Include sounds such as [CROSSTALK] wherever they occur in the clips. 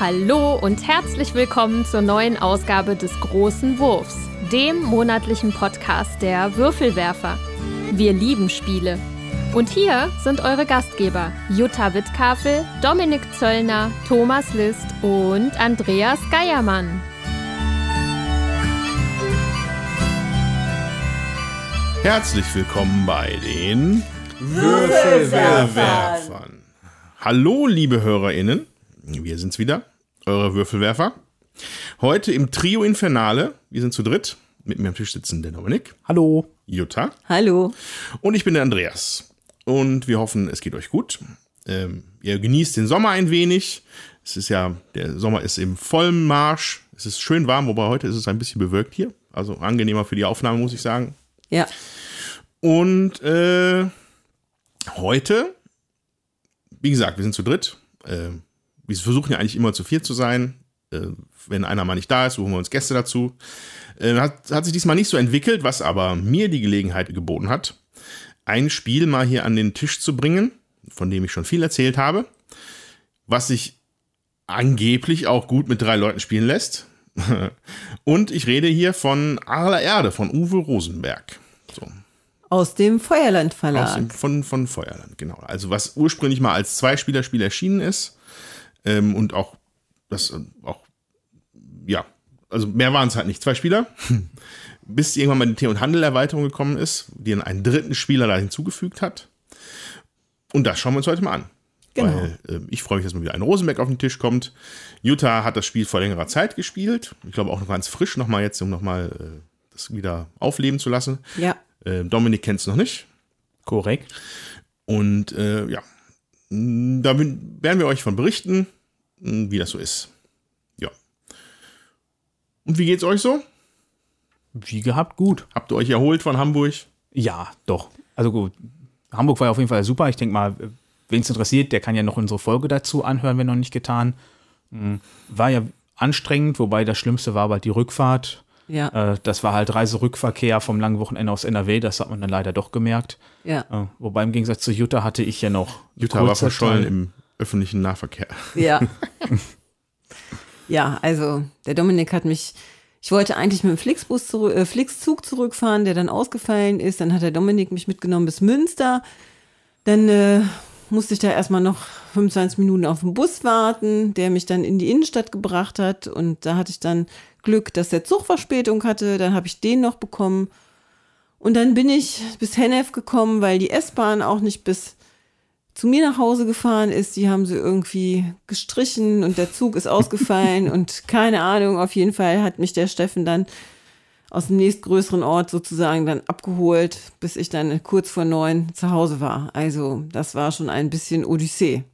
Hallo und herzlich willkommen zur neuen Ausgabe des Großen Wurfs, dem monatlichen Podcast der Würfelwerfer. Wir lieben Spiele. Und hier sind eure Gastgeber Jutta Wittkafel, Dominik Zöllner, Thomas List und Andreas Geiermann. Herzlich willkommen bei den Würfelwerfern. Hallo, liebe HörerInnen. Wir sind's wieder, eure Würfelwerfer. Heute im Trio Infernale. Wir sind zu dritt. Mit mir am Tisch sitzen der Dominik, Hallo. Jutta Hallo. und ich bin der Andreas. Und wir hoffen, es geht euch gut. Ähm, ihr genießt den Sommer ein wenig. Es ist ja, der Sommer ist im vollen Marsch. Es ist schön warm, wobei heute ist es ein bisschen bewölkt hier. Also angenehmer für die Aufnahme, muss ich sagen. Ja, Und äh, heute, wie gesagt, wir sind zu dritt. Äh, wir versuchen ja eigentlich immer zu viert zu sein. Äh, wenn einer mal nicht da ist, suchen wir uns Gäste dazu. Äh, hat, hat sich diesmal nicht so entwickelt, was aber mir die Gelegenheit geboten hat, ein Spiel mal hier an den Tisch zu bringen, von dem ich schon viel erzählt habe, was sich angeblich auch gut mit drei Leuten spielen lässt. [LAUGHS] Und ich rede hier von Arler Erde von Uwe Rosenberg. So, aus dem Feuerland aus Verlag. dem, von, von Feuerland, genau. Also was ursprünglich mal als Zwei-Spieler-Spiel erschienen ist ähm, und auch das äh, auch, ja, also mehr waren es halt nicht, zwei Spieler, [LAUGHS] bis irgendwann mal die Tee- und Handel-Erweiterung gekommen ist, die dann einen dritten Spieler da hinzugefügt hat. Und das schauen wir uns heute mal an. Genau. Weil äh, ich freue mich, dass mal wieder ein Rosenberg auf den Tisch kommt. Jutta hat das Spiel vor längerer Zeit gespielt. Ich glaube auch noch ganz frisch nochmal jetzt, um nochmal äh, das wieder aufleben zu lassen. ja, Äh, Dominik kennt es noch nicht. Korrekt. Und äh, ja, da bin- werden wir euch von berichten, m, wie das so ist. Ja. Und wie geht's euch so? Wie gehabt, gut. Habt ihr euch erholt von Hamburg? Ja, doch. Also gut. Hamburg war ja auf jeden Fall super. Ich denke mal, wen es interessiert, der kann ja noch unsere Folge dazu anhören, wenn noch nicht getan. Mhm. War ja anstrengend, wobei das Schlimmste war aber die Rückfahrt. Ja, Äh, das war halt Reiserückverkehr vom langen Wochenende aus NRW. Das hat man dann leider doch gemerkt. ja, Äh, wobei im Gegensatz zu Jutta hatte ich ja noch. Jutta war verschollen Teil- im öffentlichen Nahverkehr. ja. [LAUGHS] ja, also der Dominik hat mich, ich wollte eigentlich mit dem Flixbus zurück, äh, Flixzug zurückfahren, der dann ausgefallen ist. Dann hat der Dominik mich mitgenommen bis Münster. Dann äh, musste ich da erstmal noch 25 Minuten auf den Bus warten, der mich dann in die Innenstadt gebracht hat. Und da hatte ich dann Glück, dass der Zug Verspätung hatte. Dann habe ich den noch bekommen. Und dann bin ich bis Hennef gekommen, weil die S-Bahn auch nicht bis zu mir nach Hause gefahren ist. Die haben sie irgendwie gestrichen und der Zug ist ausgefallen [LAUGHS] und keine Ahnung. Auf jeden Fall hat mich der Steffen dann aus dem nächstgrößeren Ort sozusagen dann abgeholt, bis ich dann kurz vor neun zu Hause war. Also das war schon ein bisschen Odyssee.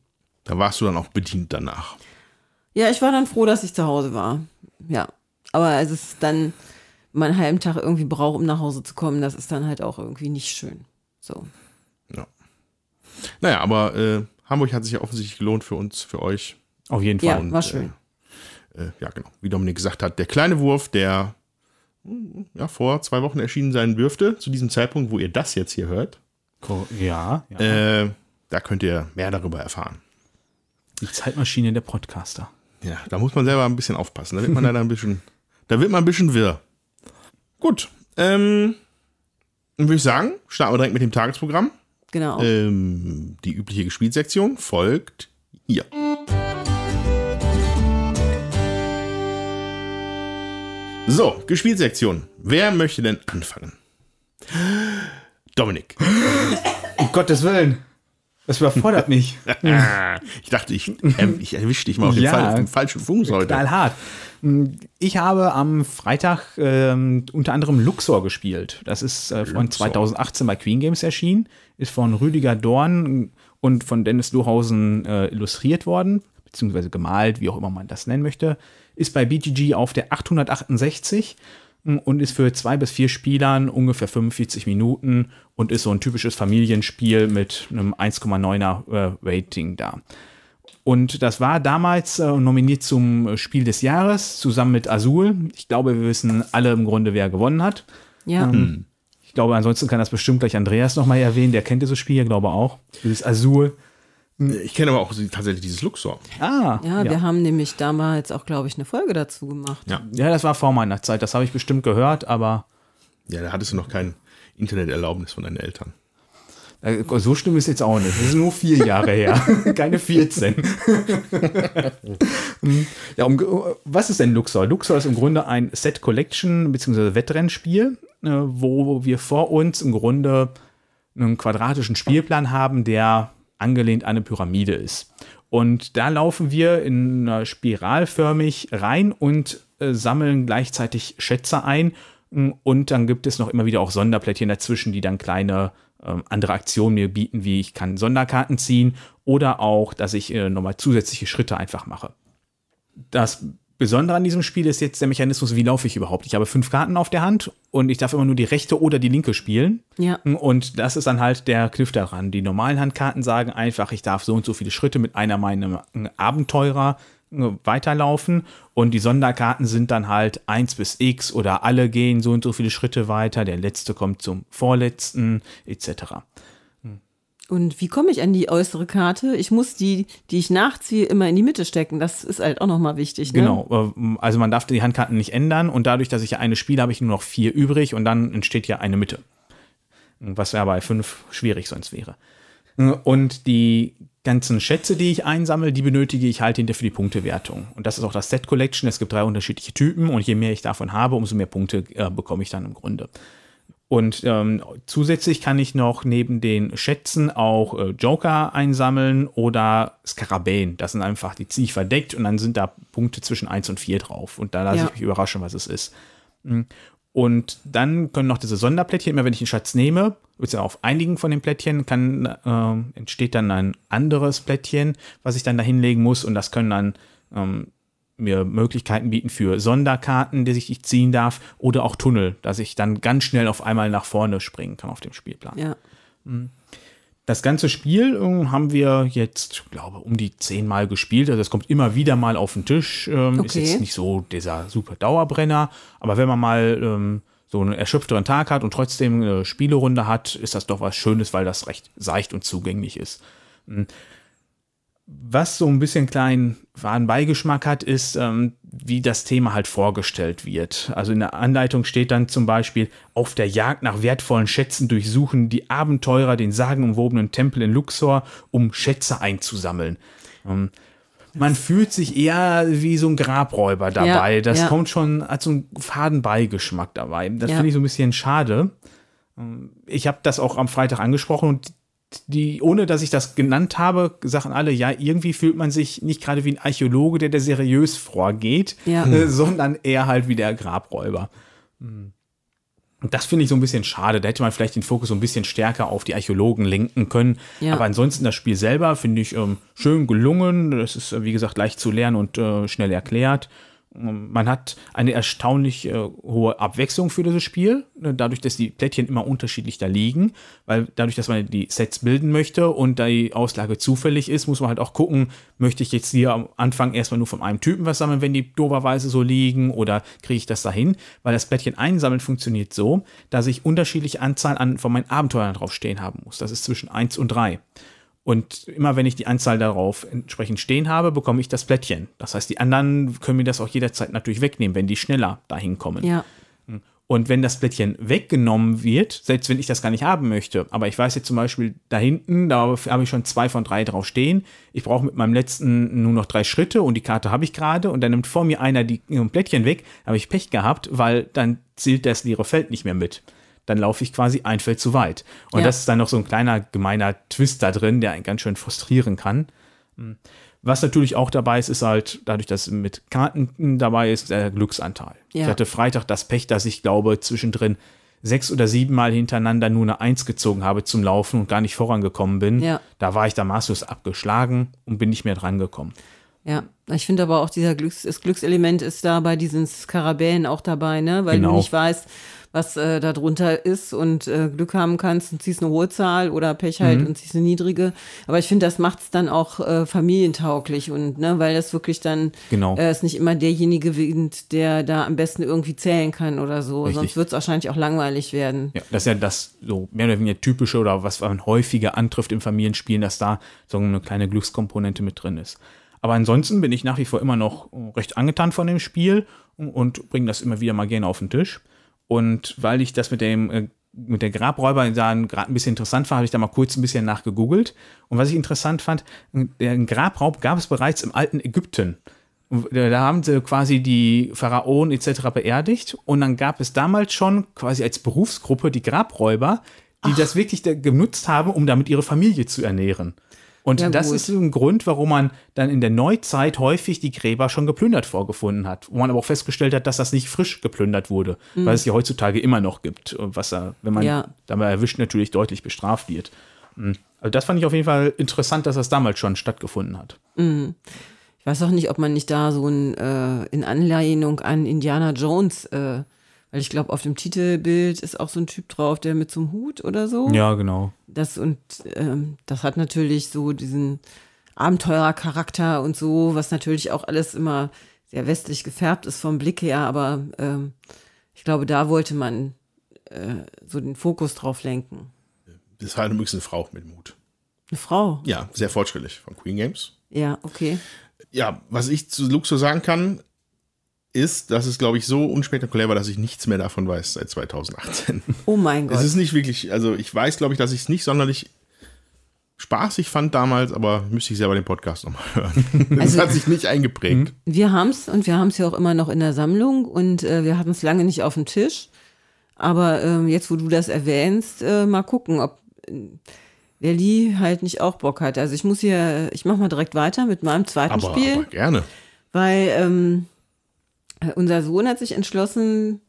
Da warst du dann auch bedient danach. Ja, ich war dann froh, dass ich zu Hause war. Ja, aber es ist dann man einen halben Tag irgendwie braucht, um nach Hause zu kommen, das ist dann halt auch irgendwie nicht schön. So. Ja. Naja, aber äh, Hamburg hat sich ja offensichtlich gelohnt für uns, für euch. Auf jeden Fall. Ja, Und, war schön. Äh, ja, genau. Wie Dominik gesagt hat, der kleine Wurf, der mm, ja, vor zwei Wochen erschienen sein dürfte, zu diesem Zeitpunkt, wo ihr das jetzt hier hört. Ja, ja. Äh, da könnt ihr mehr darüber erfahren. Die Zeitmaschine der Podcaster. Ja, da muss man selber ein bisschen aufpassen. Da wird man leider ein bisschen, [LAUGHS] da wird man ein bisschen wirr. Gut, ähm, dann würde ich sagen, starten wir direkt mit dem Tagesprogramm. Genau. Ähm, die übliche Gespielsektion folgt hier. So, Gespielsektion. Wer möchte denn anfangen? Dominik. [LAUGHS] Um Gottes Willen. Das überfordert mich. [LAUGHS] ich dachte, ich, ähm, ich erwische dich mal auf den, Ja. Fall, auf den falschen Fuß heute. Knallhart. Ich habe am Freitag ähm, unter anderem Luxor gespielt. Das ist äh, von Luxor. 2018 bei Queen Games erschienen, ist von Rüdiger Dorn und von Dennis Lohausen äh, illustriert worden, beziehungsweise gemalt, wie auch immer man das nennen möchte. Ist bei BGG auf der 868 mh, und ist für zwei bis vier Spielern ungefähr 45 Minuten und ist so ein typisches Familienspiel mit einem 1,9er äh, Rating da. Und das war damals äh, nominiert zum äh, Spiel des Jahres zusammen mit Azul. Ich glaube, wir wissen alle im Grunde, wer gewonnen hat. ja. ähm, Ich glaube, ansonsten kann das bestimmt gleich Andreas nochmal erwähnen. Der kennt dieses Spiel, glaube auch. Dieses Azul. Ich kenne aber auch tatsächlich dieses Luxor. Ah, Ja, wir haben nämlich damals auch, glaube ich, eine Folge dazu gemacht. Ja. Ja, das war vor meiner Zeit. Das habe ich bestimmt gehört, aber Ja, da hattest du noch kein Interneterlaubnis von deinen Eltern. Äh, so schlimm ist jetzt auch nicht. Das ist nur vier Jahre her, [LAUGHS] keine 14. [LAUGHS] ja, um, was ist denn Luxor? Luxor ist im Grunde ein Set Collection bzw. Wettrennspiel, äh, wo wir vor uns im Grunde einen quadratischen Spielplan haben, der angelehnt an eine Pyramide ist. Und da laufen wir in einer spiralförmig rein und äh, sammeln gleichzeitig Schätze ein. Und dann gibt es noch immer wieder auch Sonderplättchen dazwischen, die dann kleine andere Aktionen mir bieten, wie ich kann Sonderkarten ziehen oder auch, dass ich äh, nochmal zusätzliche Schritte einfach mache. Das Besondere an diesem Spiel ist jetzt der Mechanismus, wie laufe ich überhaupt? Ich habe fünf Karten auf der Hand und ich darf immer nur die rechte oder die linke spielen. Ja. Und das ist dann halt der Kniff daran. Die normalen Handkarten sagen einfach, ich darf so und so viele Schritte mit einer meiner Abenteurer weiterlaufen. Und die Sonderkarten sind dann halt 1 bis X oder alle gehen so und so viele Schritte weiter. Der letzte kommt zum vorletzten, etc. Und wie komme ich an die äußere Karte? Ich muss die, die ich nachziehe, immer in die Mitte stecken. Das ist halt auch nochmal wichtig. Ne? Genau, äh, also man darf die Handkarten nicht ändern und dadurch, dass ich ja eine spiele, habe ich nur noch vier übrig und dann entsteht ja eine Mitte. Was ja bei fünf schwierig sonst wäre. Und die ganzen Schätze, die ich einsammle, die benötige ich halt hinter für die Punktewertung. Und das ist auch das Set Collection. Es gibt drei unterschiedliche Typen und je mehr ich davon habe, umso mehr Punkte äh, bekomme ich dann im Grunde. Und ähm, zusätzlich kann ich noch neben den Schätzen auch äh, Joker einsammeln oder Skarabäen. Das sind einfach, die ziehe ich verdeckt und dann sind da Punkte zwischen 1 und 4 drauf. Und da lasse Ja. ich mich überraschen, was es ist. Und dann können noch diese Sonderplättchen, immer wenn ich einen Schatz nehme, auf einigen von den Plättchen, kann, äh, entsteht dann ein anderes Plättchen, was ich dann da hinlegen muss. Und das können dann ähm, mir Möglichkeiten bieten für Sonderkarten, die ich ziehen darf, oder auch Tunnel, dass ich dann ganz schnell auf einmal nach vorne springen kann auf dem Spielplan. Ja. Das ganze Spiel ähm, haben wir jetzt, glaube um die zehnmal gespielt. Also es kommt immer wieder mal auf den Tisch. Ähm, Ist Okay. jetzt nicht so dieser super Dauerbrenner, aber wenn man mal ähm, so einen erschöpfteren Tag hat und trotzdem eine Spielerunde hat, ist das doch was Schönes, weil das recht seicht und zugänglich ist. Was so ein bisschen kleinen Beigeschmack hat, ist, ähm, wie das Thema halt vorgestellt wird. Also in der Anleitung steht dann zum Beispiel, auf der Jagd nach wertvollen Schätzen durchsuchen die Abenteurer den sagenumwobenen Tempel in Luxor, um Schätze einzusammeln. Ähm, man fühlt sich eher wie so ein Grabräuber dabei. Ja, das ja. kommt schon als so ein faden Beigeschmack dabei. Das Ja. finde ich so ein bisschen schade. Ähm, Ich habe das auch am Freitag angesprochen und die, ohne dass ich das genannt habe, sagen alle, ja, irgendwie fühlt man sich nicht gerade wie ein Archäologe, der da seriös vorgeht, Ja. äh, sondern eher halt wie der Grabräuber. Hm. Und das finde ich so ein bisschen schade. Da hätte man vielleicht den Fokus so ein bisschen stärker auf die Archäologen lenken können. Ja. Aber ansonsten das Spiel selber finde ich ähm, schön gelungen. Das ist, äh, wie gesagt, leicht zu lernen und äh, schnell erklärt. Man hat eine erstaunlich äh, hohe Abwechslung für dieses Spiel, ne, dadurch, dass die Plättchen immer unterschiedlich da liegen, weil dadurch, dass man die Sets bilden möchte und da die Auslage zufällig ist, muss man halt auch gucken, möchte ich jetzt hier am Anfang erstmal nur von einem Typen was sammeln, wenn die doberweise so liegen oder kriege ich das dahin, weil das Plättchen einsammeln funktioniert so, dass ich unterschiedliche Anzahl an von meinen Abenteuern drauf stehen haben muss. Das ist zwischen 1 und 3. Und immer wenn ich die Anzahl darauf entsprechend stehen habe, bekomme ich das Plättchen. Das heißt, die anderen können mir das auch jederzeit natürlich wegnehmen, wenn die schneller dahin kommen. Ja. Und wenn das Plättchen weggenommen wird, selbst wenn ich das gar nicht haben möchte, aber ich weiß jetzt zum Beispiel da hinten, da habe ich schon zwei von drei drauf stehen, ich brauche mit meinem letzten nur noch drei Schritte und die Karte habe ich gerade und dann nimmt vor mir einer die Plättchen weg, habe ich Pech gehabt, weil dann zählt das leere Feld nicht mehr mit. Dann laufe ich quasi ein Feld zu weit. Und Ja. das ist dann noch so ein kleiner gemeiner Twist da drin, der einen ganz schön frustrieren kann. Was natürlich auch dabei ist, ist halt, dadurch, dass mit Karten dabei ist, der Glücksanteil. Ja. Ich hatte Freitag das Pech, dass ich glaube, zwischendrin sechs oder sieben Mal hintereinander nur eine Eins gezogen habe zum Laufen und gar nicht vorangekommen bin. Ja. Da war ich da maßlos abgeschlagen und bin nicht mehr drangekommen. Ja, ich finde aber auch dieser Glücks, das Glückselement ist da bei diesen Skarabäen auch dabei, ne? Weil Genau. du nicht weißt, was äh, da drunter ist und äh, Glück haben kannst und ziehst eine hohe Zahl oder Pech halt Mhm. und ziehst eine niedrige. Aber ich finde, das macht es dann auch äh, familientauglich und ne, weil das wirklich dann Genau. äh, ist nicht immer derjenige gewinnt, der da am besten irgendwie zählen kann oder so. Richtig. Sonst wird es wahrscheinlich auch langweilig werden. Ja, das ist ja das so mehr oder weniger typische oder was man häufiger antrifft im Familienspielen, dass da so eine kleine Glückskomponente mit drin ist. Aber ansonsten bin ich nach wie vor immer noch recht angetan von dem Spiel und bringe das immer wieder mal gerne auf den Tisch. Und weil ich das mit dem äh, mit der Grabräuber da gerade ein bisschen interessant war, habe ich da mal kurz ein bisschen nachgegoogelt. Und was ich interessant fand, den Grabraub gab es bereits im alten Ägypten. Da haben sie quasi die Pharaonen etc. beerdigt und dann gab es damals schon quasi als Berufsgruppe die Grabräuber, die das wirklich genutzt haben, um damit ihre Familie zu ernähren. Und Ja, das ist ein Grund, warum man dann in der Neuzeit häufig die Gräber schon geplündert vorgefunden hat. Wo man aber auch festgestellt hat, dass das nicht frisch geplündert wurde, weil es ja heutzutage immer noch gibt, was da, wenn man Ja. dabei erwischt, natürlich deutlich bestraft wird. Mhm. Also das fand ich auf jeden Fall interessant, dass das damals schon stattgefunden hat. Ich weiß auch nicht, ob man nicht da so ein äh, in Anlehnung an Indiana Jones, äh, weil ich glaube, auf dem Titelbild ist auch so ein Typ drauf, der mit so einem Hut oder so. Ja, genau. Das und ähm, das hat natürlich so diesen Abenteurercharakter und so, was natürlich auch alles immer sehr westlich gefärbt ist vom Blick her, aber ähm, ich glaube, da wollte man äh, so den Fokus drauf lenken. Das ist halt übrigens eine Frau mit Mut. Eine Frau. Ja, sehr fortschrittlich von Queen Games. Ja, okay. Ja, was ich zu Luxo sagen kann, ist, dass es, glaube ich, so unspektakulär war, dass ich nichts mehr davon weiß seit 2018. [LAUGHS] Oh mein Gott. Es ist nicht wirklich, also ich weiß, glaube ich, dass ich es nicht sonderlich spaßig fand damals, aber müsste ich selber den Podcast nochmal hören. [LAUGHS] Das Also- hat sich nicht eingeprägt. Wir haben's und wir haben's ja auch immer noch in der Sammlung und äh, wir hatten es lange nicht auf dem Tisch. Aber ähm, jetzt, wo du das erwähnst, äh, mal gucken, ob äh, der Lee halt nicht auch Bock hat. Also ich muss hier, ich mach mal direkt weiter mit meinem zweiten Aber, Spiel, aber gerne. weil ähm, äh, unser Sohn hat sich entschlossen,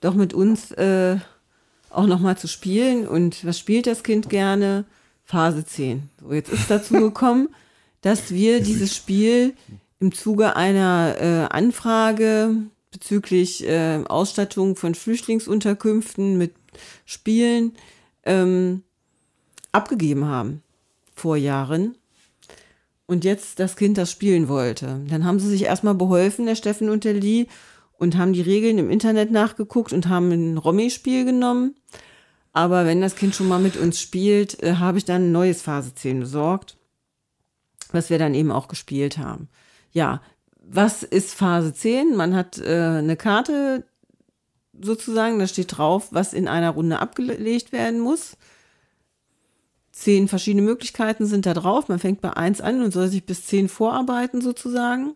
doch mit uns äh, auch noch mal zu spielen. Und was spielt das Kind gerne? Phase 10. So, jetzt ist dazu [LAUGHS] gekommen, dass wir dieses Spiel im Zuge einer äh, Anfrage bezüglich äh, Ausstattung von Flüchtlingsunterkünften mit Spielen ähm, abgegeben haben vor Jahren. Und jetzt das Kind das spielen wollte. Dann haben sie sich erstmal beholfen, der Steffen und der Lee, und haben die Regeln im Internet nachgeguckt und haben ein Romy-Spiel genommen. Aber wenn das Kind schon mal mit uns spielt, äh, habe ich dann ein neues Phase 10 besorgt, was wir dann eben auch gespielt haben. Ja, was ist Phase 10? Man hat äh, eine Karte sozusagen, da steht drauf, was in einer Runde abgelegt werden muss. Zehn verschiedene Möglichkeiten sind da drauf. Man fängt bei eins an und soll sich bis zehn vorarbeiten sozusagen.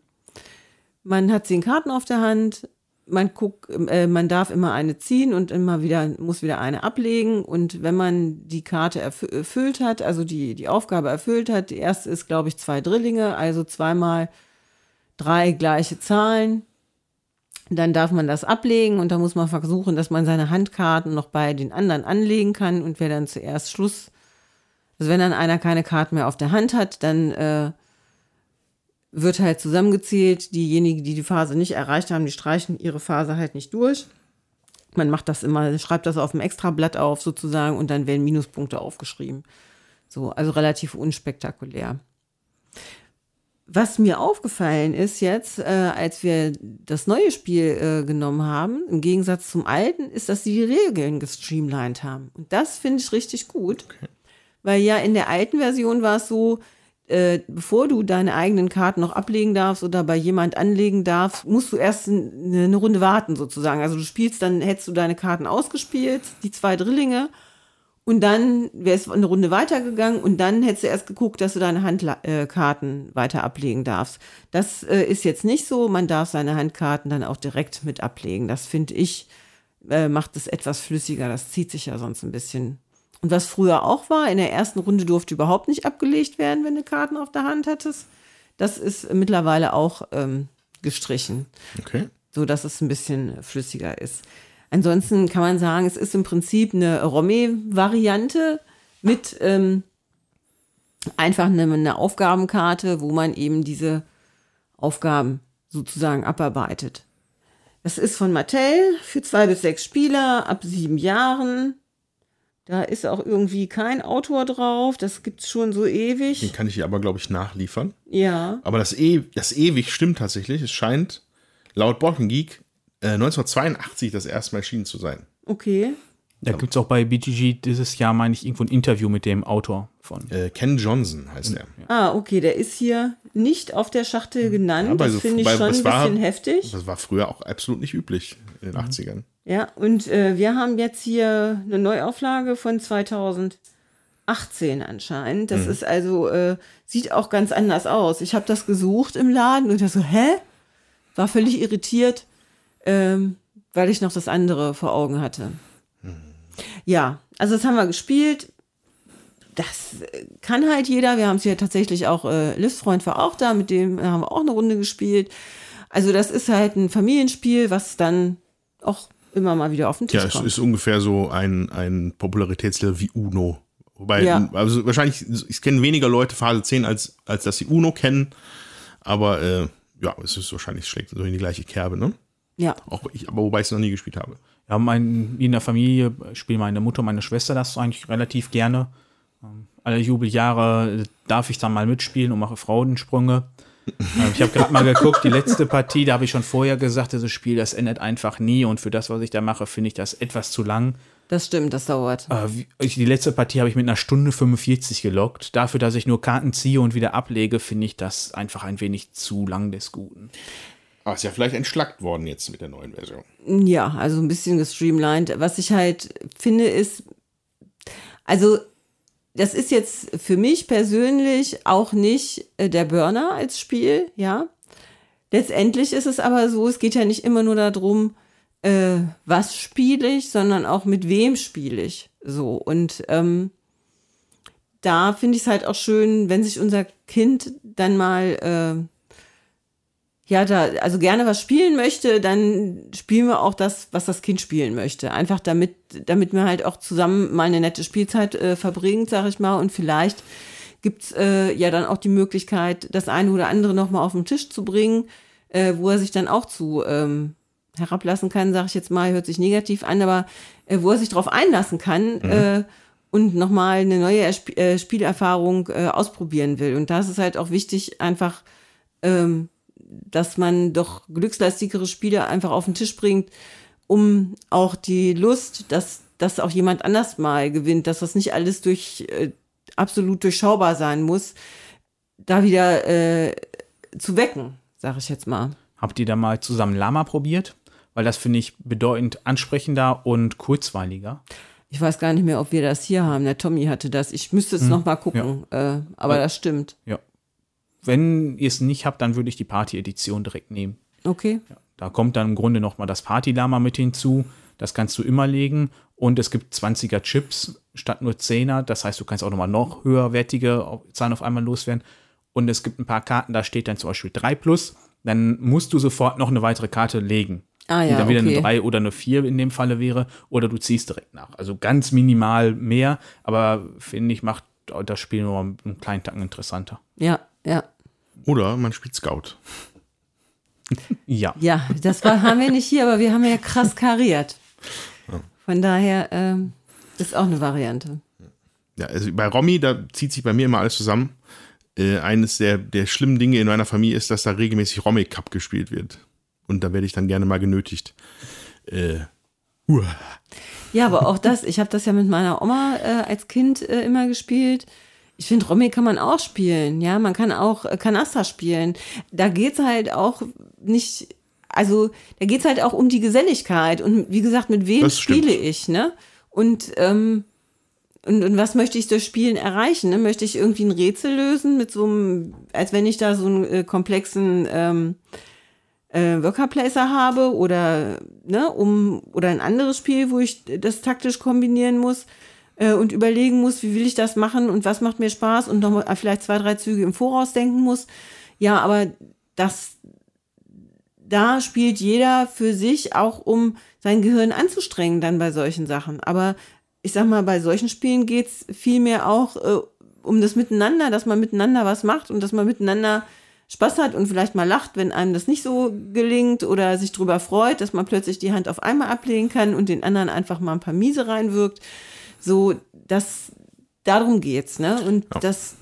Man hat zehn Karten auf der Hand. Man guckt, äh, man darf immer eine ziehen und immer wieder muss wieder eine ablegen. Und wenn man die Karte erfü- erfüllt hat, also die die Aufgabe erfüllt hat, die erste ist glaube ich zwei Drillinge, also zweimal drei gleiche Zahlen. Dann darf man das ablegen und da muss man versuchen, dass man seine Handkarten noch bei den anderen anlegen kann. Und wer dann zuerst Schluss also wenn dann einer keine Karten mehr auf der Hand hat, dann äh, wird halt zusammengezählt. Diejenigen, die die Phase nicht erreicht haben, die streichen ihre Phase halt nicht durch. Man macht das immer, schreibt das auf dem Extrablatt auf sozusagen und dann werden Minuspunkte aufgeschrieben. So, also relativ unspektakulär. Was mir aufgefallen ist jetzt, äh, als wir das neue Spiel äh, genommen haben, im Gegensatz zum alten, ist, dass sie die Regeln gestreamlined haben. Und das finde ich richtig gut. Weil ja in der alten Version war es so, äh, bevor du deine eigenen Karten noch ablegen darfst oder bei jemand anlegen darfst, musst du erst n- eine Runde warten sozusagen. Also du spielst, dann hättest du deine Karten ausgespielt, die zwei Drillinge, und dann wäre es eine Runde weitergegangen und dann hättest du erst geguckt, dass du deine Handkarten äh, weiter ablegen darfst. Das äh, ist jetzt nicht so. Man darf seine Handkarten dann auch direkt mit ablegen. Das finde ich, äh, macht es etwas flüssiger. Das zieht sich ja sonst ein bisschen. Und was früher auch war, in der ersten Runde durfte überhaupt nicht abgelegt werden, wenn du Karten auf der Hand hattest. Das ist mittlerweile auch ähm, gestrichen Okay. so dass es ein bisschen flüssiger ist. Ansonsten kann man sagen, es ist im Prinzip eine Romme-Variante mit ähm, einfach eine, eine Aufgabenkarte, wo man eben diese Aufgaben sozusagen abarbeitet. Das ist von Mattel für zwei bis sechs Spieler ab sieben Jahren. Da ist auch irgendwie kein Autor drauf. Das gibt's schon so ewig. Den kann ich hier aber, glaube ich, nachliefern. Ja. Aber das, e das ewig stimmt tatsächlich. Es scheint laut Borken Geek äh, 1982 das erste Mal erschienen zu sein. Okay. Da gibt es auch bei BGG dieses Jahr, meine ich, irgendwo ein Interview mit dem Autor von. Äh, Ken Johnson heißt er. Ah, okay, der ist hier nicht auf der Schachtel genannt. aber das so- finde ich schon ein das war- bisschen heftig. Das war früher auch absolut nicht üblich in den 80ern. Ja, und äh, wir haben jetzt hier eine Neuauflage von 2018 anscheinend. Das ist also, äh, sieht auch ganz anders aus. Ich habe das gesucht im Laden und ich so, hä? War völlig irritiert, ähm, weil ich noch das andere vor Augen hatte. Ja, also das haben wir gespielt. Das äh, kann halt jeder. Wir haben es ja tatsächlich auch, äh, Livsfreund war auch da, mit dem haben wir auch eine Runde gespielt. Also das ist halt ein Familienspiel, was dann auch immer mal wieder auf den Tisch Ja, es kommt. ist ungefähr so ein, ein Popularitätslevel wie Uno. Wobei, Ja. also wahrscheinlich, ich kenne weniger Leute Phase 10, als, als dass sie Uno kennen. Aber äh, ja, es ist wahrscheinlich, schlägt so in die gleiche Kerbe, ne? ja, Auch ich, aber wobei ich es noch nie gespielt habe. Ja, mein, in der Familie spielen meine Mutter und meine Schwester das eigentlich relativ gerne. Ähm, Alle Jubeljahre darf ich dann mal mitspielen und mache Frauensprünge. Ähm, Ich habe gerade mal geguckt, die letzte Partie, da habe ich schon vorher gesagt, dieses Spiel, das endet einfach nie und für das, was ich da mache, finde ich das etwas zu lang. das stimmt, das dauert. Äh, Die letzte Partie habe ich mit einer Stunde 45 gelockt. Dafür, dass ich nur Karten ziehe und wieder ablege, finde ich das einfach ein wenig zu lang des Guten. Aber ist ja vielleicht entschlackt worden jetzt mit der neuen Version. Ja, also ein bisschen gestreamlined. Was ich halt finde, ist, also das ist jetzt für mich persönlich auch nicht äh, der Burner als Spiel, ja. Letztendlich ist es aber so, es geht ja nicht immer nur darum, äh, was spiele ich, sondern auch mit wem spiele ich. So. Und ähm, da finde ich es halt auch schön, wenn sich unser Kind dann mal äh, ja, da, also gerne was spielen möchte, dann spielen wir auch das, was das Kind spielen möchte. Einfach damit, damit man halt auch zusammen mal eine nette Spielzeit äh, verbringt, sag ich mal. Und vielleicht gibt's äh, ja dann auch die Möglichkeit, das eine oder andere nochmal auf den Tisch zu bringen, äh, wo er sich dann auch zu ähm, herablassen kann, sag ich jetzt mal, hört sich negativ an, aber äh, wo er sich darauf einlassen kann äh, und nochmal eine neue Ersp äh, Spielerfahrung äh, ausprobieren will. Und da ist es halt auch wichtig, einfach ähm, dass man doch glückslastigere Spiele einfach auf den Tisch bringt, um auch die Lust, dass, dass auch jemand anders mal gewinnt, dass das nicht alles durch äh, absolut durchschaubar sein muss, da wieder äh, zu wecken, sage ich jetzt mal. Habt ihr da mal zusammen Lama probiert? Weil das finde ich bedeutend ansprechender und kurzweiliger. Ich weiß gar nicht mehr, ob wir das hier haben. Der Tommy hatte das. Ich müsste es noch mal gucken. Äh, aber Ja. das stimmt. Ja. Wenn ihr es nicht habt, dann würde ich die Party-Edition direkt nehmen. Okay. Da kommt dann im Grunde noch mal das Party-Lama mit hinzu. Das kannst du immer legen. Und es gibt 20er Chips statt nur 10er. Das heißt, du kannst auch noch mal noch höherwertige Zahlen auf einmal loswerden. Und es gibt ein paar Karten, da steht dann zum Beispiel 3 plus. Dann musst du sofort noch eine weitere Karte legen. Ah die ja, dann wieder okay. eine 3 oder eine 4 in dem Falle wäre. Oder du ziehst direkt nach. Also ganz minimal mehr. Aber finde ich, macht das Spiel nur einen kleinen Tacken interessanter. Ja, ja. Oder man spielt Scout. Ja. Ja, das war, haben wir nicht hier, aber wir haben ja krass kariert. Von daher ähm, ist auch eine Variante. Ja, also bei Romy, da zieht sich bei mir immer alles zusammen. Äh, eines der, der schlimmen Dinge in meiner Familie ist, dass da regelmäßig Romy Cup gespielt wird. Und da werde ich dann gerne mal genötigt. Äh, uah. Ja, aber auch das, ich habe das ja mit meiner Oma äh, als Kind äh, immer gespielt. Ich finde, Romy kann man auch spielen. Ja, man kann auch äh, Canasta spielen. Da geht's halt auch nicht, also da geht's halt auch um die Geselligkeit. Und wie gesagt, mit wem Das stimmt. spiele ich, ne? Und, ähm, und, und was möchte ich durch Spielen erreichen? Ne? Möchte ich irgendwie ein Rätsel lösen mit so einem, als wenn ich da so einen äh, komplexen ähm, äh, Worker Placer habe oder ne, um oder ein anderes Spiel, wo ich das taktisch kombinieren muss äh, und überlegen muss, wie will ich das machen und was macht mir Spaß und noch mal vielleicht zwei, drei Züge im Voraus denken muss. Ja, aber das da spielt jeder für sich auch, um sein Gehirn anzustrengen dann bei solchen Sachen. Aber ich sag mal, bei solchen Spielen geht's viel mehr auch äh, um das Miteinander, dass man miteinander was macht und dass man miteinander Spaß hat und vielleicht mal lacht, wenn einem das nicht so gelingt oder sich darüber freut, dass man plötzlich die Hand auf einmal ablegen kann und den anderen einfach mal ein paar Miese reinwirkt. So, das, darum geht's, ne? Und Ja. das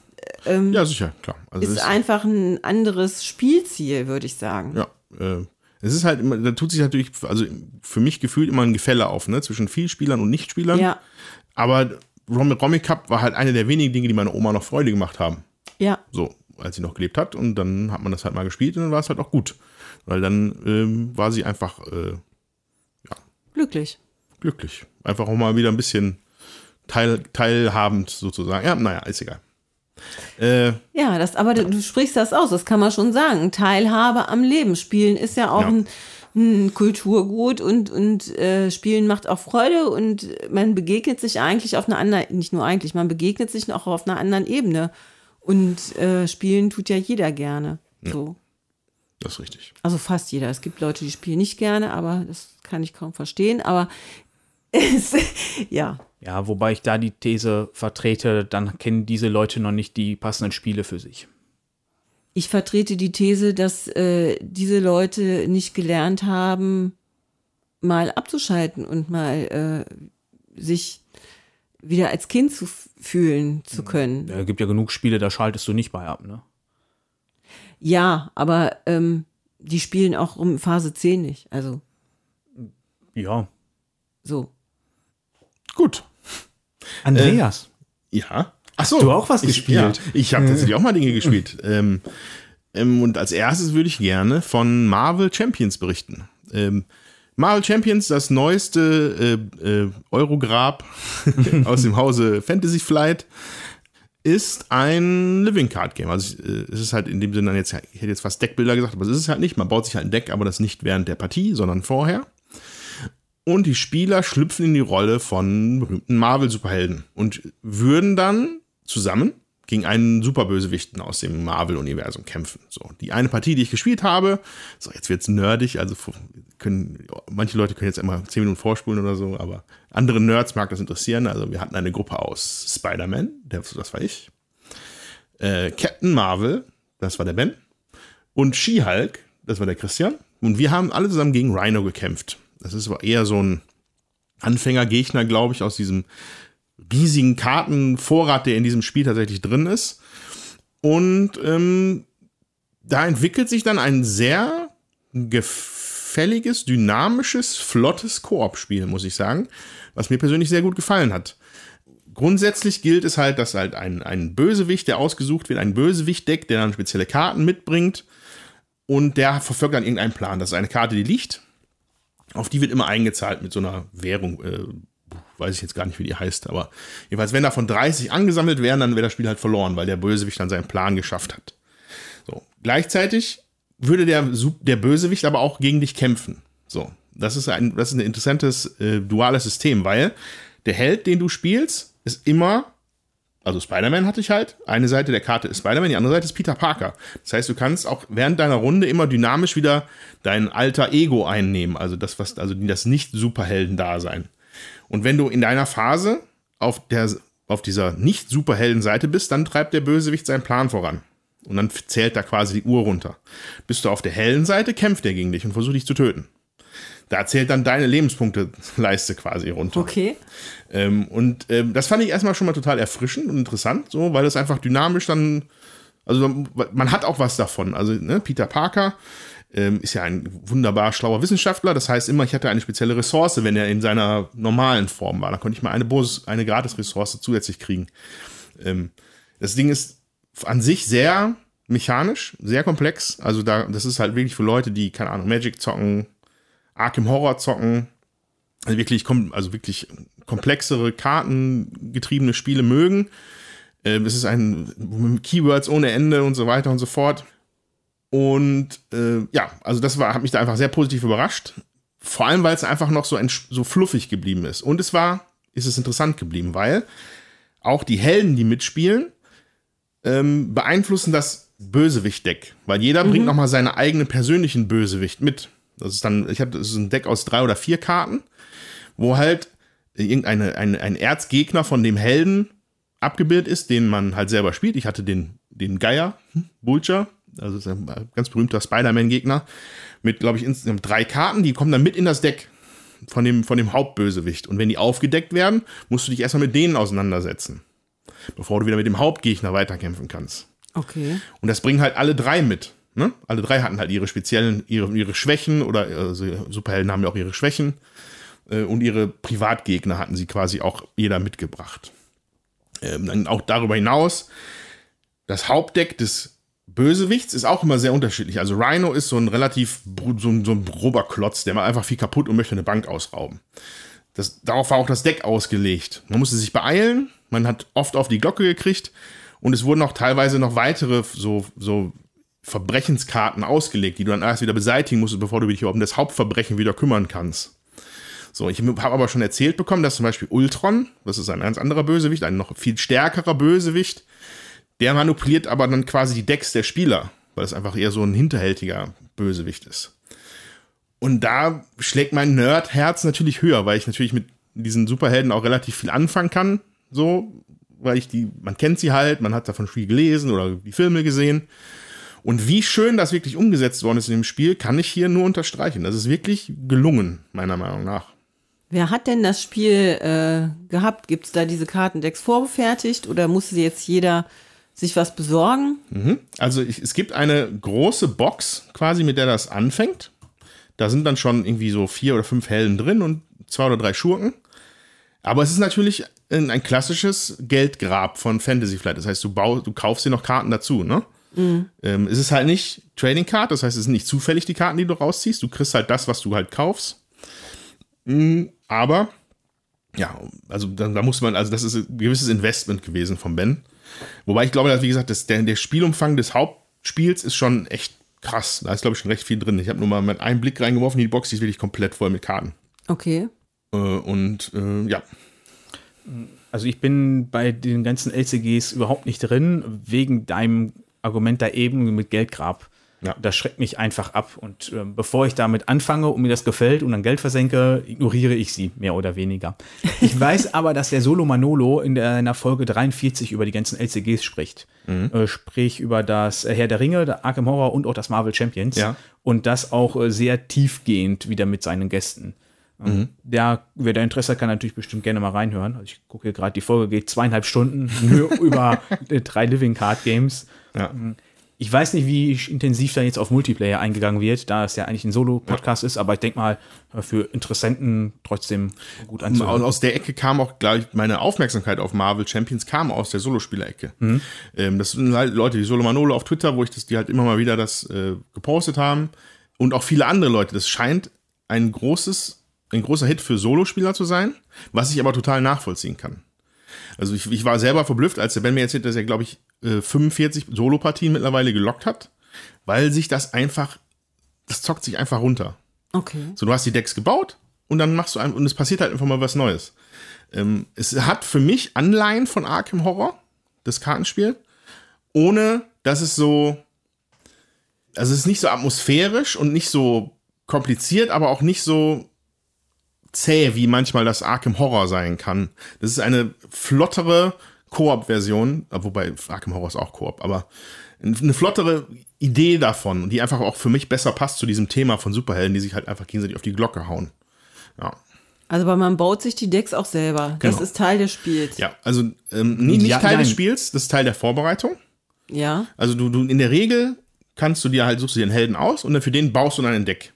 ähm, Ja, sicher, klar. Also ist es- einfach ein anderes Spielziel, würde ich sagen. Ja, äh, es ist halt immer, da tut sich natürlich, also für mich gefühlt immer ein Gefälle auf, ne, zwischen Vielspielern und Nichtspielern. Ja, Aber Rom Romy Cup war halt eine der wenigen Dinge, die meine Oma noch Freude gemacht haben. ja. So, als sie noch gelebt hat. Und dann hat man das halt mal gespielt und dann war es halt auch gut. Weil dann ähm, war sie einfach äh, glücklich. glücklich. Einfach auch mal wieder ein bisschen teil, teilhabend sozusagen. Ja, naja, ist egal. Äh, Ja, das, aber du, du sprichst das aus, das kann man schon sagen. Teilhabe am Leben. Spielen ist ja auch Ja. Ein, ein Kulturgut und, und äh, Spielen macht auch Freude und man begegnet sich eigentlich auf einer anderen, nicht nur eigentlich, man begegnet sich auch auf einer anderen Ebene. Und äh, Spielen tut ja jeder gerne. So. das ist richtig. Also fast jeder. Es gibt Leute, die spielen nicht gerne, aber das kann ich kaum verstehen. Aber [LAUGHS] es, ja, Ja, wobei ich da die These vertrete, dann kennen diese Leute noch nicht die passenden Spiele für sich. ich vertrete die These, dass äh, diese Leute nicht gelernt haben, mal abzuschalten und mal äh, sich wieder als Kind zu fühlen zu können. Es gibt ja genug Spiele, da schaltest du nicht bei ab, ne? Ja, aber ähm, die spielen auch um Phase 10 nicht. Also Ja. so. Gut. Andreas. Ja. Ach so. du auch was ich, gespielt? Ja, ich habe tatsächlich auch mal Dinge gespielt. Ähm, ähm, und als erstes würde ich gerne von Marvel Champions berichten. Ähm, Marvel Champions, das neueste äh, äh, Eurograb [LAUGHS] aus dem Hause Fantasy Flight, ist ein Living Card Game. Also äh, es ist halt in dem Sinne jetzt, ich hätte jetzt fast Deckbilder gesagt, aber es ist es halt nicht. Man baut sich halt ein Deck, aber das nicht während der Partie, sondern vorher. Und die Spieler schlüpfen in die Rolle von berühmten Marvel-Superhelden und würden dann zusammen gegen einen Superbösewichten aus dem Marvel-Universum kämpfen. So, die eine Partie, die ich gespielt habe, so, jetzt wird's nerdig, also können, manche Leute können jetzt immer zehn Minuten vorspulen oder so, aber andere Nerds mag das interessieren. Also wir hatten eine Gruppe aus Spider-Man, der- das war ich, äh, Captain Marvel, das war der Ben, und She-Hulk, das war der Christian. Und wir haben alle zusammen gegen Rhino gekämpft. Das ist aber eher so ein Anfängergegner, glaube ich, aus diesem riesigen Kartenvorrat, der in diesem Spiel tatsächlich drin ist. Und ähm, da entwickelt sich dann ein sehr gefälliges, dynamisches, flottes Koop-Spiel, muss ich sagen, was mir persönlich sehr gut gefallen hat. Grundsätzlich gilt es halt, dass halt ein, ein Bösewicht, der ausgesucht wird, ein Bösewicht-Deck, der dann spezielle Karten mitbringt und der verfolgt dann irgendeinen Plan. Das ist eine Karte, die liegt. Auf die wird immer eingezahlt mit so einer Währung. Äh, weiß ich jetzt gar nicht, wie die heißt, aber jedenfalls, wenn davon 30 angesammelt werden, dann wäre das Spiel halt verloren, weil der Bösewicht dann seinen Plan geschafft hat. So. Gleichzeitig würde der, der Bösewicht aber auch gegen dich kämpfen. So. Das ist ein, das ist ein interessantes äh, duales System, weil der Held, den du spielst, ist immer also Spider-Man hatte ich halt. Eine Seite der Karte ist Spider-Man, die andere Seite ist Peter Parker. Das heißt, du kannst auch während deiner Runde immer dynamisch wieder dein alter Ego einnehmen. Also das, was, also das Nicht-Superhelden-Dasein. Und wenn du in deiner Phase auf der, auf dieser Nicht-Superhelden-Seite bist, dann treibt der Bösewicht seinen Plan voran. Und dann zählt da quasi die Uhr runter. Bist du auf der hellen Seite, kämpft er gegen dich und versucht dich zu töten. Da zählt dann deine Lebenspunkte-Leiste quasi runter. Okay. Ähm, und ähm, das fand ich erstmal schon mal total erfrischend und interessant, so, weil es einfach dynamisch dann, also man hat auch was davon. Also ne, Peter Parker ähm, ist ja ein wunderbar schlauer Wissenschaftler. Das heißt immer, ich hatte eine spezielle Ressource, wenn er in seiner normalen Form war. Da konnte ich mal eine, Bos eine Gratis-Ressource zusätzlich kriegen. Ähm, das Ding ist an sich sehr mechanisch, sehr komplex. Also da, das ist halt wirklich für Leute, die, keine Ahnung, Magic zocken, Arkham Horror zocken, also wirklich, also wirklich komplexere, kartengetriebene Spiele mögen. Ähm, es ist ein Keywords ohne Ende und so weiter und so fort. Und äh, ja, also das war, hat mich da einfach sehr positiv überrascht. Vor allem, weil es einfach noch so, so fluffig geblieben ist. Und es war, ist es interessant geblieben, weil auch die Helden, die mitspielen, ähm, beeinflussen das Bösewicht-Deck. Weil jeder bringt nochmal seine eigenen persönlichen Bösewicht mit. Das ist dann, ich habe, das ist ein Deck aus drei oder vier Karten, wo halt irgendeine, ein, ein Erzgegner von dem Helden abgebildet ist, den man halt selber spielt. Ich hatte den, den Geier, hm, Vulture, Also ist ein ganz berühmter Spider-Man-Gegner. Mit, glaube ich, insgesamt drei Karten, die kommen dann mit in das Deck von dem, von dem Hauptbösewicht. Und wenn die aufgedeckt werden, musst du dich erstmal mit denen auseinandersetzen. Bevor du wieder mit dem Hauptgegner weiterkämpfen kannst. Okay. Und das bringen halt alle drei mit. Ne? Alle drei hatten halt ihre speziellen, ihre, ihre Schwächen oder also Superhelden haben ja auch ihre Schwächen. Äh, und ihre Privatgegner hatten sie quasi auch jeder mitgebracht. Ähm, dann auch darüber hinaus, das Hauptdeck des Bösewichts ist auch immer sehr unterschiedlich. Also Rhino ist so ein relativ so ein, so ein grober Klotz, der macht einfach viel kaputt und möchte eine Bank ausrauben. Das, darauf war auch das Deck ausgelegt. Man musste sich beeilen, man hat oft auf die Glocke gekriegt und es wurden auch teilweise noch weitere so, so Verbrechenskarten ausgelegt, die du dann erst wieder beseitigen musst, bevor du dich um das Hauptverbrechen wieder kümmern kannst. So, ich habe aber schon erzählt bekommen, dass zum Beispiel Ultron, das ist ein ganz anderer Bösewicht, ein noch viel stärkerer Bösewicht, der manipuliert aber dann quasi die Decks der Spieler, weil es einfach eher so ein hinterhältiger Bösewicht ist. Und da schlägt mein Nerd-Herz natürlich höher, weil ich natürlich mit diesen Superhelden auch relativ viel anfangen kann. So, weil ich die, man kennt sie halt, man hat davon viel gelesen oder die Filme gesehen. Und wie schön das wirklich umgesetzt worden ist in dem Spiel, kann ich hier nur unterstreichen. Das ist wirklich gelungen, meiner Meinung nach. Wer hat denn das Spiel äh, gehabt? Gibt es da diese Kartendecks vorgefertigt oder musste jetzt jeder sich was besorgen? Mhm. Also ich, es gibt eine große Box quasi, mit der das anfängt. Da sind dann schon irgendwie so vier oder fünf Helden drin und zwei oder drei Schurken. Aber es ist natürlich ein, ein klassisches Geldgrab von Fantasy Flight. Das heißt, du, bau, du kaufst dir noch Karten dazu, ne? Mhm. Ähm, es ist halt nicht Trading Card, das heißt, es sind nicht zufällig die Karten, die du rausziehst. Du kriegst halt das, was du halt kaufst. Mhm. Aber, ja, also da, da, muss man, also das ist ein gewisses Investment gewesen von Ben. Wobei ich glaube, dass, wie gesagt, dass der, der Spielumfang des Hauptspiels ist schon echt krass. Da ist, glaube ich, schon recht viel drin. Ich habe nur mal mit einem Blick reingeworfen, die Box die ist wirklich komplett voll mit Karten. Okay. Äh, und äh, ja. Also ich bin bei den ganzen LCGs überhaupt nicht drin, wegen deinem Argument da eben mit Geldgrab. Ja. Das schreckt mich einfach ab. Und äh, bevor ich damit anfange und mir das gefällt und dann Geld versenke, ignoriere ich sie, mehr oder weniger. Ich [LAUGHS] weiß aber, dass der Solo Manolo in, der, Folge 43 über die ganzen LCGs spricht. Mhm. Äh, sprich über das Herr der Ringe, der Arkham Horror und auch das Marvel Champions. Ja. Und das auch äh, sehr tiefgehend wieder mit seinen Gästen. Ähm, mhm. Der, wer da Interesse hat, kann natürlich bestimmt gerne mal reinhören. Also ich gucke hier gerade, die Folge geht zweieinhalb Stunden [LAUGHS] über äh, drei Living Card Games. Ja. Ähm, ich weiß nicht, wie intensiv da jetzt auf Multiplayer eingegangen wird, da es ja eigentlich ein Solo-Podcast ja. ist, aber ich denke mal, für Interessenten trotzdem gut anzuhören. Aus der Ecke kam auch, glaube ich, meine Aufmerksamkeit auf Marvel Champions kam aus der Solospieler-Ecke. Mhm. Ähm, das sind halt Leute wie Solo Manolo auf Twitter, wo ich das, die halt immer mal wieder das äh, gepostet haben. Und auch viele andere Leute. Das scheint ein großes, ein großer Hit für Solospieler zu sein, was ich aber total nachvollziehen kann. Also ich, ich war selber verblüfft, als der Ben mir erzählt, dass er, glaube ich, 45 äh, Solo-Partien mittlerweile gelockt hat, weil sich das einfach, das zockt sich einfach runter. Okay. So, du hast die Decks gebaut und dann machst du ein, und es passiert halt einfach mal was Neues. Ähm, es hat für mich Anleihen von Arkham Horror, das Kartenspiel, ohne dass es so, also es ist nicht so atmosphärisch und nicht so kompliziert, aber auch nicht so zäh, wie manchmal das Arkham Horror sein kann. Das ist eine flottere, Koop-Version, äh, wobei Arkham Horror ist auch Koop, aber eine flottere Idee davon, die einfach auch für mich besser passt zu diesem Thema von Superhelden, die sich halt einfach gegenseitig auf die Glocke hauen. Ja. Also, aber man baut sich die Decks auch selber. Genau. Das ist Teil des Spiels. Ja, also ähm, nicht ja, Teil nein. des Spiels, das ist Teil der Vorbereitung. Ja. Also du, du in der Regel kannst du dir halt, suchst du dir einen Helden aus und dann für den baust du dann ein Deck.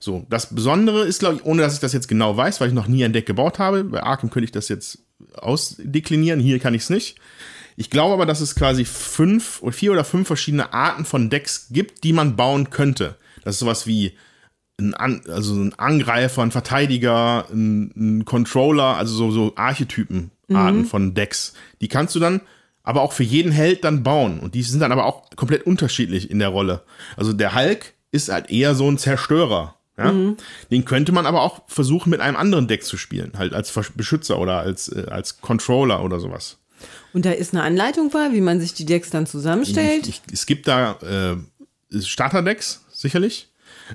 So, das Besondere ist, glaube ich, ohne dass ich das jetzt genau weiß, weil ich noch nie ein Deck gebaut habe, bei Arkham könnte ich das jetzt ausdeklinieren. Hier kann ich es nicht. Ich glaube aber, dass es quasi fünf oder vier oder fünf verschiedene Arten von Decks gibt, die man bauen könnte. Das ist sowas wie ein, An also ein Angreifer, ein Verteidiger, ein, ein Controller, also so, so Archetypen-Arten mhm. von Decks. Die kannst du dann aber auch für jeden Held dann bauen. Und die sind dann aber auch komplett unterschiedlich in der Rolle. Also der Hulk ist halt eher so ein Zerstörer. Ja? Mhm. Den könnte man aber auch versuchen, mit einem anderen Deck zu spielen, halt als Beschützer oder als, äh, als Controller oder sowas. Und da ist eine Anleitung bei, wie man sich die Decks dann zusammenstellt? Ich, ich, es gibt da äh, Starterdecks, sicherlich.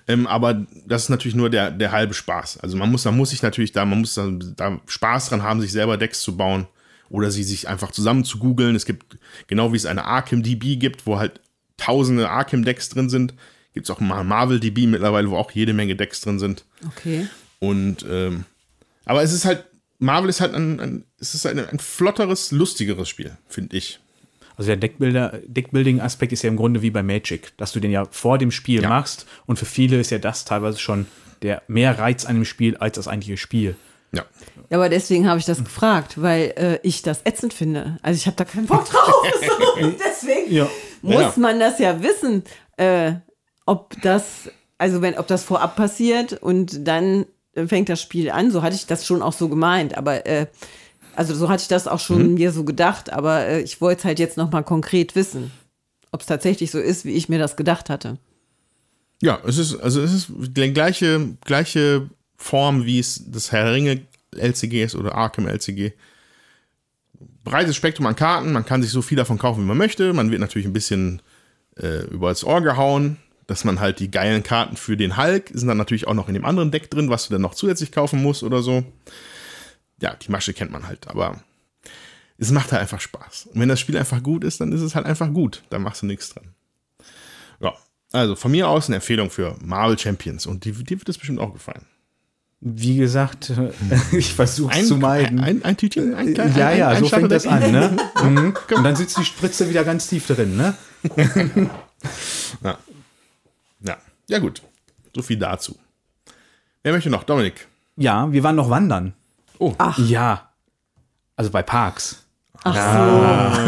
Ähm, aber das ist natürlich nur der, der halbe Spaß. Also man muss, man muss sich natürlich da, man muss da, da Spaß dran haben, sich selber Decks zu bauen oder sie sich einfach zusammen zu googeln. Es gibt, genau wie es eine Arkham DB gibt, wo halt tausende Arkham-Decks drin sind. Gibt es auch mal Marvel DB mittlerweile, wo auch jede Menge Decks drin sind. Okay. Und ähm, aber es ist halt, Marvel ist halt ein, ein es ist ein, ein flotteres, lustigeres Spiel, finde ich. Also der Deckbuilding-Aspekt ist ja im Grunde wie bei Magic, dass du den ja vor dem Spiel Ja. machst und für viele ist ja das teilweise schon der mehr Reiz an dem Spiel als das eigentliche Spiel. Ja. Ja, aber deswegen habe ich das gefragt, weil äh, ich das ätzend finde. Also ich habe da keinen Bock drauf. [LAUGHS] Und deswegen Ja. muss Ja. man das ja wissen, äh, ob das, also wenn, ob das vorab passiert und dann fängt das Spiel an. So hatte ich das schon auch so gemeint, aber äh, also so hatte ich das auch schon mir so gedacht, aber äh, ich wollte es halt jetzt noch mal konkret wissen, ob es tatsächlich so ist, wie ich mir das gedacht hatte. Ja, es ist, also es ist die gleiche, gleiche Form, wie es das Herr Ringe LCG ist oder Arkham LCG. Breites Spektrum an Karten, man kann sich so viel davon kaufen, wie man möchte. Man wird natürlich ein bisschen äh, über das Ohr gehauen, dass man halt die geilen Karten für den Hulk sind dann natürlich auch noch in dem anderen Deck drin, was du dann noch zusätzlich kaufen musst oder so. Ja, die Masche kennt man halt, aber es macht halt einfach Spaß. Und wenn das Spiel einfach gut ist, dann ist es halt einfach gut. Dann machst du nichts dran. Ja, also von mir aus eine Empfehlung für Marvel Champions und die wird es bestimmt auch gefallen. Wie gesagt, äh, [LAUGHS] ich versuche es zu meiden. Ein, ein, ein Tütchen, ein, klein- ja, ein, ja, ein so fängt das an, ne? [LAUGHS] Mhm. Und dann sitzt die Spritze wieder ganz tief drin, ne? [LAUGHS] Ja. Ja, gut. So viel dazu. Wer möchte noch? Dominik. Ja, wir waren noch wandern. Oh, Ja. Also bei Parks. Ach [LAUGHS]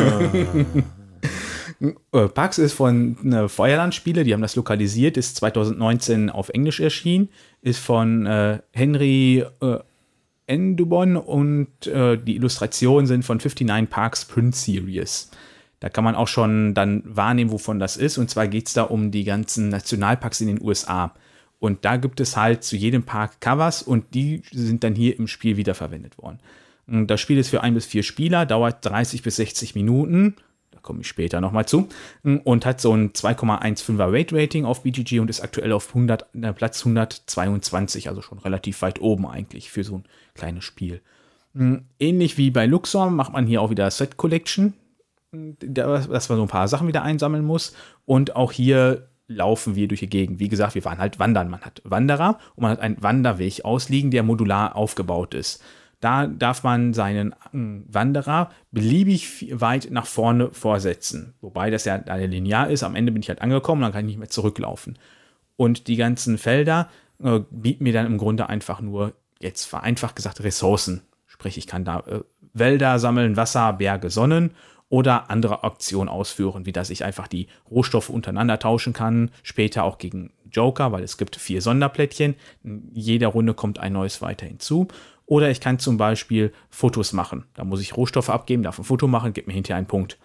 Äh, Parks ist von äh, Feuerland-Spiele, die haben das lokalisiert, ist 2019 auf Englisch erschienen, ist von äh, Henry äh, Endubon und äh, die Illustrationen sind von 59 Parks Print Series. Da kann man auch schon dann wahrnehmen, wovon das ist. Und zwar geht es da um die ganzen Nationalparks in den USA. Und da gibt es halt zu jedem Park Covers und die sind dann hier im Spiel wiederverwendet worden. Und Das Spiel ist für ein bis vier Spieler, dauert 30 bis 60 Minuten. Da komme ich später nochmal zu. Und hat so ein 2,15er Rate-Rating auf BGG und ist aktuell auf 100, äh, Platz 122, also schon relativ weit oben eigentlich für so ein kleines Spiel. Ähnlich wie bei Luxor macht man hier auch wieder Set Collection, dass man so ein paar Sachen wieder einsammeln muss. Und auch hier laufen wir durch die Gegend. Wie gesagt, wir waren halt wandern. Man hat Wanderer und man hat einen Wanderweg ausliegen, der modular aufgebaut ist. Da darf man seinen äh, Wanderer beliebig weit nach vorne vorsetzen. Wobei das ja eine linear ist. Am Ende bin ich halt angekommen, dann kann ich nicht mehr zurücklaufen. Und die ganzen Felder äh, bieten mir dann im Grunde einfach nur, jetzt vereinfacht gesagt, Ressourcen. Sprich, ich kann da äh, Wälder sammeln, Wasser, Berge, Sonnen oder andere Aktionen ausführen, wie dass ich einfach die Rohstoffe untereinander tauschen kann, später auch gegen Joker, weil es gibt vier Sonderplättchen. In jeder Runde kommt ein neues weiter hinzu. Oder ich kann zum Beispiel Fotos machen. Da muss ich Rohstoffe abgeben, darf ein Foto machen, gibt mir hinterher einen Punkt.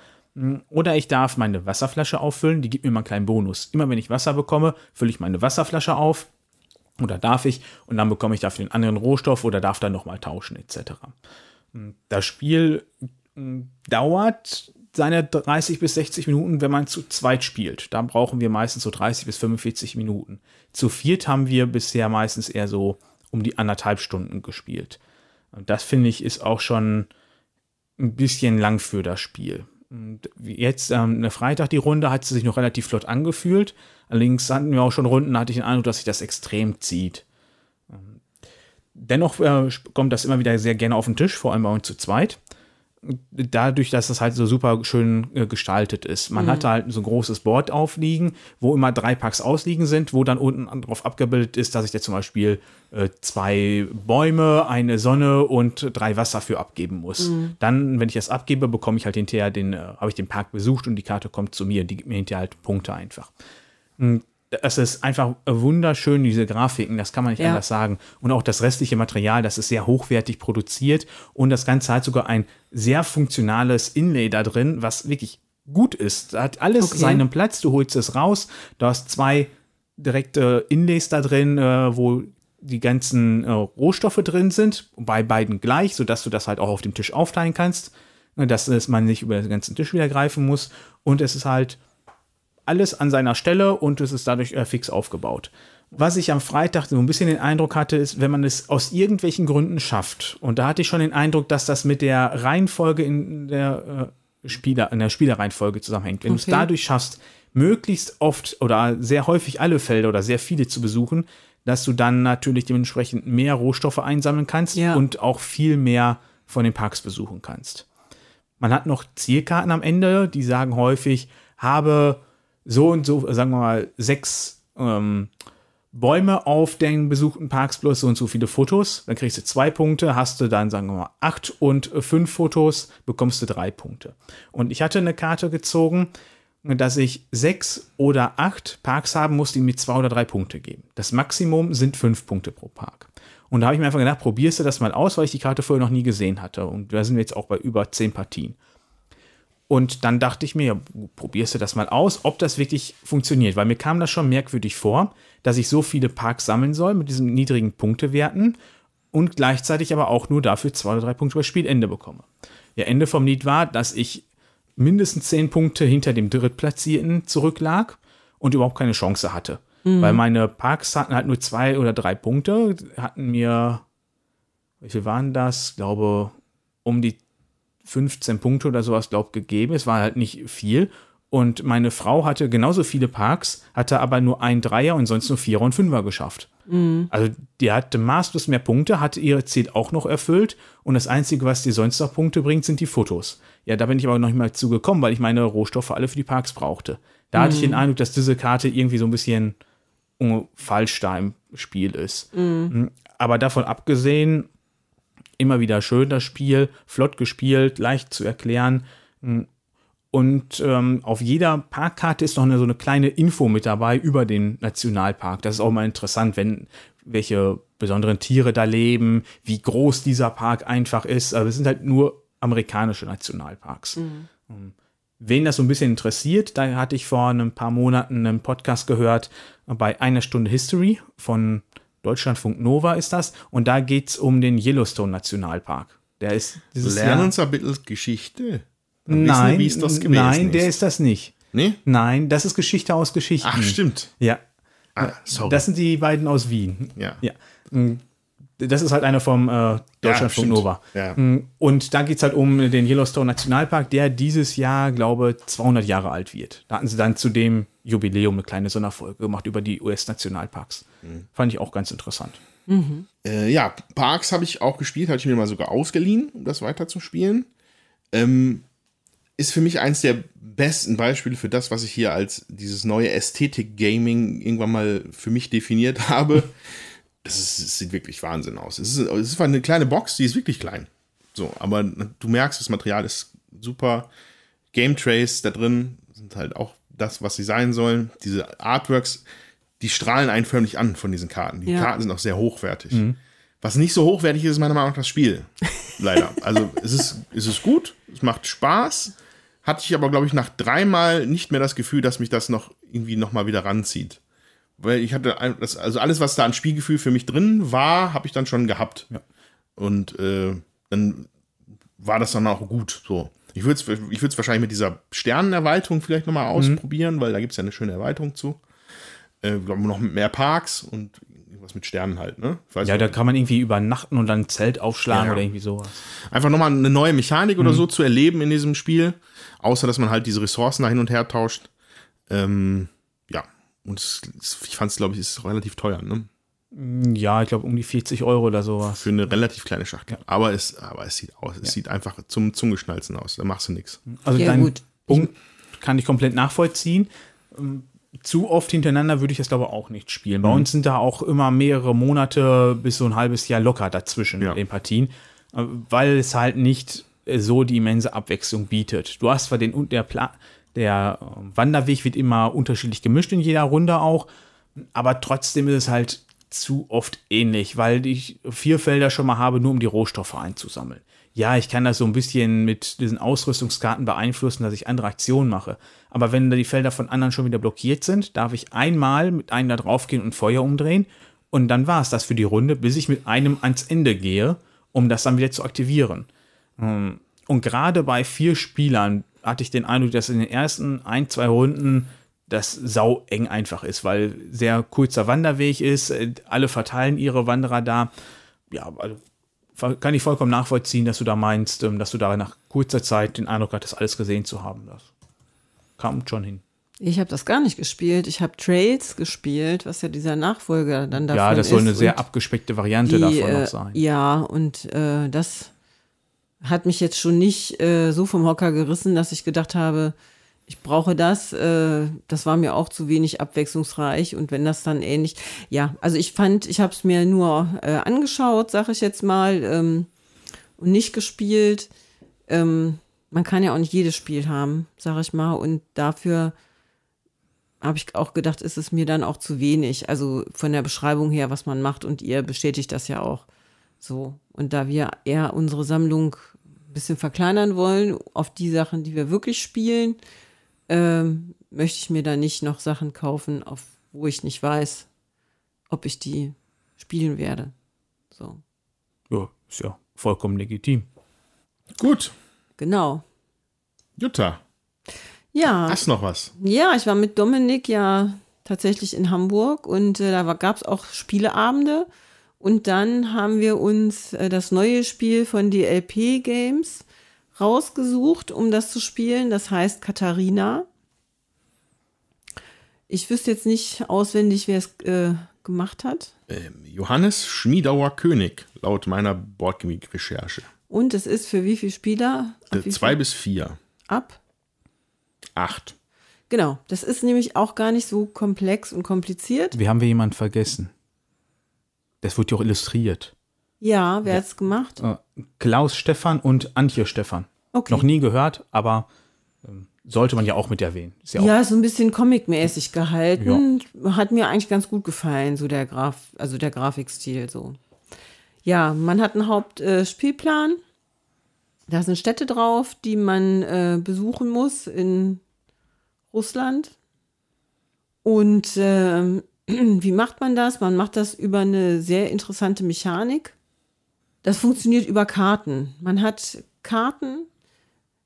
Oder ich darf meine Wasserflasche auffüllen, die gibt mir mal einen kleinen Bonus. Immer wenn ich Wasser bekomme, fülle ich meine Wasserflasche auf. Oder darf ich, und dann bekomme ich dafür einen anderen Rohstoff oder darf dann nochmal tauschen, etc. Das Spiel dauert seine 30 bis 60 Minuten, wenn man zu zweit spielt. Da brauchen wir meistens so 30 bis 45 Minuten. Zu viert haben wir bisher meistens eher so um die anderthalb Stunden gespielt. Und das finde ich ist auch schon ein bisschen lang für das Spiel. Und jetzt, ähm, eine Freitag die Runde, hat sie sich noch relativ flott angefühlt. Allerdings hatten wir auch schon Runden, hatte ich den Eindruck, dass sich das extrem zieht. Ähm, Dennoch äh, kommt das immer wieder sehr gerne auf den Tisch, vor allem bei uns zu zweit. Dadurch, dass das halt so super schön äh, gestaltet ist. Man hat halt so ein großes Board aufliegen, wo immer drei Packs ausliegen sind, wo dann unten drauf abgebildet ist, dass ich dir zum Beispiel äh, zwei Bäume, eine Sonne und drei Wasser für abgeben muss. Dann, wenn ich das abgebe, bekomme ich halt hinterher den, äh, habe ich den Park besucht und die Karte kommt zu mir. Die gibt mir hinterher halt Punkte einfach. Es ist einfach wunderschön, diese Grafiken, das kann man nicht Ja. anders sagen. Und auch das restliche Material, das ist sehr hochwertig produziert. Und das Ganze hat sogar ein sehr funktionales Inlay da drin, was wirklich gut ist. Da hat alles Okay. seinen Platz, du holst es raus. Du hast zwei direkte Inlays da drin, äh, wo die ganzen äh, Rohstoffe drin sind, bei beiden gleich, sodass du das halt auch auf dem Tisch aufteilen kannst, ne, dass es man nicht über den ganzen Tisch wieder greifen muss. Und es ist halt alles an seiner Stelle und es ist dadurch äh, fix aufgebaut. Was ich am Freitag so ein bisschen den Eindruck hatte, ist, wenn man es aus irgendwelchen Gründen schafft, und da hatte ich schon den Eindruck, dass das mit der Reihenfolge in der, äh, Spieler, in der Spielerreihenfolge zusammenhängt. Wenn du es Okay. dadurch schaffst, möglichst oft oder sehr häufig alle Felder oder sehr viele zu besuchen, dass du dann natürlich dementsprechend mehr Rohstoffe einsammeln kannst Ja. und auch viel mehr von den Parks besuchen kannst. Man hat noch Zielkarten am Ende, die sagen häufig, habe so und so, sagen wir mal, sechs ähm, Bäume auf den besuchten Parks plus so und so viele Fotos. Dann kriegst du zwei Punkte, hast du dann, sagen wir mal, acht und äh, fünf Fotos, bekommst du drei Punkte. Und ich hatte eine Karte gezogen, dass ich sechs oder acht Parks haben muss, die mir zwei oder drei Punkte geben. Das Maximum sind fünf Punkte pro Park. Und da habe ich mir einfach gedacht, probierst du das mal aus, weil ich die Karte vorher noch nie gesehen hatte. Und da sind wir jetzt auch bei über zehn Partien. Und dann dachte ich mir, ja, probierst du das mal aus, ob das wirklich funktioniert. Weil mir kam das schon merkwürdig vor, dass ich so viele Parks sammeln soll mit diesen niedrigen Punktewerten und gleichzeitig aber auch nur dafür zwei oder drei Punkte bei Spielende bekomme. Ja, Ende vom Lied war, dass ich mindestens zehn Punkte hinter dem Drittplatzierten zurücklag und überhaupt keine Chance hatte. Weil meine Parks hatten halt nur zwei oder drei Punkte, hatten mir, wie viel waren das? Ich glaube, um die 15 Punkte oder sowas, glaub, gegeben. Es war halt nicht viel. Und meine Frau hatte genauso viele Parks, hatte aber nur ein Dreier und sonst nur Vierer und Fünfer geschafft. Also die hatte maßlos mehr Punkte, hatte ihr Ziel auch noch erfüllt und das Einzige, was dir sonst noch Punkte bringt, sind die Fotos. Ja, da bin ich aber noch nicht mal zugekommen, weil ich meine Rohstoffe alle für die Parks brauchte. Da hatte ich den Eindruck, dass diese Karte irgendwie so ein bisschen falsch da im Spiel ist. Aber davon abgesehen, immer wieder schön das Spiel, flott gespielt, leicht zu erklären. Und ähm, auf jeder Parkkarte ist noch eine, so eine kleine Info mit dabei über den Nationalpark. Das ist auch mal interessant, wenn welche besonderen Tiere da leben, wie groß dieser Park einfach ist. Aber es sind halt nur amerikanische Nationalparks. Ähm, Wen das so ein bisschen interessiert, da hatte ich vor ein paar Monaten einen Podcast gehört bei einer Stunde History von Deutschlandfunk Nova ist das. Und da geht's um den Yellowstone Nationalpark. Der ist dieses Lernen Jahr. uns ein bisschen Geschichte. Dann wissen wir, Nein, ist nein, der ist das nicht. Nee? Nein, das ist Geschichte aus Geschichten. Ach, stimmt. Ja, Ah, sorry. das sind die beiden aus Wien. ja. Ja. Das ist halt einer vom äh, Deutschlandfunk stimmt. Nova. Ja. Mm, Und da geht es halt um den Yellowstone Nationalpark, der dieses Jahr, glaube 200 Jahre alt wird. Da hatten sie dann zu dem Jubiläum eine kleine Sonderfolge gemacht über die US-Nationalparks. Mhm. Fand ich auch ganz interessant. Äh, ja, Parks habe ich auch gespielt, habe ich mir mal sogar ausgeliehen, um das weiterzuspielen. Ähm, ist für mich eins der besten Beispiele für das, was ich hier als dieses neue Ästhetik-Gaming irgendwann mal für mich definiert [LAUGHS] habe. Es, ist, es sieht wirklich Wahnsinn aus. Es ist, es ist eine kleine Box, die ist wirklich klein. So, aber du merkst, das Material ist super. Game Trays da drin sind halt auch das, was sie sein sollen. Diese Artworks, die strahlen einen förmlich an von diesen Karten. Die Ja. Karten sind auch sehr hochwertig. Was nicht so hochwertig ist, ist meiner Meinung nach das Spiel. [LAUGHS] Leider. Also es ist, es ist gut, es macht Spaß. Hatte ich aber, glaube ich, nach dreimal nicht mehr das Gefühl, dass mich das noch irgendwie nochmal wieder ranzieht. Weil ich hatte, ein- das, also alles, was da an Spielgefühl für mich drin war, habe ich dann schon gehabt. Und äh, dann war das dann auch gut. So. Ich würde es ich würd's wahrscheinlich mit dieser Sternenerweiterung vielleicht nochmal ausprobieren, weil da gibt es ja eine schöne Erweiterung zu. Äh, ich glaube, noch mit mehr Parks und irgendwas mit Sternen halt, ne? Ja, nicht. da kann man irgendwie übernachten und dann ein Zelt aufschlagen Ja. oder irgendwie sowas. einfach nochmal eine neue Mechanik Mhm. oder so zu erleben in diesem Spiel. Außer, dass man halt diese Ressourcen da hin und her tauscht. Ähm, ja. Und es, es, ich fand es, glaube ich, ist relativ teuer, ne? Ja, ich glaube um die 40 Euro oder sowas. Für eine relativ kleine Schachtel. Aber, es, aber es sieht aus. Es sieht einfach zum Zungeschnalzen aus. Da machst du nichts. Also Ja, dein gut. Punkt kann ich komplett nachvollziehen. Ähm, Zu oft hintereinander würde ich das glaube ich auch nicht spielen. Bei Mhm. uns sind da auch immer mehrere Monate bis so ein halbes Jahr locker dazwischen Ja. in den Partien, äh, weil es halt nicht äh, so die immense Abwechslung bietet. Du hast zwar den der Pla der Wanderweg wird immer unterschiedlich gemischt in jeder Runde auch, aber trotzdem ist es halt zu oft ähnlich, weil ich vier Felder schon mal habe, nur um die Rohstoffe einzusammeln. Ja, ich kann das so ein bisschen mit diesen Ausrüstungskarten beeinflussen, dass ich andere Aktionen mache. Aber wenn da die Felder von anderen schon wieder blockiert sind, darf ich einmal mit einem da draufgehen und Feuer umdrehen. Und dann war es das für die Runde, bis ich mit einem ans Ende gehe, um das dann wieder zu aktivieren. Ähm, Und gerade bei vier Spielern hatte ich den Eindruck, dass in den ersten ein, zwei Runden das sau eng einfach ist, weil sehr kurzer Wanderweg ist, äh, alle verteilen ihre Wanderer da. Ja, also kann ich vollkommen nachvollziehen, dass du da meinst, ähm, dass du da nach kurzer Zeit den Eindruck hattest, alles gesehen zu haben. Das kam schon hin. Ich habe das gar nicht gespielt. Ich habe Trails gespielt, was ja dieser Nachfolger dann davon ist. Ja, das soll eine sehr abgespeckte Variante die, davon äh, noch sein. Ja, und äh, das hat mich jetzt schon nicht äh, so vom Hocker gerissen, dass ich gedacht habe, ich brauche das. Äh, das war mir auch zu wenig abwechslungsreich. Und wenn das dann ähnlich, ja, also ich fand, ich habe es mir nur äh, angeschaut, sage ich jetzt mal, ähm, und nicht gespielt. Ähm, man kann ja auch nicht jedes Spiel haben, sage ich mal. Und dafür habe ich auch gedacht, ist es mir dann auch zu wenig. Also von der Beschreibung her, was man macht. Und ihr bestätigt das ja auch so. Und da wir eher unsere Sammlung ein bisschen verkleinern wollen auf die Sachen, die wir wirklich spielen, ähm, möchte ich mir da nicht noch Sachen kaufen, auf wo ich nicht weiß, ob ich die spielen werde. So, Ja, ist ja vollkommen legitim. Gut, genau. Jutta, Ja. hast noch was? Ja, ich war mit Dominik ja tatsächlich in Hamburg und äh, da gab es auch Spieleabende. Und dann haben wir uns äh, das neue Spiel von DLP Games rausgesucht, um das zu spielen. Das heißt Katharina. Ich wüsste jetzt nicht auswendig, wer es äh, gemacht hat. Ähm, Johannes Schmiedauer König, laut meiner Boardgame-Recherche. Und es ist für wie viele Spieler? Ab Äh, wie Zwei viel? bis vier. Ab? Acht. Genau. Das ist nämlich auch gar nicht so komplex und kompliziert. Wir haben wir jemanden vergessen. Das wird ja auch illustriert. Ja, wer hat's gemacht? Äh, Klaus Stefan und Antje Stefan. Okay. Noch nie gehört, aber ähm, sollte man ja auch mit erwähnen. Ist ja, auch Ja, so ein bisschen comicmäßig gehalten. Hat mir eigentlich ganz gut gefallen, so der Graf, also der Grafikstil so. Ja, man hat einen Hauptspielplan. Äh, da sind Städte drauf, die man äh, besuchen muss in Russland. Und ähm, [CLEARS THROAT] wie macht man das? Man macht das über eine sehr interessante Mechanik. Das funktioniert über Karten. Man hat Karten,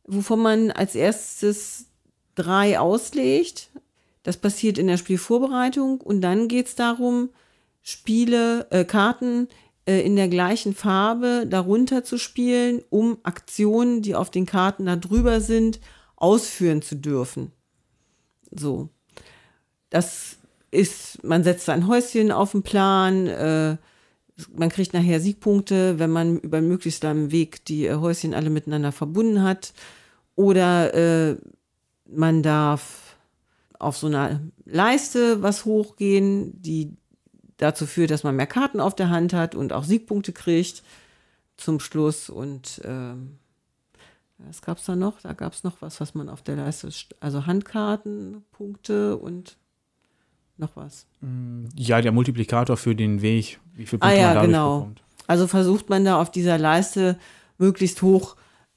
wovon man als erstes drei auslegt. Das passiert in der Spielvorbereitung und dann geht es darum, Spiele, äh, Karten äh, in der gleichen Farbe darunter zu spielen, um Aktionen, die auf den Karten da drüber sind, ausführen zu dürfen. So. Das ist, man setzt ein Häuschen auf den Plan, äh, man kriegt nachher Siegpunkte, wenn man über möglichst langen Weg die äh, Häuschen alle miteinander verbunden hat. Oder äh, man darf auf so einer Leiste was hochgehen, die dazu führt, dass man mehr Karten auf der Hand hat und auch Siegpunkte kriegt zum Schluss. Und ähm, was gab es da noch? Da gab es noch was, was man auf der Leiste, st- also Handkarten, Punkte und noch was. ja, der Multiplikator für den Weg, wie viel Ah Punkte ja, man dadurch genau. bekommt. Also versucht man da auf dieser Leiste möglichst hoch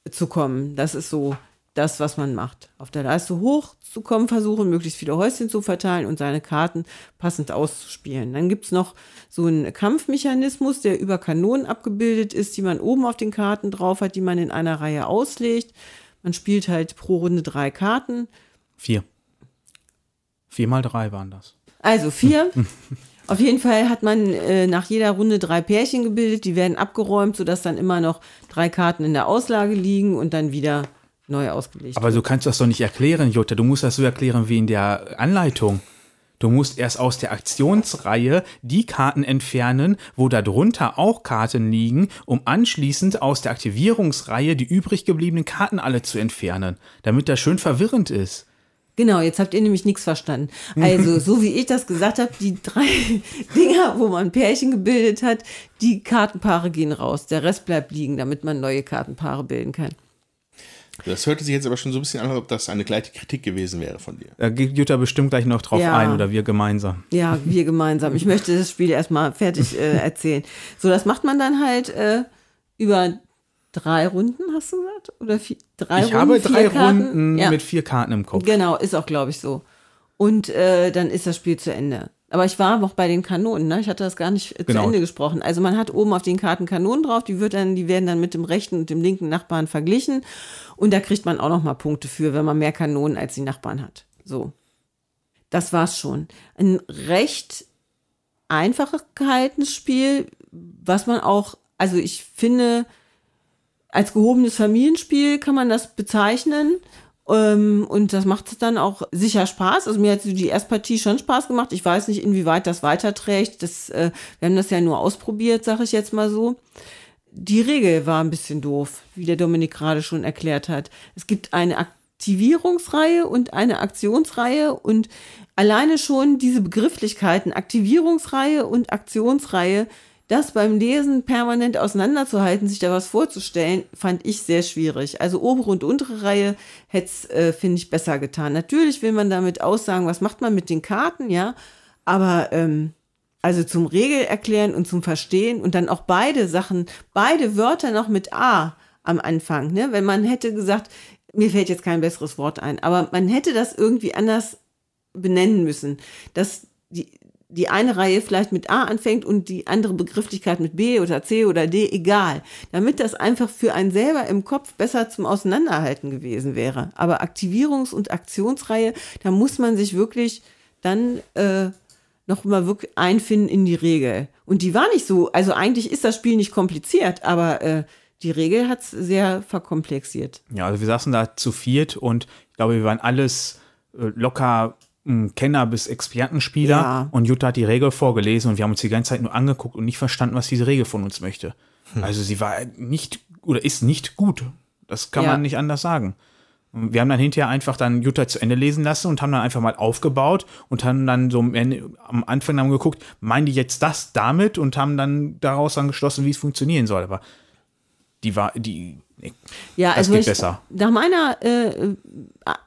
zu kommen. Das ist so das, was man macht. Auf der Leiste hoch zu kommen, versuchen, möglichst viele Häuschen zu verteilen und seine Karten passend auszuspielen. Dann gibt's noch so einen Kampfmechanismus, der über Kanonen abgebildet ist, die man oben auf den Karten drauf hat, die man in einer Reihe auslegt. Man spielt halt pro Runde drei Karten. Vier. Vier mal drei waren das. Also vier. Auf jeden Fall hat man äh, nach jeder Runde drei Pärchen gebildet, die werden abgeräumt, sodass dann immer noch drei Karten in der Auslage liegen und dann wieder neu ausgelegt. Aber so kannst du das doch nicht erklären, Jutta. Du musst das so erklären wie in der Anleitung. Du musst erst aus der Aktionsreihe die Karten entfernen, wo darunter auch Karten liegen, um anschließend aus der Aktivierungsreihe die übrig gebliebenen Karten alle zu entfernen, damit das schön verwirrend ist. Genau, jetzt habt ihr nämlich nichts verstanden. Also, so wie ich das gesagt habe, die drei [LAUGHS] Dinger, wo man Pärchen gebildet hat, die Kartenpaare gehen raus. Der Rest bleibt liegen, damit man neue Kartenpaare bilden kann. Das hörte sich jetzt aber schon so ein bisschen an, als ob das eine gleiche Kritik gewesen wäre von dir. Da geht Jutta bestimmt gleich noch drauf Ja. ein oder wir gemeinsam. Ja, wir [LAUGHS] gemeinsam. Ich möchte das Spiel erstmal fertig äh, erzählen. So, das macht man dann halt äh, über drei Runden, hast du gesagt? Oder vier, drei ich Runden? habe vier drei Karten? Runden Ja. mit vier Karten im Kopf. Genau, ist auch, glaube ich, so. Und äh, dann ist das Spiel zu Ende. Aber ich war noch bei den Kanonen, ne? Ich hatte das gar nicht äh, Genau. zu Ende gesprochen. Also man hat oben auf den Karten Kanonen drauf, die wird dann, die werden dann mit dem rechten und dem linken Nachbarn verglichen. Und da kriegt man auch noch mal Punkte für, wenn man mehr Kanonen als die Nachbarn hat. So. Das war's schon. Ein recht einfach gehaltenes Spiel, was man auch, also ich finde, als gehobenes Familienspiel kann man das bezeichnen. Ähm, und das macht dann auch sicher Spaß. Also mir hat die Erstpartie schon Spaß gemacht. Ich weiß nicht, inwieweit das weiterträgt. Das, äh, wir haben das ja nur ausprobiert, sage ich jetzt mal so. Die Regel war ein bisschen doof, wie der Dominik gerade schon erklärt hat. Es gibt eine Aktivierungsreihe und eine Aktionsreihe und alleine schon diese Begrifflichkeiten Aktivierungsreihe und Aktionsreihe das beim Lesen permanent auseinanderzuhalten, sich da was vorzustellen, fand ich sehr schwierig. Also obere und untere Reihe hätte es, äh, finde ich, besser getan. Natürlich will man damit aussagen, was macht man mit den Karten, ja, aber ähm, also zum Regel erklären und zum Verstehen und dann auch beide Sachen, beide Wörter noch mit A am Anfang, ne? Wenn man hätte gesagt, mir fällt jetzt kein besseres Wort ein, aber man hätte das irgendwie anders benennen müssen, dass die, die eine Reihe vielleicht mit A anfängt und die andere Begrifflichkeit mit B oder C oder D, egal. Damit das einfach für einen selber im Kopf besser zum Auseinanderhalten gewesen wäre. Aber Aktivierungs- und Aktionsreihe, da muss man sich wirklich dann äh, noch mal wirklich einfinden in die Regel. Und die war nicht so, also eigentlich ist das Spiel nicht kompliziert, aber äh, die Regel hat es sehr verkomplexiert. Ja, also wir saßen da zu viert und ich glaube, wir waren alles äh, locker Kenner bis Expertenspieler Ja. und Jutta hat die Regel vorgelesen und wir haben uns die ganze Zeit nur angeguckt und nicht verstanden, was diese Regel von uns möchte. Also sie war nicht oder ist nicht gut. Das kann Ja. man nicht anders sagen. Und Wir haben dann hinterher einfach dann Jutta zu Ende lesen lassen und haben dann einfach mal aufgebaut und haben dann so am Anfang haben geguckt, meinen die jetzt das damit und haben dann daraus dann geschlossen, wie es funktionieren soll. Aber die war, die, nee, Ja, Das also geht ich, besser. nach meiner äh,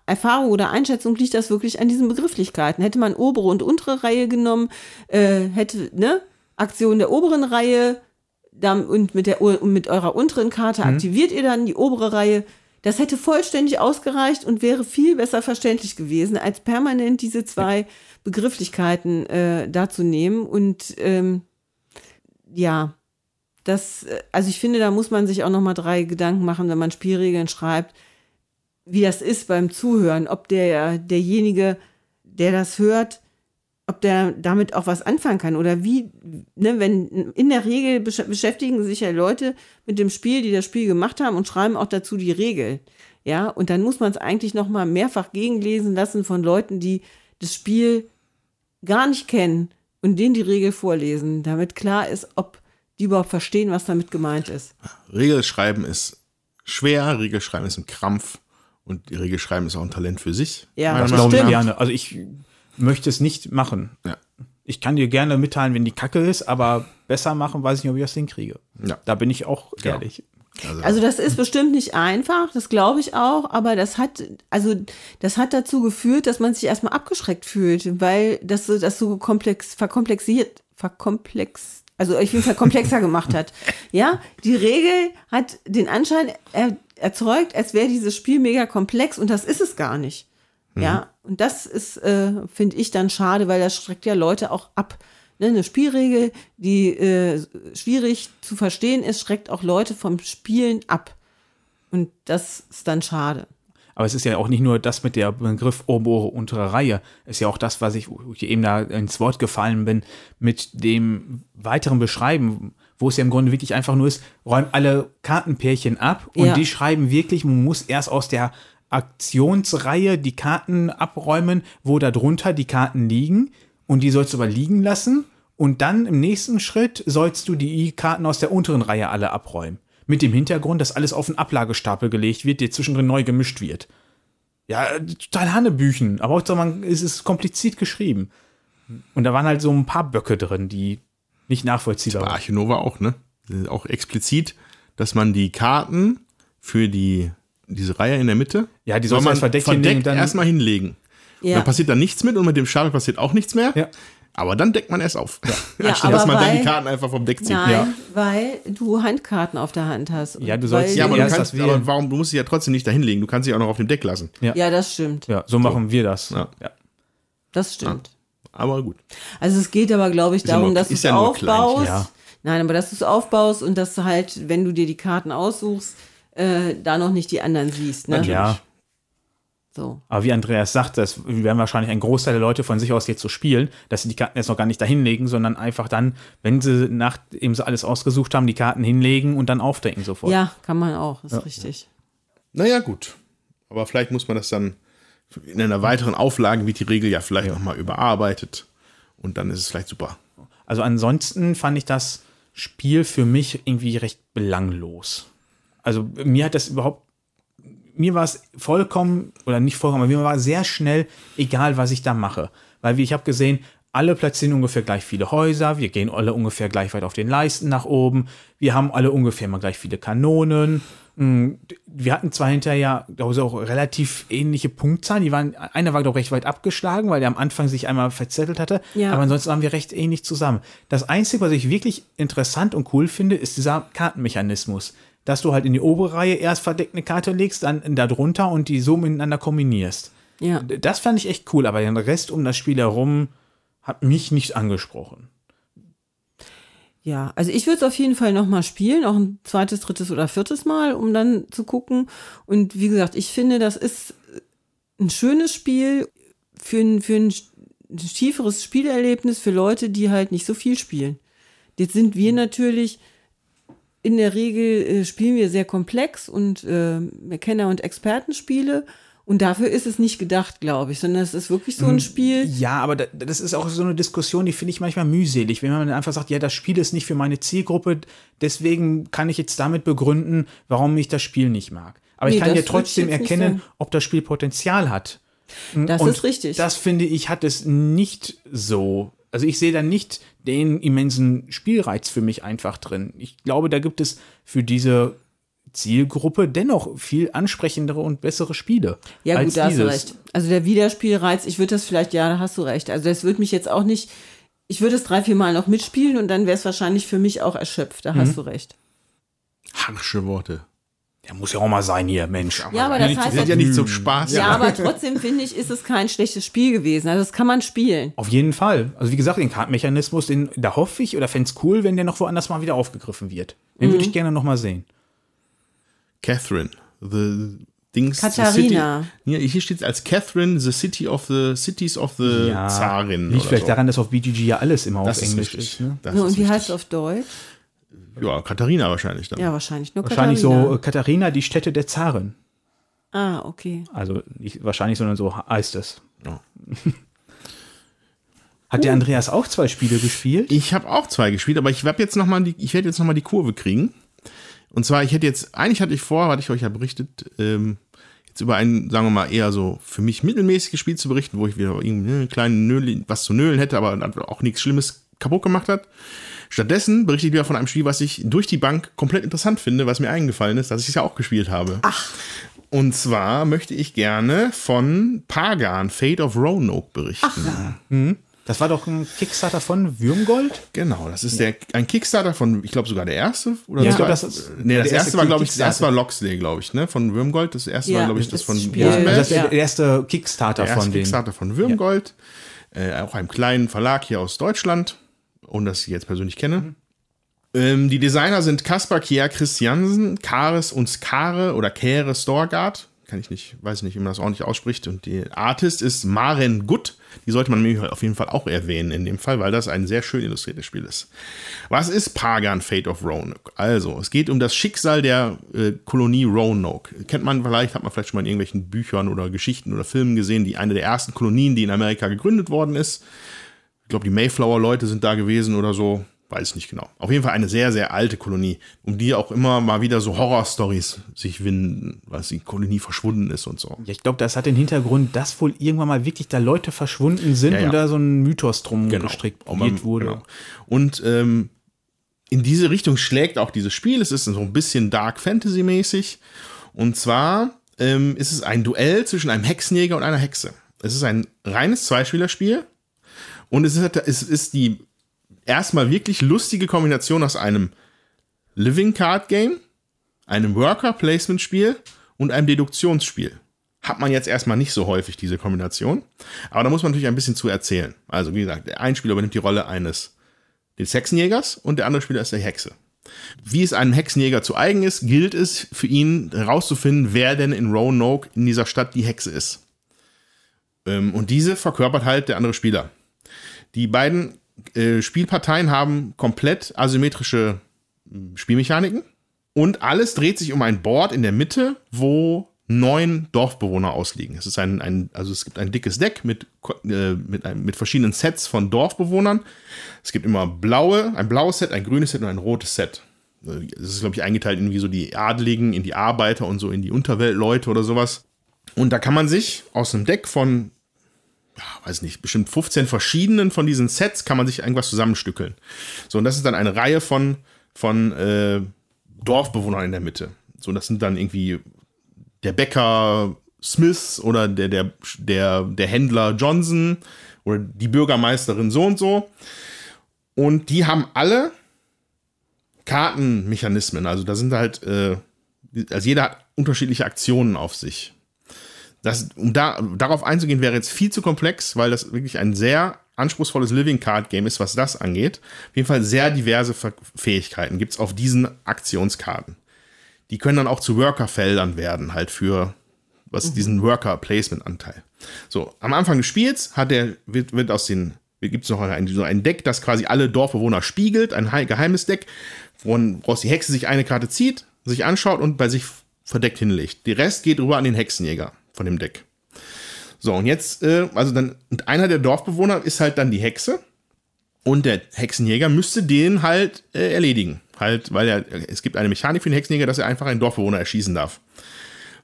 Erfahrung oder Einschätzung liegt das wirklich an diesen Begrifflichkeiten. Hätte man obere und untere Reihe genommen, äh, hätte, ne, Aktion der oberen Reihe dann, und mit, der, und mit eurer unteren Karte aktiviert ihr dann die obere Reihe. Das hätte vollständig ausgereicht und wäre viel besser verständlich gewesen, als permanent diese zwei Begrifflichkeiten äh, da zu nehmen. Und ähm, ja, das, äh, also ich finde, da muss man sich auch noch mal drei Gedanken machen, wenn man Spielregeln schreibt, wie das ist beim Zuhören, ob der derjenige, der das hört, ob der damit auch was anfangen kann oder wie, ne, wenn in der Regel besch beschäftigen sich ja Leute mit dem Spiel, die das Spiel gemacht haben und schreiben auch dazu die Regel. Ja, und dann muss man es eigentlich noch mal mehrfach gegenlesen lassen von Leuten, die das Spiel gar nicht kennen und denen die Regel vorlesen, damit klar ist, ob die überhaupt verstehen, was damit gemeint ist. Regelschreiben ist schwer, Regelschreiben ist ein Krampf und Regelschreiben ist auch ein Talent für sich. Ja, das glaube ich gerne. Also ich möchte es nicht machen. Ja. Ich kann dir gerne mitteilen, wenn die Kacke ist, aber besser machen, weiß ich nicht, ob ich das hinkriege. Ja. Da bin ich auch Ja. ehrlich. Also, Also das ist bestimmt nicht einfach, das glaube ich auch, aber das hat, also das hat dazu geführt, dass man sich erstmal abgeschreckt fühlt, weil das so, das so komplex, verkomplexiert, verkomplex, also auf jeden Fall komplexer gemacht hat. [LAUGHS] Ja, die Regel hat den Anschein er, erzeugt, als wäre dieses Spiel mega komplex und das ist es gar nicht. Ja, und das ist, äh, finde ich dann schade, weil das schreckt ja Leute auch ab. Ne, eine Spielregel, die äh, schwierig zu verstehen ist, schreckt auch Leute vom Spielen ab. Und das ist dann schade. Aber es ist ja auch nicht nur das mit der Begriff obere, untere Reihe. Es ist ja auch das, was ich, ich eben da ins Wort gefallen bin, mit dem weiteren Beschreiben, wo es ja im Grunde wirklich einfach nur ist, räum alle Kartenpärchen ab und Ja. die schreiben wirklich, man muss erst aus der Aktionsreihe die Karten abräumen, wo da drunter die Karten liegen und die sollst du aber liegen lassen und dann im nächsten Schritt sollst du die Karten aus der unteren Reihe alle abräumen. Mit dem Hintergrund, dass alles auf einen Ablagestapel gelegt wird, der zwischendrin neu gemischt wird. Ja, total Hannebüchen, aber auch man, es ist kompliziert geschrieben. Und da waren halt so ein paar Böcke drin, die nicht nachvollziehbar waren. Archinova auch, ne? Auch explizit, dass man die Karten für die, diese Reihe in der Mitte, Ja, die soll man verdeckt hinlegen dann- erstmal hinlegen. Ja. Dann passiert da nichts mit und mit dem Stapel passiert auch nichts mehr. Ja. Aber dann deckt man erst auf. Ja, [LAUGHS] Anstatt dass aber man dann die weil- Karten einfach vom Deck zieht. Nein, Ja. weil du Handkarten auf der Hand hast. Ja, du sollst- weil, Ja, aber, du kannst, aber warum, du musst sie ja trotzdem nicht da hinlegen. Du kannst sie auch noch auf dem Deck lassen. ja, das stimmt. Ja, so machen wir das. Ja. Ja. Das stimmt. Aber gut. Also es geht aber, glaube ich, ja darum, dass du es ja aufbaust. ja. Nein, aber dass du es aufbaust und dass du halt, wenn du dir die Karten aussuchst, äh, da noch nicht die anderen siehst. Ne? ja. So. Aber wie Andreas sagt, das werden wahrscheinlich ein Großteil der Leute von sich aus jetzt so spielen, dass sie die Karten jetzt noch gar nicht da hinlegen, sondern einfach dann, wenn sie nachdem sie alles ausgesucht haben, die Karten hinlegen und dann aufdecken sofort. Ja, kann man auch, ist richtig. Naja, gut. Aber vielleicht muss man das dann in einer weiteren Auflage, wie die Regel ja vielleicht Ja. nochmal überarbeitet. Und dann ist es vielleicht super. Also ansonsten fand ich das Spiel für mich irgendwie recht belanglos. Also mir hat das überhaupt, mir war es vollkommen, oder nicht vollkommen, aber mir war sehr schnell egal, was ich da mache. Weil wie ich habe gesehen, alle platzieren ungefähr gleich viele Häuser, wir gehen alle ungefähr gleich weit auf den Leisten nach oben, wir haben alle ungefähr mal gleich viele Kanonen. Mm, Wir hatten zwar hinterher, glaube ich, auch relativ ähnliche Punktzahlen. Die waren, einer war, glaube ich, recht weit abgeschlagen, weil der am Anfang sich einmal verzettelt hatte. Ja. Aber ansonsten waren wir recht ähnlich zusammen. Das Einzige, was ich wirklich interessant und cool finde, ist dieser Kartenmechanismus. Dass du halt in die obere Reihe erst verdeckt eine Karte legst, dann da drunter und die so miteinander kombinierst. Ja. Das fand ich echt cool, aber den Rest um das Spiel herum hat mich nicht angesprochen. Ja, also ich würde es auf jeden Fall nochmal spielen, auch ein zweites, drittes oder viertes Mal, um dann zu gucken. Und wie gesagt, ich finde, das ist ein schönes Spiel für ein, für ein tieferes Spielerlebnis für Leute, die halt nicht so viel spielen. Jetzt sind wir natürlich in der Regel äh, spielen wir sehr komplex und äh, Kenner- und Expertenspiele. Und dafür ist es nicht gedacht, glaube ich, sondern es ist wirklich so ein Spiel. Ja, aber da, das ist auch so eine Diskussion, die finde ich manchmal mühselig, wenn man einfach sagt, ja, das Spiel ist nicht für meine Zielgruppe, deswegen kann ich jetzt damit begründen, warum ich das Spiel nicht mag. Aber Nee, ich kann ja trotzdem erkennen, ob das Spiel Potenzial hat. Das Und ist richtig. Das finde ich, hat es nicht so. Also ich sehe da nicht den immensen Spielreiz für mich einfach drin. Ich glaube, da gibt es für diese Zielgruppe dennoch viel ansprechendere und bessere Spiele. Ja, als gut, da hast du dieses. recht. Also der Wiederspielreiz, ich würde das vielleicht, ja, da hast du recht. Also das würde mich jetzt auch nicht, ich würde es drei, vier Mal noch mitspielen und dann wäre es wahrscheinlich für mich auch erschöpft. Da Mhm. hast du recht. Harsche Worte. Der muss ja auch mal sein hier, Mensch. Ja, aber das Die heißt sind ja ja, nicht zum Spaß. ja, aber trotzdem finde ich, ist es kein schlechtes Spiel gewesen. Also das kann man spielen. Auf jeden Fall. Also wie gesagt, den Kartenmechanismus, den, da hoffe ich oder fände es cool, wenn der noch woanders mal wieder aufgegriffen wird. Den Mhm. würde ich gerne noch mal sehen. Catherine, the Dings. Katharina. The city, ja, hier steht als Catherine, the city of the cities of the Zarin. Liegt vielleicht so. daran, dass auf BGG ja alles immer das auf ist Englisch richtig. ist. Ne? Das Ja, ist und wie heißt es auf Deutsch? Ja, Katharina wahrscheinlich dann. Ja, wahrscheinlich nur Wahrscheinlich Katharina. so äh, Katharina, die Stätte der Zarin. Ah, okay. Also nicht wahrscheinlich, sondern so heißt es. Ja. [LAUGHS] Hat der Andreas auch zwei Spiele gespielt? Ich habe auch zwei gespielt, aber ich werde jetzt noch mal die, ich werde jetzt noch mal die Kurve kriegen. Und zwar, ich hätte jetzt, eigentlich hatte ich vor, hatte ich euch ja berichtet, ähm, jetzt über ein, sagen wir mal, eher so für mich mittelmäßiges Spiel zu berichten, wo ich wieder irgendwie einen kleinen Nöl, was zu nölen hätte, aber auch nichts Schlimmes kaputt gemacht hat. Stattdessen berichte ich wieder von einem Spiel, was ich durch die Bank komplett interessant finde, was mir eingefallen ist, dass ich es ja auch gespielt habe. Ach. Und zwar möchte ich gerne von Pagan, Fate of Roanoke berichten. Das war doch ein Kickstarter von Würmgold? Genau, das ist der, ein Kickstarter von, ich glaube sogar der erste. Oder Ja, das war, das ist- nee, das der erste erste war, glaube ich, das erste war Loxley, glaube ich, ne, von Würmgold. Das erste war, Ja, glaube ich, das, das von Spiel- Also Würmberg. das ist Ja. der erste Kickstarter der erste von. Kickstarter von Würmgold. Äh, auch einem kleinen Verlag hier aus Deutschland, ohne dass ich sie jetzt persönlich kenne. Ähm, die Designer sind Kaspar Kier Christiansen, Kares und Skare oder Kere Storgard. Kann ich nicht, weiß ich nicht, wie man das ordentlich ausspricht. Und die Artist ist Maren Gutt. Die sollte man nämlich auf jeden Fall auch erwähnen in dem Fall, weil das ein sehr schön illustriertes Spiel ist. Was ist Pagan Fate of Roanoke? Also, es geht um das Schicksal der äh, Kolonie Roanoke. Kennt man vielleicht, hat man vielleicht schon mal in irgendwelchen Büchern oder Geschichten oder Filmen gesehen, die eine der ersten Kolonien, die in Amerika gegründet worden ist. Ich glaube, die Mayflower-Leute sind da gewesen oder so. Weiß nicht genau. Auf jeden Fall eine sehr, sehr alte Kolonie, um die auch immer mal wieder so Horror-Stories sich winden, weil die Kolonie verschwunden ist und so. Ja, ich glaube, das hat den Hintergrund, dass wohl irgendwann mal wirklich da Leute verschwunden sind Ja, ja. und da so ein Mythos drum gestrickt Auch man- wurde. genau. Und ähm, in diese Richtung schlägt auch dieses Spiel. Es ist so ein bisschen Dark Fantasy-mäßig. Und zwar ähm, ist es ein Duell zwischen einem Hexenjäger und einer Hexe. Es ist ein reines Zweispielerspiel. Und es ist, es ist die erstmal wirklich lustige Kombination aus einem Living Card Game, einem Worker Placement Spiel und einem Deduktionsspiel. Hat man jetzt erstmal nicht so häufig diese Kombination. Aber da muss man natürlich ein bisschen zu erzählen. Also, wie gesagt, der ein Spieler übernimmt die Rolle eines des Hexenjägers und der andere Spieler ist der Hexe. Wie es einem Hexenjäger zu eigen ist, gilt es für ihn herauszufinden, wer denn in Roanoke in dieser Stadt die Hexe ist. Ähm, und diese verkörpert halt der andere Spieler. Die beiden äh, Spielparteien haben komplett asymmetrische mh, Spielmechaniken und alles dreht sich um ein Board in der Mitte, wo neun Dorfbewohner ausliegen. Es ist ein, ein also es gibt ein dickes Deck mit, äh, mit, ein, mit verschiedenen Sets von Dorfbewohnern. Es gibt immer blaue, ein blaues Set, ein grünes Set und ein rotes Set. Es ist, glaube ich, eingeteilt in wie so die Adligen, in die Arbeiter und so in die Unterweltleute oder sowas. Und da kann man sich aus einem Deck von, weiß nicht, bestimmt 15 verschiedenen von diesen Sets kann man sich irgendwas zusammenstückeln. So, und das ist dann eine Reihe von, von äh, Dorfbewohnern in der Mitte. So, das sind dann irgendwie der Bäcker Smith oder der, der, der, der Händler Johnson oder die Bürgermeisterin so und so. Und die haben alle Kartenmechanismen. Also da sind halt, äh, also jeder hat unterschiedliche Aktionen auf sich. Das, um da, darauf einzugehen, wäre jetzt viel zu komplex, weil das wirklich ein sehr anspruchsvolles Living Card Game ist, was das angeht. Auf jeden Fall sehr diverse Fähigkeiten gibt es auf diesen Aktionskarten. Die können dann auch zu Worker-Feldern werden, halt für was mhm. diesen Worker-Placement-Anteil. So, am Anfang des Spiels hat der, wird, wird aus den, gibt es noch ein, so ein Deck, das quasi alle Dorfbewohner spiegelt, ein geheimes Deck, woraus die Hexe sich eine Karte zieht, sich anschaut und bei sich verdeckt hinlegt. Die Rest geht rüber an den Hexenjäger von dem Deck. So, und jetzt, äh, also dann, und einer der Dorfbewohner ist halt dann die Hexe. Und der Hexenjäger müsste den halt äh, erledigen. Halt, weil er, es gibt eine Mechanik für den Hexenjäger, dass er einfach einen Dorfbewohner erschießen darf.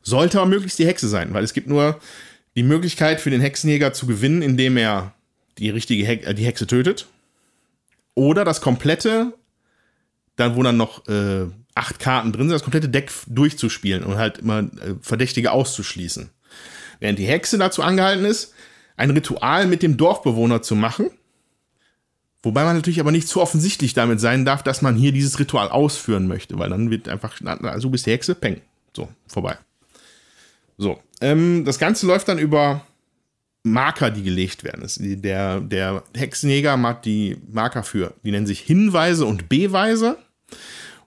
Sollte aber möglichst die Hexe sein, weil es gibt nur die Möglichkeit für den Hexenjäger zu gewinnen, indem er die richtige He äh, die Hexe tötet. Oder das komplette dann wo dann noch äh, acht Karten drin sind, das komplette Deck durchzuspielen und halt immer äh, Verdächtige auszuschließen. Während die Hexe dazu angehalten ist, ein Ritual mit dem Dorfbewohner zu machen. Wobei man natürlich aber nicht zu offensichtlich damit sein darf, dass man hier dieses Ritual ausführen möchte, weil dann wird einfach, also bist die Hexe, peng, so, vorbei. So, ähm, das Ganze läuft dann über Marker, die gelegt werden. Der, der Hexenjäger macht die Marker für, die nennen sich Hinweise und Beweise.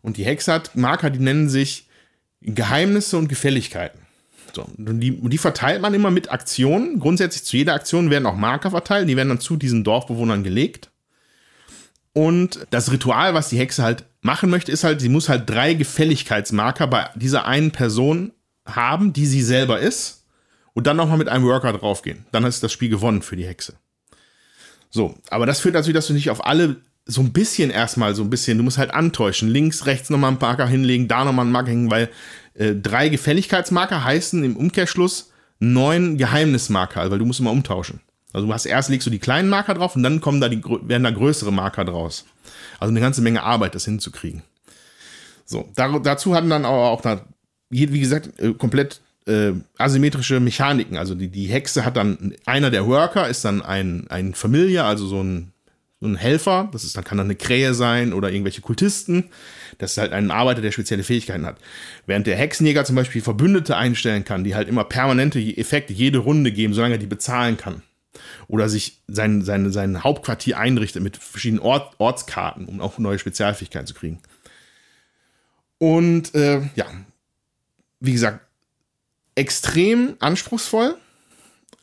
Und die Hexe hat Marker, die nennen sich Geheimnisse und Gefälligkeiten. So, und die, die verteilt man immer mit Aktionen. Grundsätzlich zu jeder Aktion werden auch Marker verteilt, die werden dann zu diesen Dorfbewohnern gelegt. Und das Ritual, was die Hexe halt machen möchte, ist halt, sie muss halt drei Gefälligkeitsmarker bei dieser einen Person haben, die sie selber ist. Und dann nochmal mit einem Worker draufgehen. Dann ist das Spiel gewonnen für die Hexe. So, aber das führt dazu, dass du nicht auf alle so ein bisschen erstmal so ein bisschen, du musst halt antäuschen. Links, rechts nochmal einen Marker hinlegen, da nochmal einen Marker hängen, weil äh, drei Gefälligkeitsmarker heißen im Umkehrschluss neun Geheimnismarker, weil du musst immer umtauschen. Also du hast erst legst du die kleinen Marker drauf und dann kommen da die, werden da größere Marker draus. Also eine ganze Menge Arbeit, das hinzukriegen. So, da, dazu hatten dann auch, da, wie gesagt, äh, komplett äh, asymmetrische Mechaniken. Also die, die Hexe hat dann, einer der Worker ist dann ein, ein Familiar, also so ein ein Helfer, das ist, dann kann dann eine Krähe sein oder irgendwelche Kultisten. Das ist halt ein Arbeiter, der spezielle Fähigkeiten hat. Während der Hexenjäger zum Beispiel Verbündete einstellen kann, die halt immer permanente Effekte jede Runde geben, solange er die bezahlen kann. Oder sich sein, sein, sein Hauptquartier einrichtet mit verschiedenen Ort, Ortskarten, um auch neue Spezialfähigkeiten zu kriegen. Und äh, ja, wie gesagt, extrem anspruchsvoll,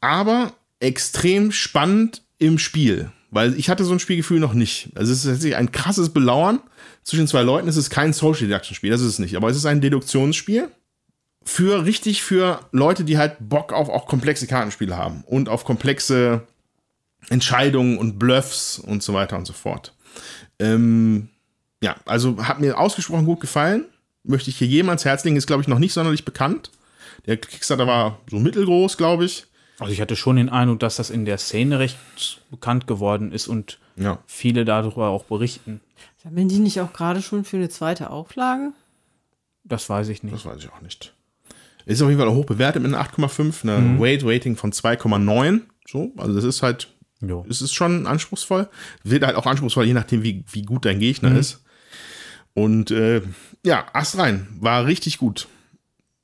aber extrem spannend im Spiel. Weil ich hatte so ein Spielgefühl noch nicht. Also es ist tatsächlich ein krasses Belauern zwischen zwei Leuten. Es ist kein Social Deduction Spiel, das ist es nicht. Aber es ist ein Deduktionsspiel für richtig für Leute, die halt Bock auf auch komplexe Kartenspiele haben und auf komplexe Entscheidungen und Bluffs und so weiter und so fort. Ähm, ja, also hat mir ausgesprochen gut gefallen. Möchte ich hier jemals Herz ist glaube ich noch nicht sonderlich bekannt. Der Kickstarter war so mittelgroß, glaube ich. Also ich hatte schon den Eindruck, dass das in der Szene recht bekannt geworden ist und ja. viele darüber auch berichten. Sammeln die nicht auch gerade schon für eine zweite Auflage? Das weiß ich nicht. Das weiß ich auch nicht. Ist auf jeden Fall auch hoch bewertet mit einer 8,5, eine mhm. Weight Rating von 2,9. So, also das ist halt, jo. es ist schon anspruchsvoll. Wird halt auch anspruchsvoll, je nachdem, wie, wie gut dein Gegner mhm. ist. Und äh, ja, Ast rein, war richtig gut.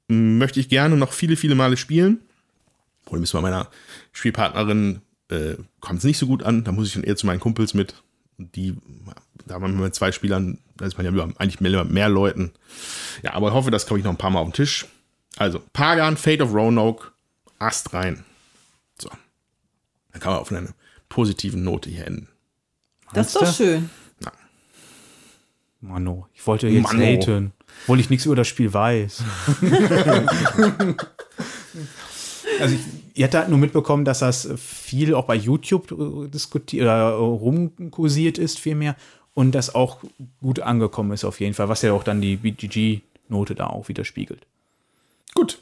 Möchte ich gerne noch viele, viele Male spielen. Problem ist bei meiner Spielpartnerin, äh, kommt es nicht so gut an. Da muss ich dann eher zu meinen Kumpels mit. Die, da haben wir mit zwei Spielern, da ist man ja eigentlich mehr, mehr Leuten. Ja, aber ich hoffe, das komme ich noch ein paar Mal auf den Tisch. Also, Pagan, Fate of Roanoke, Ast rein. So. Dann kann man auf einer positiven Note hier enden. Das ist doch schön. Na. Mano, ich wollte jetzt Mano. haten, obwohl ich nichts über das Spiel weiß. [LAUGHS] [LAUGHS] Also ich, ihr habt halt nur mitbekommen, dass das viel auch bei YouTube äh, diskutiert oder äh, rumkursiert ist, vielmehr. Und das auch gut angekommen ist auf jeden Fall, was ja auch dann die BGG-Note da auch widerspiegelt. Gut.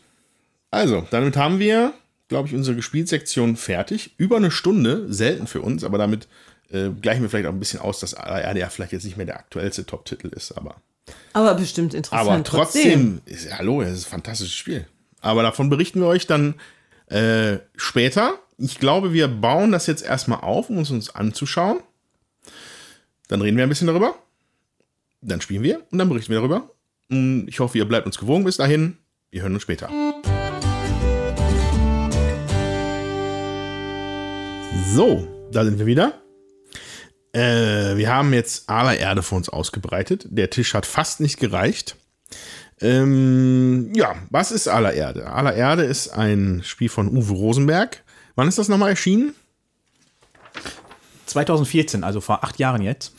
Also, damit haben wir, glaube ich, unsere Gespielsektion fertig. Über eine Stunde, selten für uns, aber damit äh, gleichen wir vielleicht auch ein bisschen aus, dass ARD ja vielleicht jetzt nicht mehr der aktuellste Top-Titel ist, aber. Aber bestimmt interessant. Aber trotzdem, ist, ja, hallo, es ist ein fantastisches Spiel. Aber davon berichten wir euch dann äh, später. Ich glaube, wir bauen das jetzt erstmal auf, um uns, uns anzuschauen. Dann reden wir ein bisschen darüber. Dann spielen wir und dann berichten wir darüber. Ich hoffe, ihr bleibt uns gewogen bis dahin. Wir hören uns später. So, da sind wir wieder. Äh, wir haben jetzt Erde vor uns ausgebreitet. Der Tisch hat fast nicht gereicht. Ähm, ja, was ist Erde? Erde ist ein Spiel von Uwe Rosenberg. Wann ist das nochmal erschienen? 2014, also vor acht Jahren jetzt.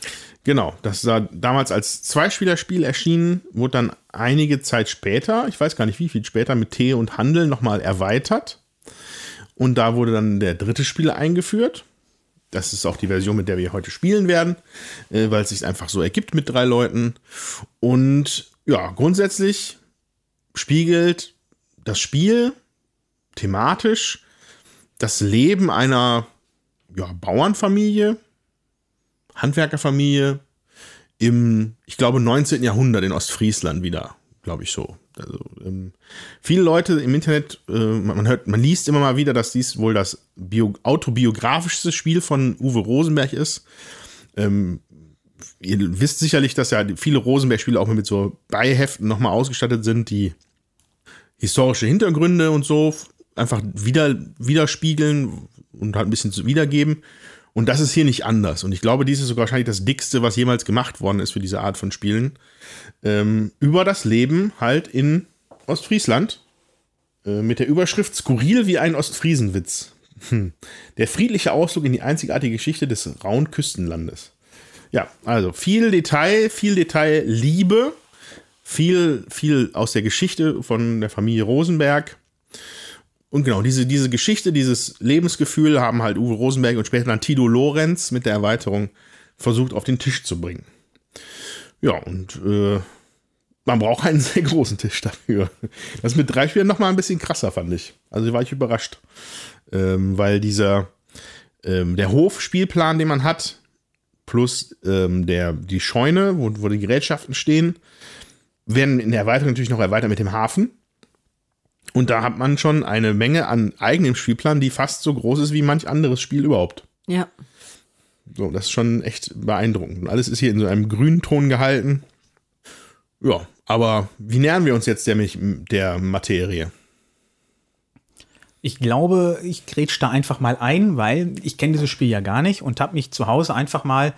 Genau, das war damals als Zweispielerspiel erschienen, wurde dann einige Zeit später, ich weiß gar nicht wie viel später, mit Tee und Handel nochmal erweitert. Und da wurde dann der dritte Spieler eingeführt. Das ist auch die Version, mit der wir heute spielen werden, äh, weil es sich einfach so ergibt mit drei Leuten. Und ja, grundsätzlich spiegelt das Spiel thematisch das Leben einer ja, Bauernfamilie, Handwerkerfamilie im, ich glaube, 19. Jahrhundert in Ostfriesland wieder, glaube ich so. Also, ähm, viele Leute im Internet, äh, man hört, man liest immer mal wieder, dass dies wohl das bio, autobiografischste Spiel von Uwe Rosenberg ist. Ähm, ihr wisst sicherlich, dass ja viele Rosenberg-Spiele auch mit so Beiheften nochmal ausgestattet sind, die historische Hintergründe und so einfach wieder, widerspiegeln und halt ein bisschen wiedergeben. Und das ist hier nicht anders. Und ich glaube, dies ist sogar wahrscheinlich das dickste, was jemals gemacht worden ist für diese Art von Spielen. Ähm, über das Leben halt in Ostfriesland. Äh, mit der Überschrift Skurril wie ein Ostfriesenwitz. Hm. Der friedliche Ausflug in die einzigartige Geschichte des rauen Küstenlandes. Ja, also viel Detail, viel Detail, Liebe, viel, viel aus der Geschichte von der Familie Rosenberg. Und genau, diese, diese Geschichte, dieses Lebensgefühl haben halt Uwe Rosenberg und später dann Tito Lorenz mit der Erweiterung versucht auf den Tisch zu bringen. Ja, und äh, man braucht einen [LAUGHS] sehr großen Tisch dafür. Das mit drei Spielern nochmal ein bisschen krasser, fand ich. Also war ich überrascht. Ähm, weil dieser, ähm, der Hofspielplan, den man hat, plus ähm, der, die Scheune, wo, wo die Gerätschaften stehen, werden in der Erweiterung natürlich noch erweitert mit dem Hafen. Und da hat man schon eine Menge an eigenem Spielplan, die fast so groß ist wie manch anderes Spiel überhaupt. Ja. So, das ist schon echt beeindruckend. Und alles ist hier in so einem grünen Ton gehalten. Ja, aber wie nähern wir uns jetzt der, der Materie? Ich glaube, ich grätsch da einfach mal ein, weil ich kenne dieses Spiel ja gar nicht und habe mich zu Hause einfach mal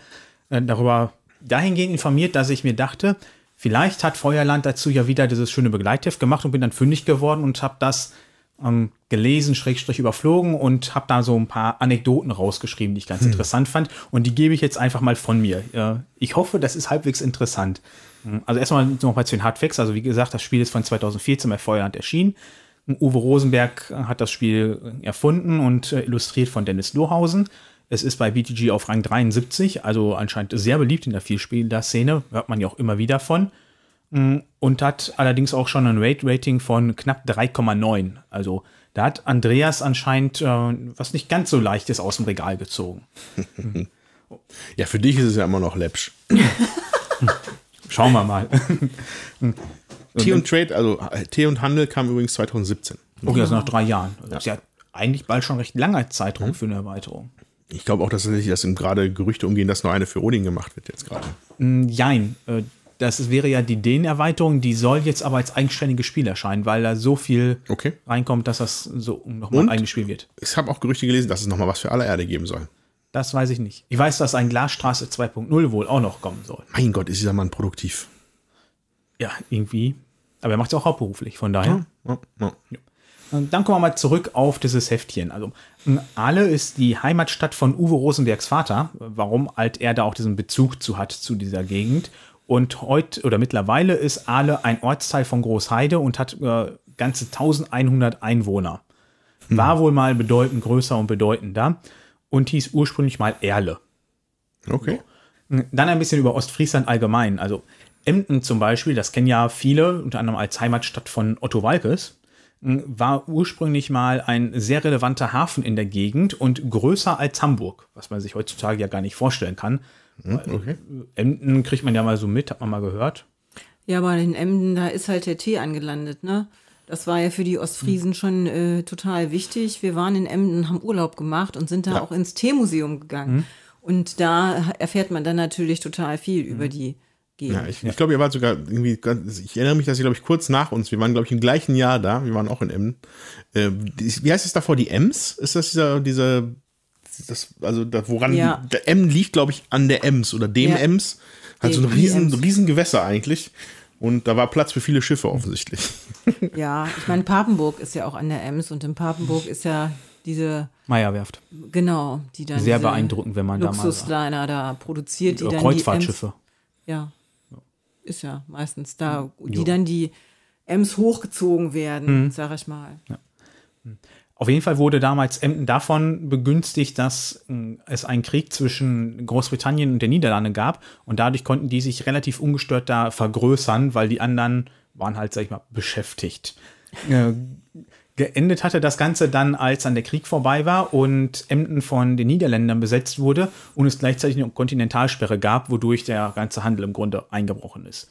äh, darüber dahingehend informiert, dass ich mir dachte, Vielleicht hat Feuerland dazu ja wieder dieses schöne Begleitheft gemacht und bin dann fündig geworden und habe das ähm, gelesen, schrägstrich überflogen und habe da so ein paar Anekdoten rausgeschrieben, die ich ganz hm. interessant fand. Und die gebe ich jetzt einfach mal von mir. Äh, ich hoffe, das ist halbwegs interessant. Also erstmal noch mal zu den Hardfacts. Also wie gesagt, das Spiel ist von 2014 bei Feuerland erschienen. Uwe Rosenberg hat das Spiel erfunden und äh, illustriert von Dennis Lohausen. Es ist bei BTG auf Rang 73, also anscheinend sehr beliebt in der Vielspieler-Szene, hört man ja auch immer wieder von. Mm, und hat allerdings auch schon ein Rate-Rating von knapp 3,9. Also da hat Andreas anscheinend äh, was nicht ganz so leichtes aus dem Regal gezogen. [LAUGHS] Ja, für dich ist es ja immer noch läppsch. [LAUGHS] Schauen wir mal. [LAUGHS] Tee und Trade, also Tee und Handel kam übrigens 2017. Okay, also nach drei Jahren. Das ist ja eigentlich bald schon recht langer Zeitraum mhm. für eine Erweiterung. Ich glaube auch, dass tatsächlich dass gerade Gerüchte umgehen, dass noch eine für Odin gemacht wird jetzt gerade. Mm, jein. Äh, das wäre ja die Dänen-Erweiterung, die soll jetzt aber als eigenständiges Spiel erscheinen, weil da so viel okay. reinkommt, dass das so nochmal ein eigenes Spiel wird. Ich habe auch Gerüchte gelesen, dass es nochmal was für alle Erde geben soll. Das weiß ich nicht. Ich weiß, dass ein Glasstraße 2.0 wohl auch noch kommen soll. Mein Gott, ist dieser Mann produktiv. Ja, irgendwie. Aber er macht es auch hauptberuflich, von daher. Ja, ja, ja. Dann kommen wir mal zurück auf dieses Heftchen. Also Aale ist die Heimatstadt von Uwe Rosenbergs Vater, warum halt er da auch diesen Bezug zu hat zu dieser Gegend. Und heute oder mittlerweile ist Aale ein Ortsteil von Großheide und hat äh, ganze 1100 Einwohner. war wohl mal bedeutend größer und bedeutender und hieß ursprünglich mal Erle. Okay. Dann ein bisschen über Ostfriesland allgemein. Also Emden zum Beispiel, das kennen ja viele, unter anderem als Heimatstadt von Otto Walkes, war ursprünglich mal ein sehr relevanter Hafen in der Gegend und größer als Hamburg, was man sich heutzutage ja gar nicht vorstellen kann. okay. Emden kriegt man ja mal so mit, hat man mal gehört. Ja, aber in Emden, da ist halt der Tee angelandet, ne? Das war ja für die Ostfriesen schon äh, total wichtig. Wir waren in Emden, haben Urlaub gemacht und sind da auch ins Teemuseum gegangen. Und da erfährt man dann natürlich total viel über die Gegend. Ja, ich, ich glaube, ihr wart sogar irgendwie, ganz- ich erinnere mich, dass ihr, glaube ich, kurz nach uns, wir waren, glaube ich, im gleichen Jahr da, wir waren auch in Emden. Äh, wie heißt es davor, die Ems? Ist das dieser, dieser, das, also da, woran, Ja. der Emden liegt, glaube ich, an der Ems oder dem Ja. Ems. Hat so ein riesen, Ems. riesen Gewässer eigentlich. Und da war Platz für viele Schiffe offensichtlich. [LAUGHS] Ja, ich meine, Papenburg ist ja auch an der Ems und in Papenburg ist ja diese, Meierwerft. genau, die dann Sehr beeindruckend, wenn man da mal Luxusliner da produziert, die dann Kreuzfahrtschiffe. die Ems, ja, ist ja meistens da, die dann die Ems hochgezogen Mhm. werden, sag ich mal. Auf jeden Fall wurde damals Emden davon begünstigt, dass mh, es einen Krieg zwischen Großbritannien und den Niederlanden gab und dadurch konnten die sich relativ ungestört da vergrößern, weil die anderen waren halt, sag ich mal, beschäftigt. [LAUGHS] Geendet hatte das Ganze dann, als dann der Krieg vorbei war und Emden von den Niederländern besetzt wurde und es gleichzeitig eine Kontinentalsperre gab, wodurch der ganze Handel im Grunde eingebrochen ist.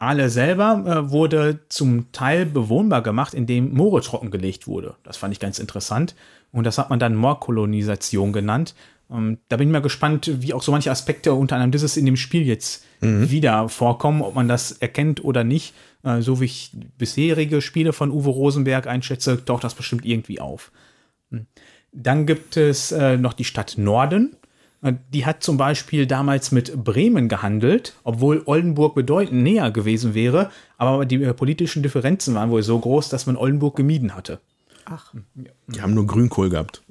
Aale selber äh, wurde zum Teil bewohnbar gemacht, indem Moore trockengelegt wurde. Das fand ich ganz interessant. Und das hat man dann Moorkolonisation genannt. Ähm, da bin ich mal gespannt, wie auch so manche Aspekte, unter anderem dieses in dem Spiel jetzt wieder vorkommen, ob man das erkennt oder nicht. Äh, so wie ich bisherige Spiele von Uwe Rosenberg einschätze, taucht das bestimmt irgendwie auf. Dann gibt es äh, noch die Stadt Norden. Äh, Die hat zum Beispiel damals mit Bremen gehandelt, obwohl Oldenburg bedeutend näher gewesen wäre. Aber die äh, politischen Differenzen waren wohl so groß, dass man Oldenburg gemieden hatte. Ach, Die haben nur Grünkohl gehabt.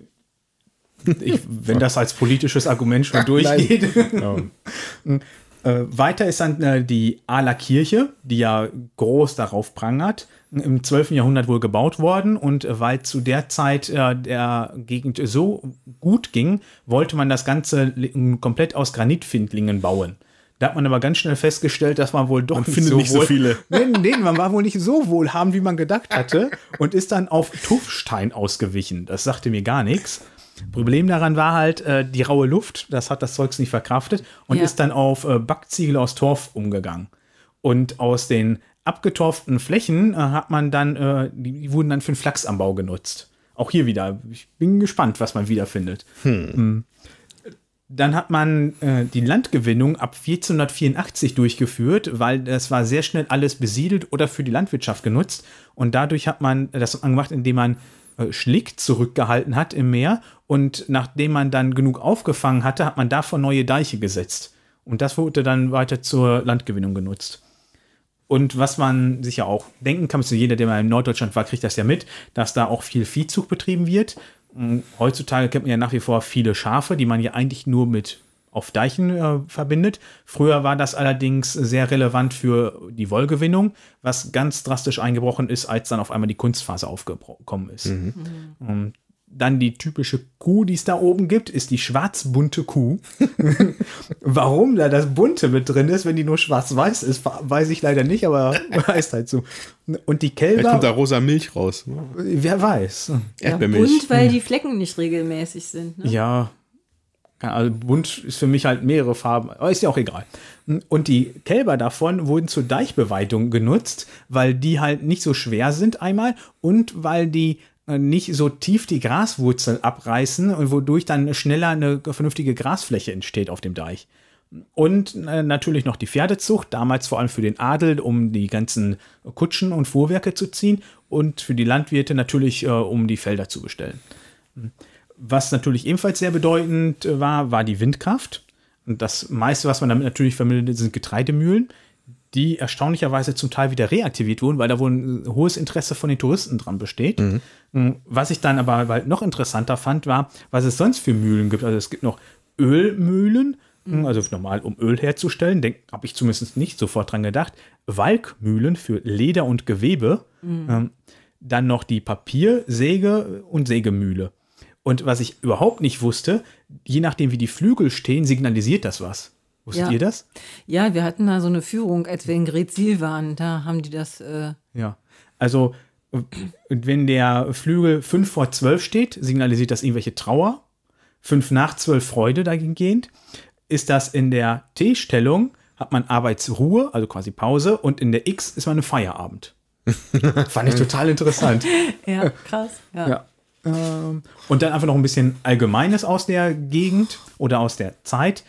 Ich, wenn das als politisches Argument schon [LAUGHS] durchgeht. [LAUGHS] Äh, weiter ist dann äh, die Ahler Kirche, die ja groß darauf prangert. Im 12. Jahrhundert wohl gebaut worden und äh, weil zu der Zeit äh, der Gegend so gut ging, wollte man das Ganze komplett aus Granitfindlingen bauen. Da hat man aber ganz schnell festgestellt, dass man wohl doch findet nicht so wohl- viele. [LAUGHS] Nee, nee, man war wohl nicht so wohlhabend, wie man gedacht hatte und ist dann auf Tuffstein ausgewichen. Das sagte mir gar nichts. Problem daran war halt äh, die raue Luft, das hat das Zeugs nicht verkraftet und Ja. ist dann auf äh, Backziegel aus Torf umgegangen. Und aus den abgetorften Flächen äh, hat man dann, äh, die, die wurden dann für den Flachsanbau genutzt. Auch hier wieder. Ich bin gespannt, was man wiederfindet. Mm. Dann hat man äh, die Landgewinnung ab 1484 durchgeführt, weil das war sehr schnell alles besiedelt oder für die Landwirtschaft genutzt. Und dadurch hat man das gemacht, indem man Schlick zurückgehalten hat im Meer. Und nachdem man dann genug aufgefangen hatte, hat man davon neue Deiche gesetzt. Und das wurde dann weiter zur Landgewinnung genutzt. Und was man sich ja auch denken kann, also jeder, der mal in Norddeutschland war, kriegt das ja mit, dass da auch viel Viehzug betrieben wird. Mm, Heutzutage kennt man ja nach wie vor viele Schafe, die man ja eigentlich nur mit auf Deichen äh, verbindet. Früher war das allerdings sehr relevant für die Wollgewinnung, was ganz drastisch eingebrochen ist, als dann auf einmal die Kunstfaser aufgekommen ist. Und dann die typische Kuh, die es da oben gibt, ist die schwarz-bunte Kuh. [LAUGHS] Warum da das Bunte mit drin ist, wenn die nur schwarz-weiß ist, weiß ich leider nicht, aber [LAUGHS] heißt halt so. Und die Vielleicht kommt da Kälber, rosa Milch raus. wer weiß. ja, Erdbeermilch. bunt, weil die Flecken nicht regelmäßig sind. Ne? Ja, also bunt ist für mich halt mehrere Farben, aber ist ja auch egal. Und die Kälber davon wurden zur Deichbeweidung genutzt, weil die halt nicht so schwer sind einmal und weil die äh, nicht so tief die Graswurzel abreißen und wodurch dann schneller eine vernünftige Grasfläche entsteht auf dem Deich. Und äh, natürlich noch die Pferdezucht, damals vor allem für den Adel, um die ganzen Kutschen und Fuhrwerke zu ziehen und für die Landwirte natürlich, äh, um die Felder zu bestellen. Was natürlich ebenfalls sehr bedeutend äh, war, war die Windkraft. Und das meiste, was man damit natürlich verbindet, sind Getreidemühlen, die erstaunlicherweise zum Teil wieder reaktiviert wurden, weil da wohl ein hohes Interesse von den Touristen dran besteht. Mm, Was ich dann aber halt noch interessanter fand, war, was es sonst für Mühlen gibt. Also es gibt noch Ölmühlen, mm, also normal, um Öl herzustellen, habe ich zumindest nicht sofort dran gedacht. Walkmühlen für Leder und Gewebe. Ähm, dann noch die Papiersäge und Sägemühle. Und was ich überhaupt nicht wusste, je nachdem wie die Flügel stehen, signalisiert das was. Wusstet Ja. ihr das? Ja, wir hatten da so eine Führung, als wir in Gretzil waren. Da haben die das. Äh, Ja. Also, wenn der Flügel 5 vor 12 steht, signalisiert das irgendwelche Trauer. 5 nach 12 Freude dahingehend. Ist das in der T-Stellung, hat man Arbeitsruhe, also quasi Pause, und in der X ist man im Feierabend. [LAUGHS] Fand ich total interessant. ja, krass. Ja. Ja. Ähm, und dann einfach noch ein bisschen Allgemeines aus der Gegend oder aus der Zeit.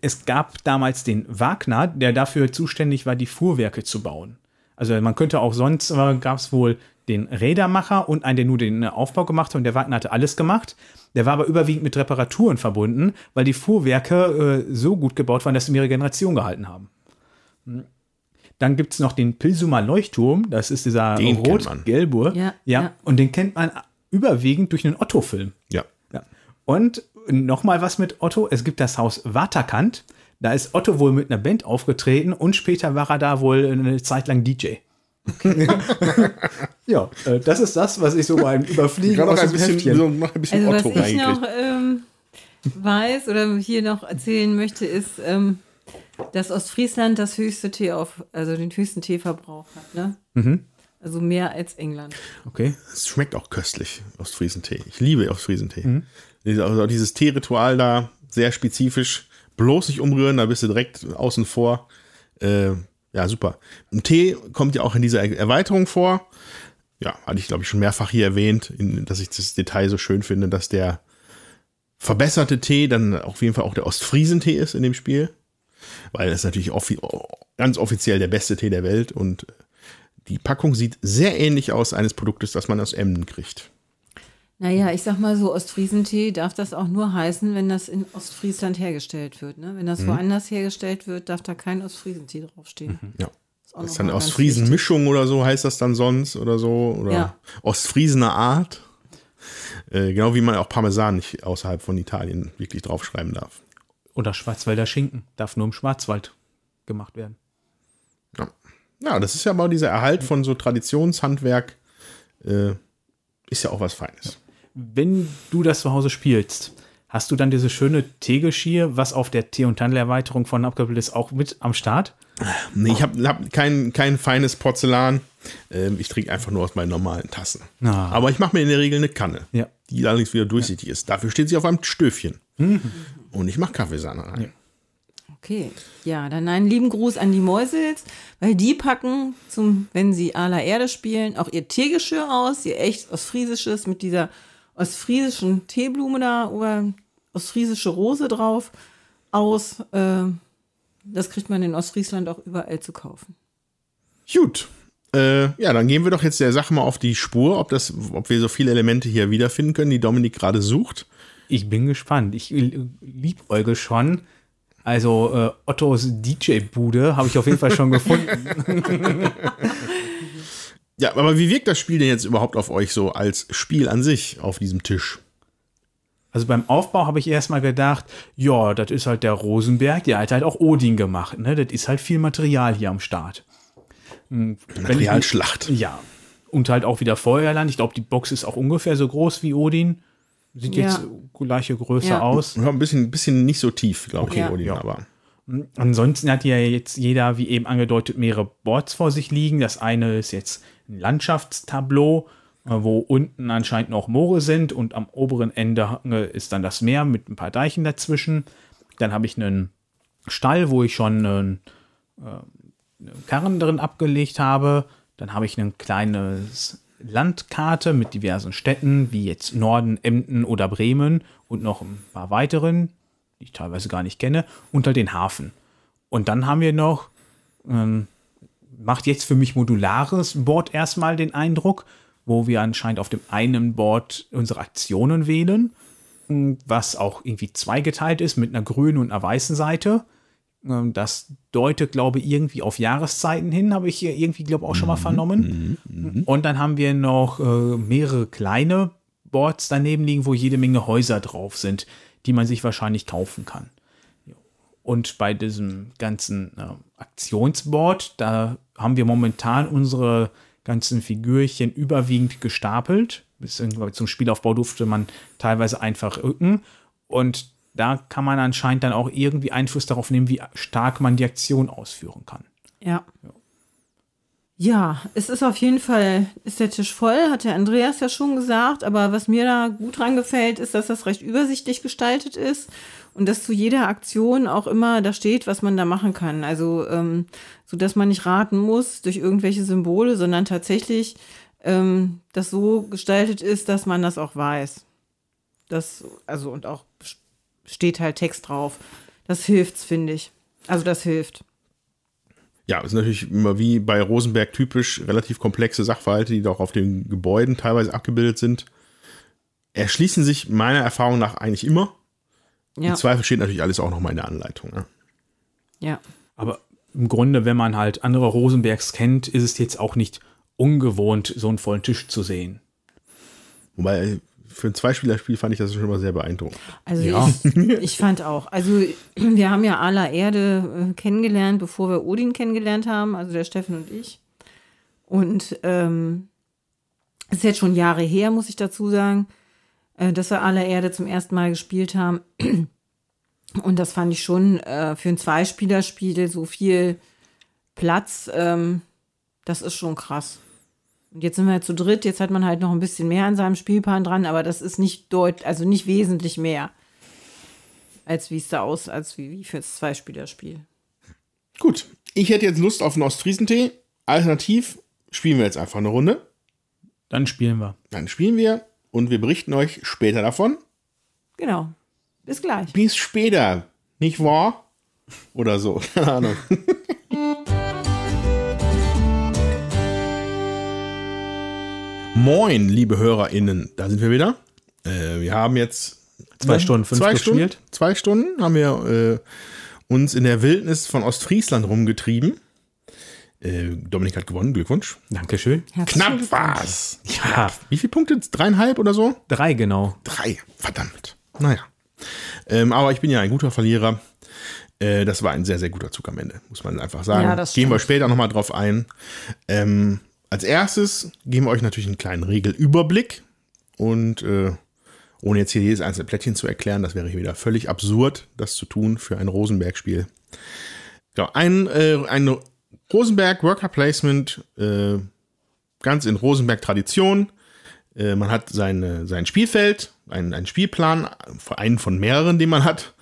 Es gab damals den Wagner, der dafür zuständig war, die Fuhrwerke zu bauen. Also man könnte auch sonst, äh, gab es wohl den Rädermacher und einen, der nur den äh, Aufbau gemacht hat und der Wagner hatte alles gemacht. Der war aber überwiegend mit Reparaturen verbunden, weil die Fuhrwerke äh, so gut gebaut waren, dass sie mehrere Generationen gehalten haben. Dann gibt es noch den Pilsumer Leuchtturm, das ist dieser rot-gelbe. Ja, ja, ja. und den kennt man überwiegend durch einen Otto-Film. Ja. Ja. Und nochmal was mit Otto. Es gibt das Haus Waterkant. Da ist Otto wohl mit einer Band aufgetreten und später war er da wohl eine Zeit lang DJ. [LAUGHS] ja, äh, das ist das, was ich so beim Überfliegen Gerade noch ein bisschen, Heftchen- so, noch ein bisschen Also, Otto was ich noch ähm, weiß oder hier noch erzählen möchte, ist, ähm, dass Ostfriesland das höchste Tee auf, also den höchsten Teeverbrauch hat, ne? Mhm. Also mehr als England. Okay. Es schmeckt auch köstlich, Ostfriesentee. Ich liebe Ostfriesentee. Mhm. Dieses- Also dieses Teeritual da, sehr spezifisch. Bloß nicht umrühren, da bist du direkt außen vor. Äh, ja, super. Ein Tee kommt ja auch in dieser Erweiterung vor. Ja, hatte ich, glaube ich, schon mehrfach hier erwähnt, in, dass ich das Detail so schön finde, dass der verbesserte Tee dann auf jeden Fall auch der Ostfriesentee ist in dem Spiel. Weil das ist natürlich offi ganz offiziell der beste Tee der Welt und die Packung sieht sehr ähnlich aus eines Produktes, das man aus Emden kriegt. Naja, ich sag mal so, Ostfriesentee darf das auch nur heißen, wenn das in Ostfriesland hergestellt wird. Ne? Wenn das Mhm. woanders hergestellt wird, darf da kein Ostfriesentee draufstehen. Ja. Ist auch Das ist noch dann Ostfriesen-Mischung oder so heißt das dann sonst oder so. Oder Ja. Ostfriesener Art. Äh, genau wie man auch Parmesan nicht außerhalb von Italien wirklich draufschreiben darf. Oder Schwarzwälder Schinken. Darf nur im Schwarzwald gemacht werden. Ja, ja das ist ja aber dieser Erhalt von so Traditionshandwerk. Äh, ist ja auch was Feines. Wenn du das zu Hause spielst, hast du dann dieses schöne Teegeschirr, was auf der Tee- und Tandelerweiterung von abgebildet ist, auch mit am Start? Nee, ich habe hab kein, kein feines Porzellan. Ähm, ich trinke einfach nur aus meinen normalen Tassen. Ah. Aber ich mache mir in der Regel eine Kanne, Ja. die allerdings wieder durchsichtig ist. Dafür steht sie auf einem Stöfchen. Und ich mache Kaffeesahne rein. Okay, ja, dann einen lieben Gruß an die Mäusels, weil die packen, zum, wenn sie aller Erde spielen, auch ihr Teegeschirr aus, ihr echt ostfriesisches mit dieser ostfriesischen Teeblume da oder ostfriesische Rose drauf aus. Äh, das kriegt man in Ostfriesland auch überall zu kaufen. Gut. Äh, ja, dann gehen wir doch jetzt der Sache mal auf die Spur, ob, das, ob wir so viele Elemente hier wiederfinden können, die Dominik gerade sucht. Ich bin gespannt. Ich äh, liebäuge schon. Also äh, Ottos DJ-Bude habe ich auf jeden Fall schon gefunden. [LAUGHS] [LAUGHS] Ja, aber wie wirkt das Spiel denn jetzt überhaupt auf euch so als Spiel an sich auf diesem Tisch? Also beim Aufbau habe ich erstmal gedacht, ja, das ist halt der Rosenberg, der hat halt auch Odin gemacht. Ne? Das ist halt viel Material hier am Start. Hm, Materialschlacht. Ja. Und halt auch wieder Feuerland. Ich glaube, die Box ist auch ungefähr so groß wie Odin. Sieht Ja. jetzt gleiche Größe Ja. aus. Ja, ein bisschen, bisschen nicht so tief, glaube ich, Ja. Odin, Ja. aber. Ansonsten hat ja jetzt jeder, wie eben angedeutet, mehrere Boards vor sich liegen. Das eine ist jetzt ein Landschaftstableau, äh, wo unten anscheinend noch Moore sind und am oberen Ende ist dann das Meer mit ein paar Deichen dazwischen. Dann habe ich einen Stall, wo ich schon einen, äh, einen Karren drin abgelegt habe. Dann habe ich ein kleines Landkarte mit diversen Städten, wie jetzt Norden, Emden oder Bremen und noch ein paar weiteren, die ich teilweise gar nicht kenne, halt den Hafen. Und dann haben wir noch, ähm, macht jetzt für mich modulares Board erstmal den Eindruck, wo wir anscheinend auf dem einen Board unsere Aktionen wählen, was auch irgendwie zweigeteilt ist mit einer grünen und einer weißen Seite. Ähm, Das deutet, glaube ich, irgendwie auf Jahreszeiten hin, habe ich hier irgendwie, glaube ich, auch schon mal vernommen. Und dann haben wir noch äh, mehrere kleine Boards daneben liegen, wo jede Menge Häuser drauf sind, die man sich wahrscheinlich kaufen kann. Und bei diesem ganzen äh, Aktionsboard, da haben wir momentan unsere ganzen Figürchen überwiegend gestapelt. Bis zum Spielaufbau durfte man teilweise einfach rücken. Und da kann man anscheinend dann auch irgendwie Einfluss darauf nehmen, wie stark man die Aktion ausführen kann. Ja. Ja, es ist auf jeden Fall, ist der Tisch voll, hat der Andreas ja schon gesagt, aber was mir da gut dran gefällt, ist, dass das recht übersichtlich gestaltet ist und dass zu jeder Aktion auch immer da steht, was man da machen kann. Also, ähm, so dass man nicht raten muss durch irgendwelche Symbole, sondern tatsächlich ähm, das so gestaltet ist, dass man das auch weiß. Das, also, und auch steht halt Text drauf. Das hilft's, finde ich. Also, das hilft ja, es ist natürlich immer wie bei Rosenberg typisch relativ komplexe Sachverhalte, die doch auf den Gebäuden teilweise abgebildet sind. Erschließen sich meiner Erfahrung nach eigentlich immer. Ja. Im Zweifel steht natürlich alles auch nochmal in der Anleitung. Ne? Ja. Aber im Grunde, wenn man halt andere Rosenbergs kennt, ist es jetzt auch nicht ungewohnt, so einen vollen Tisch zu sehen. Wobei für ein Zweispielerspiel fand ich das schon mal sehr beeindruckend. Also ja. ich, ich, fand auch. Also wir haben ja aller Erde äh, kennengelernt, bevor wir Odin kennengelernt haben, also der Steffen und ich. Und ähm, ist jetzt schon Jahre her, muss ich dazu sagen, äh, dass wir aller Erde zum ersten Mal gespielt haben. [CLEARS THROAT] Und das fand ich schon äh, für ein Zweispielerspiel so viel Platz. Ähm, das ist schon krass. Und jetzt sind wir zu dritt, jetzt hat man halt noch ein bisschen mehr an seinem Spielplan dran, aber das ist nicht deut also nicht wesentlich mehr, als wie es da aus, als wie, wie für das Zweispielerspiel. Gut, ich hätte jetzt Lust auf einen Ostfriesentee. Alternativ spielen wir jetzt einfach eine Runde. Dann spielen wir. Dann spielen wir und wir berichten euch später davon. Genau. Bis gleich. Bis später. Nicht wahr? Oder so. [LAUGHS] Keine Ahnung. Moin, liebe HörerInnen, da sind wir wieder. Äh, wir haben jetzt zwei ne, Stunden fünf zwei gespielt. Stunden, zwei Stunden haben wir äh, uns in der Wildnis von Ostfriesland rumgetrieben. Äh, Dominik hat gewonnen, Glückwunsch. Dankeschön. Herzlichen Knapp war's. Ja. Wie viele Punkte? Dreieinhalb oder so? Drei, genau. Drei, verdammt. Naja. Ähm, aber ich bin ja ein guter Verlierer. Äh, das war ein sehr, sehr guter Zug am Ende, muss man einfach sagen. Ja, Gehen stimmt. wir später nochmal drauf ein. Ähm, als erstes geben wir euch natürlich einen kleinen Regelüberblick und äh, ohne jetzt hier jedes einzelne Plättchen zu erklären, das wäre hier wieder völlig absurd, das zu tun für ein Rosenberg-Spiel. Genau, ein, äh, ein Rosenberg Worker Placement, äh, ganz in Rosenberg-Tradition. Äh, man hat seine, sein Spielfeld, einen, einen Spielplan, einen von mehreren, den man hat,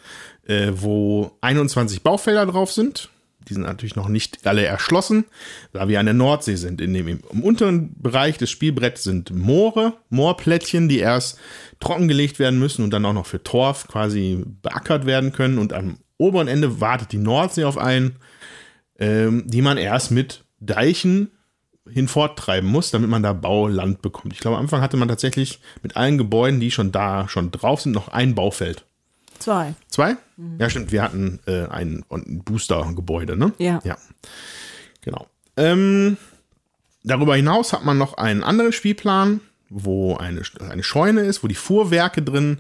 äh, wo 21 Baufelder drauf sind. Die sind natürlich noch nicht alle erschlossen, da wir an der Nordsee sind. In dem, Im unteren Bereich des Spielbretts sind Moore, Moorplättchen, die erst trockengelegt werden müssen und dann auch noch für Torf quasi beackert werden können. Und am oberen Ende wartet die Nordsee auf einen, ähm, die man erst mit Deichen hinforttreiben muss, damit man da Bauland bekommt. Ich glaube, am Anfang hatte man tatsächlich mit allen Gebäuden, die schon da schon drauf sind, noch ein Baufeld. Zwei. Zwei? Mhm. Ja, stimmt. Wir hatten äh, ein, ein Booster-Gebäude, ne? Ja. Ja. Genau. Ähm, darüber hinaus hat man noch einen anderen Spielplan, wo eine, eine Scheune ist, wo die Fuhrwerke drin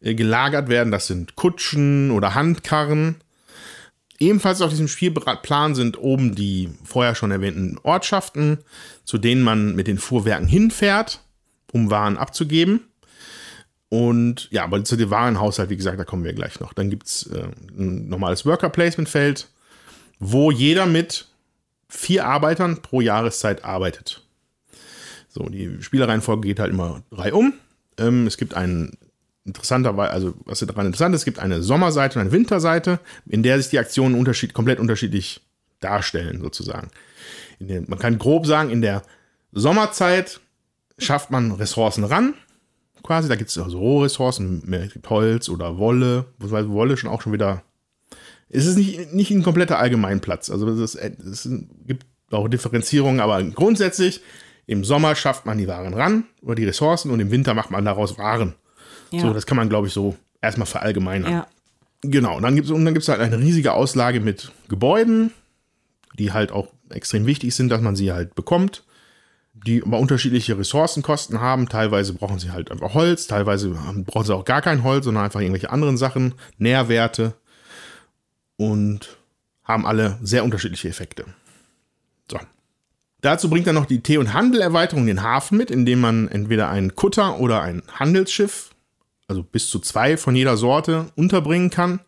äh, gelagert werden. Das sind Kutschen oder Handkarren. Ebenfalls auf diesem Spielplan sind oben die vorher schon erwähnten Ortschaften, zu denen man mit den Fuhrwerken hinfährt, um Waren abzugeben. Und ja, aber zu dem Warenhaushalt, wie gesagt, da kommen wir gleich noch. Dann gibt es äh, ein normales Worker-Placement-Feld, wo jeder mit vier Arbeitern pro Jahreszeit arbeitet. So, die Spielereihenfolge geht halt immer drei um. Ähm, es gibt einen interessanterweise, also was daran interessant ist, es gibt eine Sommerseite und eine Winterseite, in der sich die Aktionen unterschied, komplett unterschiedlich darstellen, sozusagen. Der, man kann grob sagen, in der Sommerzeit schafft man Ressourcen ran, quasi. Da gibt es also Rohressourcen, mehr Holz oder Wolle, wobei Wolle schon auch schon wieder. Es ist nicht, nicht ein kompletter Allgemeinplatz. Also es, es gibt auch Differenzierungen, aber grundsätzlich im Sommer schafft man die Waren ran oder die Ressourcen und im Winter macht man daraus Waren. Ja. So, das kann man, glaube ich, so erstmal verallgemeinern. Ja. Genau, und dann gibt es halt eine riesige Auslage mit Gebäuden, die halt auch extrem wichtig sind, dass man sie halt bekommt die aber unterschiedliche Ressourcenkosten haben. Teilweise brauchen sie halt einfach Holz, teilweise brauchen sie auch gar kein Holz, sondern einfach irgendwelche anderen Sachen, Nährwerte und haben alle sehr unterschiedliche Effekte. So. Dazu bringt er noch die Tee- und Handelerweiterung den Hafen mit, indem man entweder einen Kutter oder ein Handelsschiff, also bis zu zwei von jeder Sorte, unterbringen kann.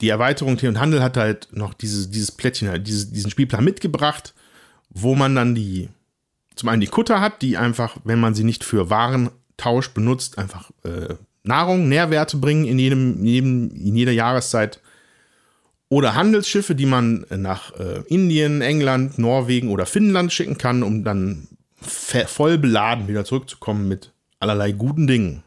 Die Erweiterung Tee und Handel hat halt noch dieses, dieses Plättchen, halt diesen Spielplan mitgebracht, wo man dann die, zum einen die Kutter hat, die einfach, wenn man sie nicht für Warentausch benutzt, einfach äh, Nahrung, Nährwerte bringen in, jedem, in, jedem, in jeder Jahreszeit oder Handelsschiffe, die man nach äh, Indien, England, Norwegen oder Finnland schicken kann, um dann voll beladen wieder zurückzukommen mit allerlei guten Dingen.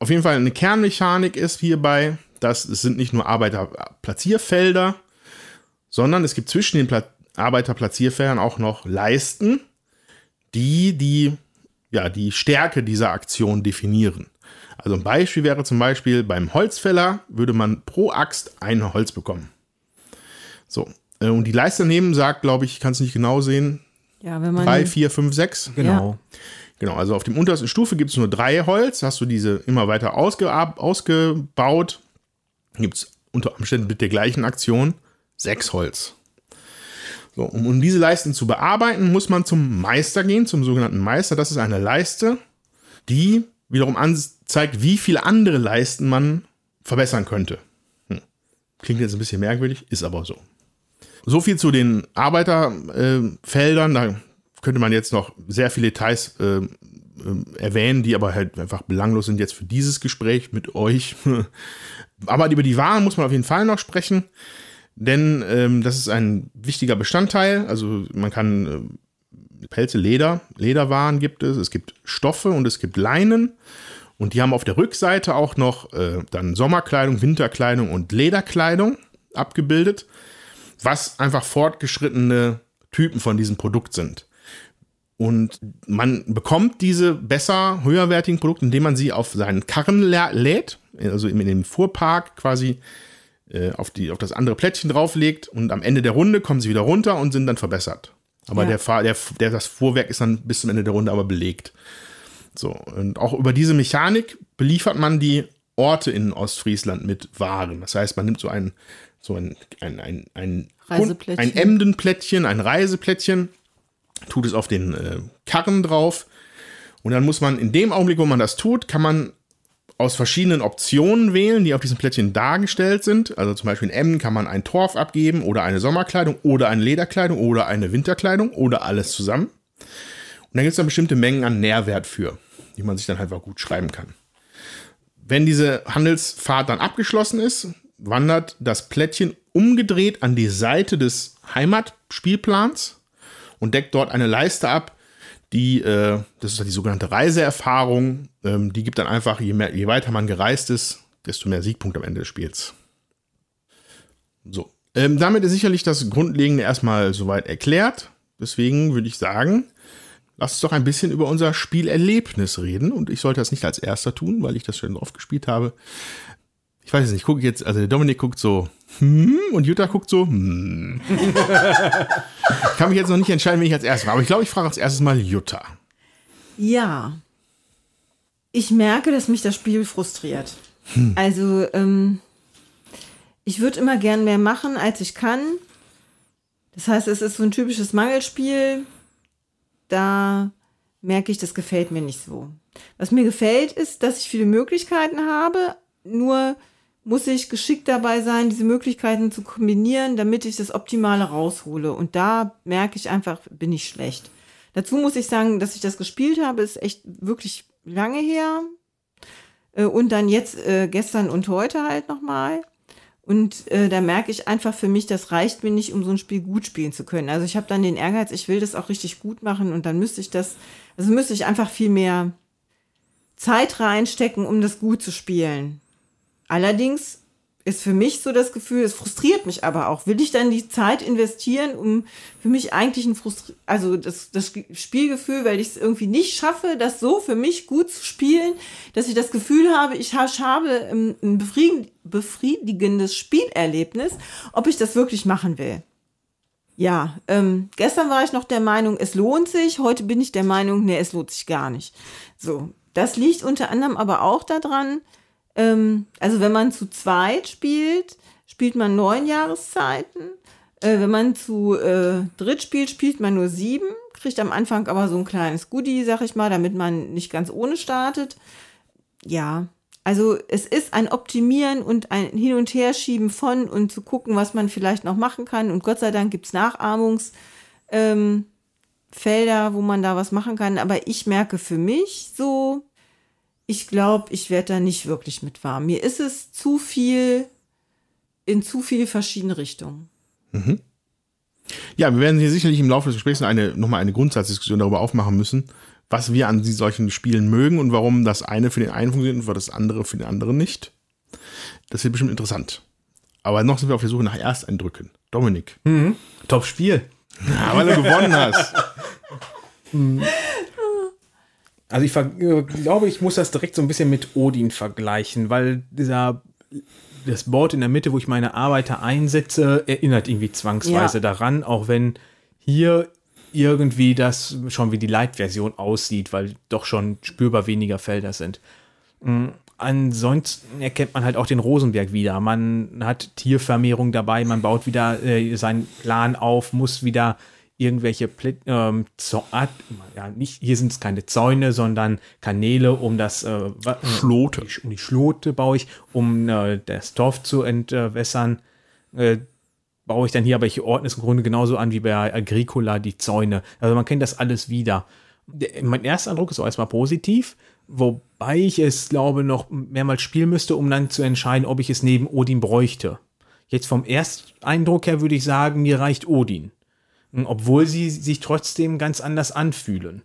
Auf jeden Fall eine Kernmechanik ist hierbei, dass es sind nicht nur Arbeiterplatzierfelder, sondern es gibt zwischen den Pla Arbeiterplatzierfeldern auch noch Leisten, die die, ja, die Stärke dieser Aktion definieren. Also ein Beispiel wäre zum Beispiel beim Holzfäller würde man pro Axt ein Holz bekommen. So. Äh, und die Leiste daneben sagt, glaube ich, ich kann es nicht genau sehen. Ja, wenn man. Drei, vier, fünf, sechs. Genau. Genau, also auf dem untersten Stufe gibt es nur drei Holz. Hast du diese immer weiter ausge ausgebaut. Gibt es unter Umständen mit der gleichen Aktion sechs Holz. So, um, um diese Leisten zu bearbeiten, muss man zum Meister gehen, zum sogenannten Meister. Das ist eine Leiste, die wiederum anzeigt, wie viele andere Leisten man verbessern könnte. Hm. Klingt jetzt ein bisschen merkwürdig, ist aber so. So viel zu den Arbeiterfeldern. Äh, da könnte man jetzt noch sehr viele Details äh, äh, erwähnen, die aber halt einfach belanglos sind jetzt für dieses Gespräch mit euch. [LAUGHS] aber über die Waren muss man auf jeden Fall noch sprechen, denn ähm, das ist ein wichtiger Bestandteil. Also man kann äh, Pelze, Leder, Lederwaren gibt es, es gibt Stoffe und es gibt Leinen. Und die haben auf der Rückseite auch noch äh, dann Sommerkleidung, Winterkleidung und Lederkleidung abgebildet, was einfach fortgeschrittene Typen von diesem Produkt sind. Und man bekommt diese besser, höherwertigen Produkte, indem man sie auf seinen Karren lädt, also in dem Fuhrpark quasi äh, auf, die, auf das andere Plättchen drauflegt und am Ende der Runde kommen sie wieder runter und sind dann verbessert. Aber ja. der, Fahr der, der, das Fuhrwerk ist dann bis zum Ende der Runde aber belegt. So, und auch über diese Mechanik beliefert man die Orte in Ostfriesland mit Waren. Das heißt, man nimmt so ein, so ein, ein, ein, ein, ein Emdenplättchen, ein Reiseplättchen, tut es auf den äh, Karren drauf. Und dann muss man in dem Augenblick, wo man das tut, kann man aus verschiedenen Optionen wählen, die auf diesem Plättchen dargestellt sind. Also zum Beispiel in M kann man ein Torf abgeben oder eine Sommerkleidung oder eine Lederkleidung oder eine Winterkleidung oder alles zusammen. Und dann gibt es dann bestimmte Mengen an Nährwert für, die man sich dann einfach gut schreiben kann. Wenn diese Handelsfahrt dann abgeschlossen ist, wandert das Plättchen umgedreht an die Seite des Heimatspielplans und deckt dort eine Leiste ab, die, äh, das ist halt die sogenannte Reiseerfahrung, ähm, die gibt dann einfach, je, mehr, je weiter man gereist ist, desto mehr Siegpunkte am Ende des Spiels. So. Ähm, damit ist sicherlich das Grundlegende erstmal soweit erklärt. Deswegen würde ich sagen, lass uns doch ein bisschen über unser Spielerlebnis reden. Und ich sollte das nicht als erster tun, weil ich das schon drauf gespielt habe. Ich weiß es nicht, ich gucke jetzt, also der Dominik guckt so, hm, und Jutta guckt so, hm. ich kann mich jetzt noch nicht entscheiden, wen ich als erstes frage, aber ich glaube, ich frage als erstes mal Jutta. Ja. Ich merke, dass mich das Spiel frustriert. Hm. Also, ähm, ich würde immer gern mehr machen, als ich kann. Das heißt, es ist so ein typisches Mangelspiel. Da merke ich, das gefällt mir nicht so. Was mir gefällt, ist, dass ich viele Möglichkeiten habe, nur muss ich geschickt dabei sein, diese Möglichkeiten zu kombinieren, damit ich das Optimale raushole. Und da merke ich einfach, bin ich schlecht. Dazu muss ich sagen, dass ich das gespielt habe, ist echt wirklich lange her. Äh, und dann jetzt äh, gestern und heute halt nochmal. Und äh, da merke ich einfach für mich, das reicht mir nicht, um so ein Spiel gut spielen zu können. Also ich habe dann den Ehrgeiz, ich will das auch richtig gut machen und dann müsste ich das, also müsste ich einfach viel mehr Zeit reinstecken, um das gut zu spielen. Allerdings ist für mich so das Gefühl, es frustriert mich aber auch. Will ich dann die Zeit investieren, um für mich eigentlich ein Frustri also das, das Spielgefühl, weil ich es irgendwie nicht schaffe, das so für mich gut zu spielen, dass ich das Gefühl habe, ich habe ein befriedigendes Spielerlebnis, ob ich das wirklich machen will. Ja, ähm, gestern war ich noch der Meinung, es lohnt sich. Heute bin ich der Meinung, nee, es lohnt sich gar nicht. So, das liegt unter anderem aber auch daran, ähm, also wenn man zu zweit spielt, spielt man neun Jahreszeiten. Äh, wenn man zu äh, dritt spielt, spielt man nur sieben, kriegt am Anfang aber so ein kleines Goodie, sag ich mal, damit man nicht ganz ohne startet. Ja, also es ist ein Optimieren und ein Hin- und Herschieben von und zu gucken, was man vielleicht noch machen kann. Und Gott sei Dank gibt's Nachahmungsfelder, ähm, Felder, wo man da was machen kann. Aber ich merke für mich so, ich glaube, ich werde da nicht wirklich mit warm. Mir ist es zu viel in zu viele verschiedene Richtungen. Ja, wir werden hier sicherlich im Laufe des Gesprächs noch eine, nochmal eine Grundsatzdiskussion darüber aufmachen müssen, was wir an solchen Spielen mögen und warum das eine für den einen funktioniert und das andere für den anderen nicht. Das wird bestimmt interessant. Aber noch sind wir auf der Suche nach Ersteindrücken. Dominik. Top Spiel. Ja, weil du gewonnen hast. [LAUGHS] [LAUGHS] Also ich glaube, ich muss das direkt so ein bisschen mit Odin vergleichen, weil dieser das Board in der Mitte, wo ich meine Arbeiter einsetze, erinnert irgendwie zwangsweise Ja. daran, auch wenn hier irgendwie das schon wie die Light-Version aussieht, weil doch schon spürbar weniger Felder sind. Mm, Ansonsten erkennt man halt auch den Rosenberg wieder. Man hat Tiervermehrung dabei, man baut wieder äh, seinen Plan auf, muss wieder irgendwelche Pl ähm, Zau- Art- ja, nicht, hier sind es keine Zäune, sondern Kanäle, um das äh, wa- Schlote. um die Schlote baue ich, um äh, das Dorf zu entwässern. Äh, baue ich dann hier, aber ich ordne es im Grunde genauso an wie bei Agricola die Zäune. Also man kennt das alles wieder. Der, mein erster Eindruck ist auch erstmal positiv, wobei ich es, glaube noch mehrmals spielen müsste, um dann zu entscheiden, ob ich es neben Odin bräuchte. Jetzt vom Ersteindruck her würde ich sagen, mir reicht Odin. Obwohl sie sich trotzdem ganz anders anfühlen.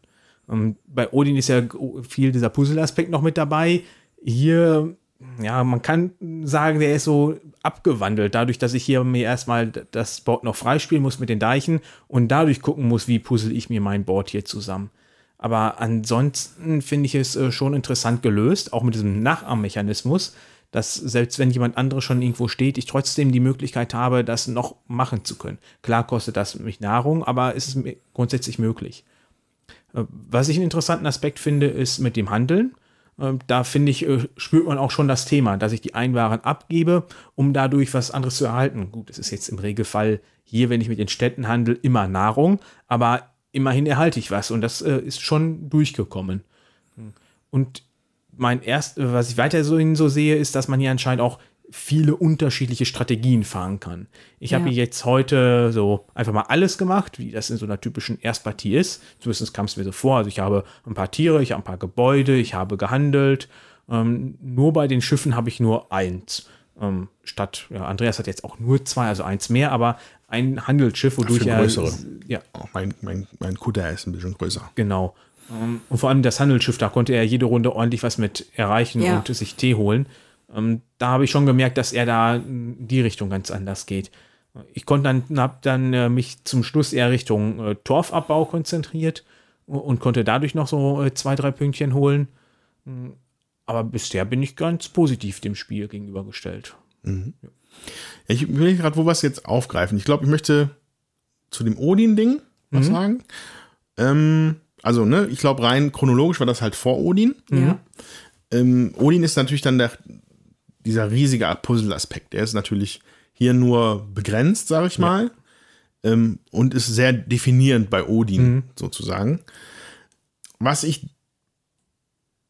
Ähm, Bei Odin ist ja viel dieser Puzzle-Aspekt noch mit dabei. Hier, ja, man kann sagen, der ist so abgewandelt, dadurch, dass ich hier mir erstmal das Board noch freispielen muss mit den Deichen und dadurch gucken muss, wie puzzle ich mir mein Board hier zusammen. Aber ansonsten finde ich es äh, schon interessant gelöst, auch mit diesem Nachahmmechanismus, dass selbst wenn jemand anderes schon irgendwo steht, ich trotzdem die Möglichkeit habe, das noch machen zu können. Klar kostet das mich Nahrung, aber es ist grundsätzlich möglich. Äh, Was ich einen interessanten Aspekt finde, ist mit dem Handeln. Äh, Da finde ich, äh, spürt man auch schon das Thema, dass ich die Einwaren abgebe, um dadurch was anderes zu erhalten. Gut, es ist jetzt im Regelfall hier, wenn ich mit den Städten handel, immer Nahrung, aber immerhin erhalte ich was und das äh, ist schon durchgekommen. Und mein erst, was ich weiterhin so sehe, ist, dass man hier anscheinend auch viele unterschiedliche Strategien fahren kann. Ich habe Ja. hier jetzt heute so einfach mal alles gemacht, wie das in so einer typischen Erstpartie ist. Zumindest kam es mir so vor. Also ich habe ein paar Tiere, ich habe ein paar Gebäude, ich habe gehandelt. Ähm, nur bei den Schiffen habe ich nur eins. Ähm, statt, ja, Andreas hat jetzt auch nur zwei, also eins mehr, aber ein Handelsschiff, wodurch Dafür er. größere. Ja, Oh, mein, mein, mein Kutter ist ein bisschen größer. Genau. Ähm, Und vor allem das Handelsschiff, da konnte er jede Runde ordentlich was mit erreichen Ja. und sich Tee holen. Ähm, Da habe ich schon gemerkt, dass er da in die Richtung ganz anders geht. Ich konnte dann, habe dann äh, mich zum Schluss eher Richtung äh, Torfabbau konzentriert und, konnte dadurch noch so äh, zwei, drei Pünktchen holen. Mm, Aber bisher bin ich ganz positiv dem Spiel gegenübergestellt. Ja, ich überlege gerade, wo wir es jetzt aufgreifen. Ich glaube, ich möchte zu dem Odin-Ding was sagen. Ähm, also, ne, ich glaube, rein chronologisch war das halt vor Odin. Ja. Ähm, Odin ist natürlich dann der, dieser riesige Puzzle-Aspekt. Der ist natürlich hier nur begrenzt, sage ich mal. Ähm, und ist sehr definierend bei Odin sozusagen. Was ich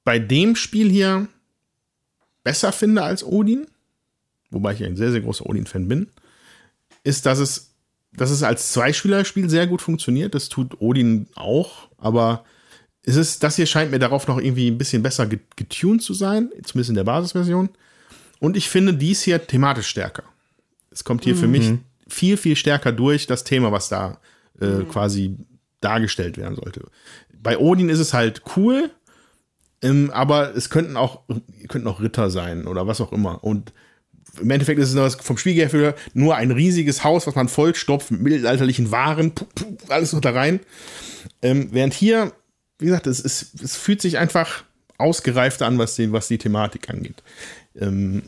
bei dem Spiel hier besser finde als Odin, wobei ich ein sehr, sehr großer Odin-Fan bin, ist, dass es, dass es als Zweispielerspiel sehr gut funktioniert. Das tut Odin auch, aber es ist, das hier scheint mir darauf noch irgendwie ein bisschen besser get- getuned zu sein, zumindest in der Basisversion. Und ich finde dies hier thematisch stärker. Es kommt hier für mich viel, viel stärker durch, das Thema, was da äh, quasi dargestellt werden sollte. Bei Odin ist es halt cool, ähm, aber es könnten auch, könnten auch Ritter sein oder was auch immer. Und im Endeffekt ist es vom Spielgefühl nur ein riesiges Haus, was man vollstopft mit mittelalterlichen Waren, puh, puh, alles noch da rein. Ähm, während hier, wie gesagt, es, es, es fühlt sich einfach ausgereifter an, was die, was die Thematik angeht. Ähm,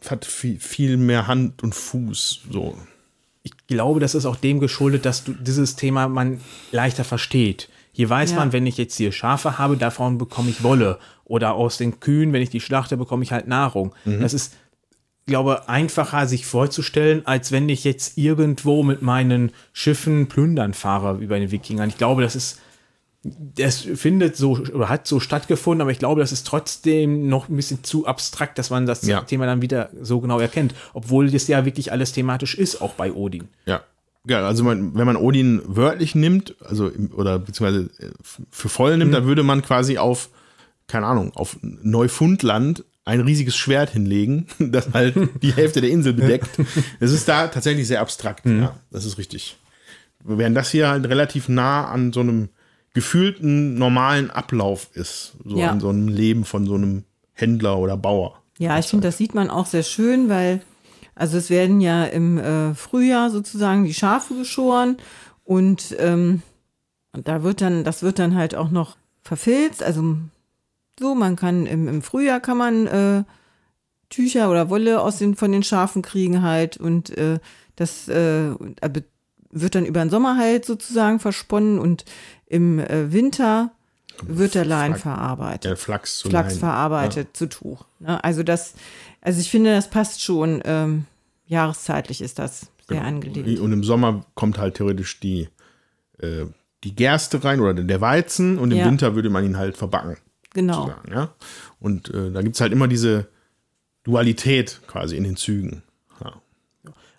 es hat viel, viel mehr Hand und Fuß. So. ich glaube, das ist auch dem geschuldet, dass du dieses Thema man leichter versteht. Hier weiß Ja. man, wenn ich jetzt hier Schafe habe, davon bekomme ich Wolle. Oder aus den Kühen, wenn ich die schlachte, bekomme ich halt Nahrung. Das ist glaube, einfacher sich vorzustellen, als wenn ich jetzt irgendwo mit meinen Schiffen plündern fahre, wie bei den Wikingern. Ich glaube, das ist, das findet so oder hat so stattgefunden, aber ich glaube, das ist trotzdem noch ein bisschen zu abstrakt, dass man das Ja. Thema dann wieder so genau erkennt, obwohl das ja wirklich alles thematisch ist, auch bei Odin. Ja. Ja, also man, wenn man Odin wörtlich nimmt, also oder beziehungsweise äh, für voll nimmt, dann würde man quasi auf, keine Ahnung, auf Neufundland ein riesiges Schwert hinlegen, [LAUGHS] das halt die Hälfte der Insel bedeckt. Es ist da tatsächlich sehr abstrakt, ja, das ist richtig. Während das hier halt relativ nah an so einem gefühlten normalen Ablauf ist, so Ja. an so einem Leben von so einem Händler oder Bauer. Ja, ich finde, das sieht man auch sehr schön, weil, also es werden ja im äh, Frühjahr sozusagen die Schafe geschoren und, ähm, und da wird dann, das wird dann halt auch noch verfilzt. Also so, man kann im, im Frühjahr kann man äh, Tücher oder Wolle aus den, von den Schafen kriegen halt und äh, das äh, äh, wird dann über den Sommer halt sozusagen versponnen und im äh, Winter wird der Lein Flak- verarbeitet. Der Flachs zu Flachs Leinen. verarbeitet zu Tuch. Ne? Also das, also ich finde, das passt schon. Ähm, jahreszeitlich ist das sehr angelegt. Und im Sommer kommt halt theoretisch die, äh, die Gerste rein oder der Weizen und im Ja. Winter würde man ihn halt verbacken. Genau. Sozusagen, ja? Und äh, da gibt es halt immer diese Dualität quasi in den Zügen. Ja.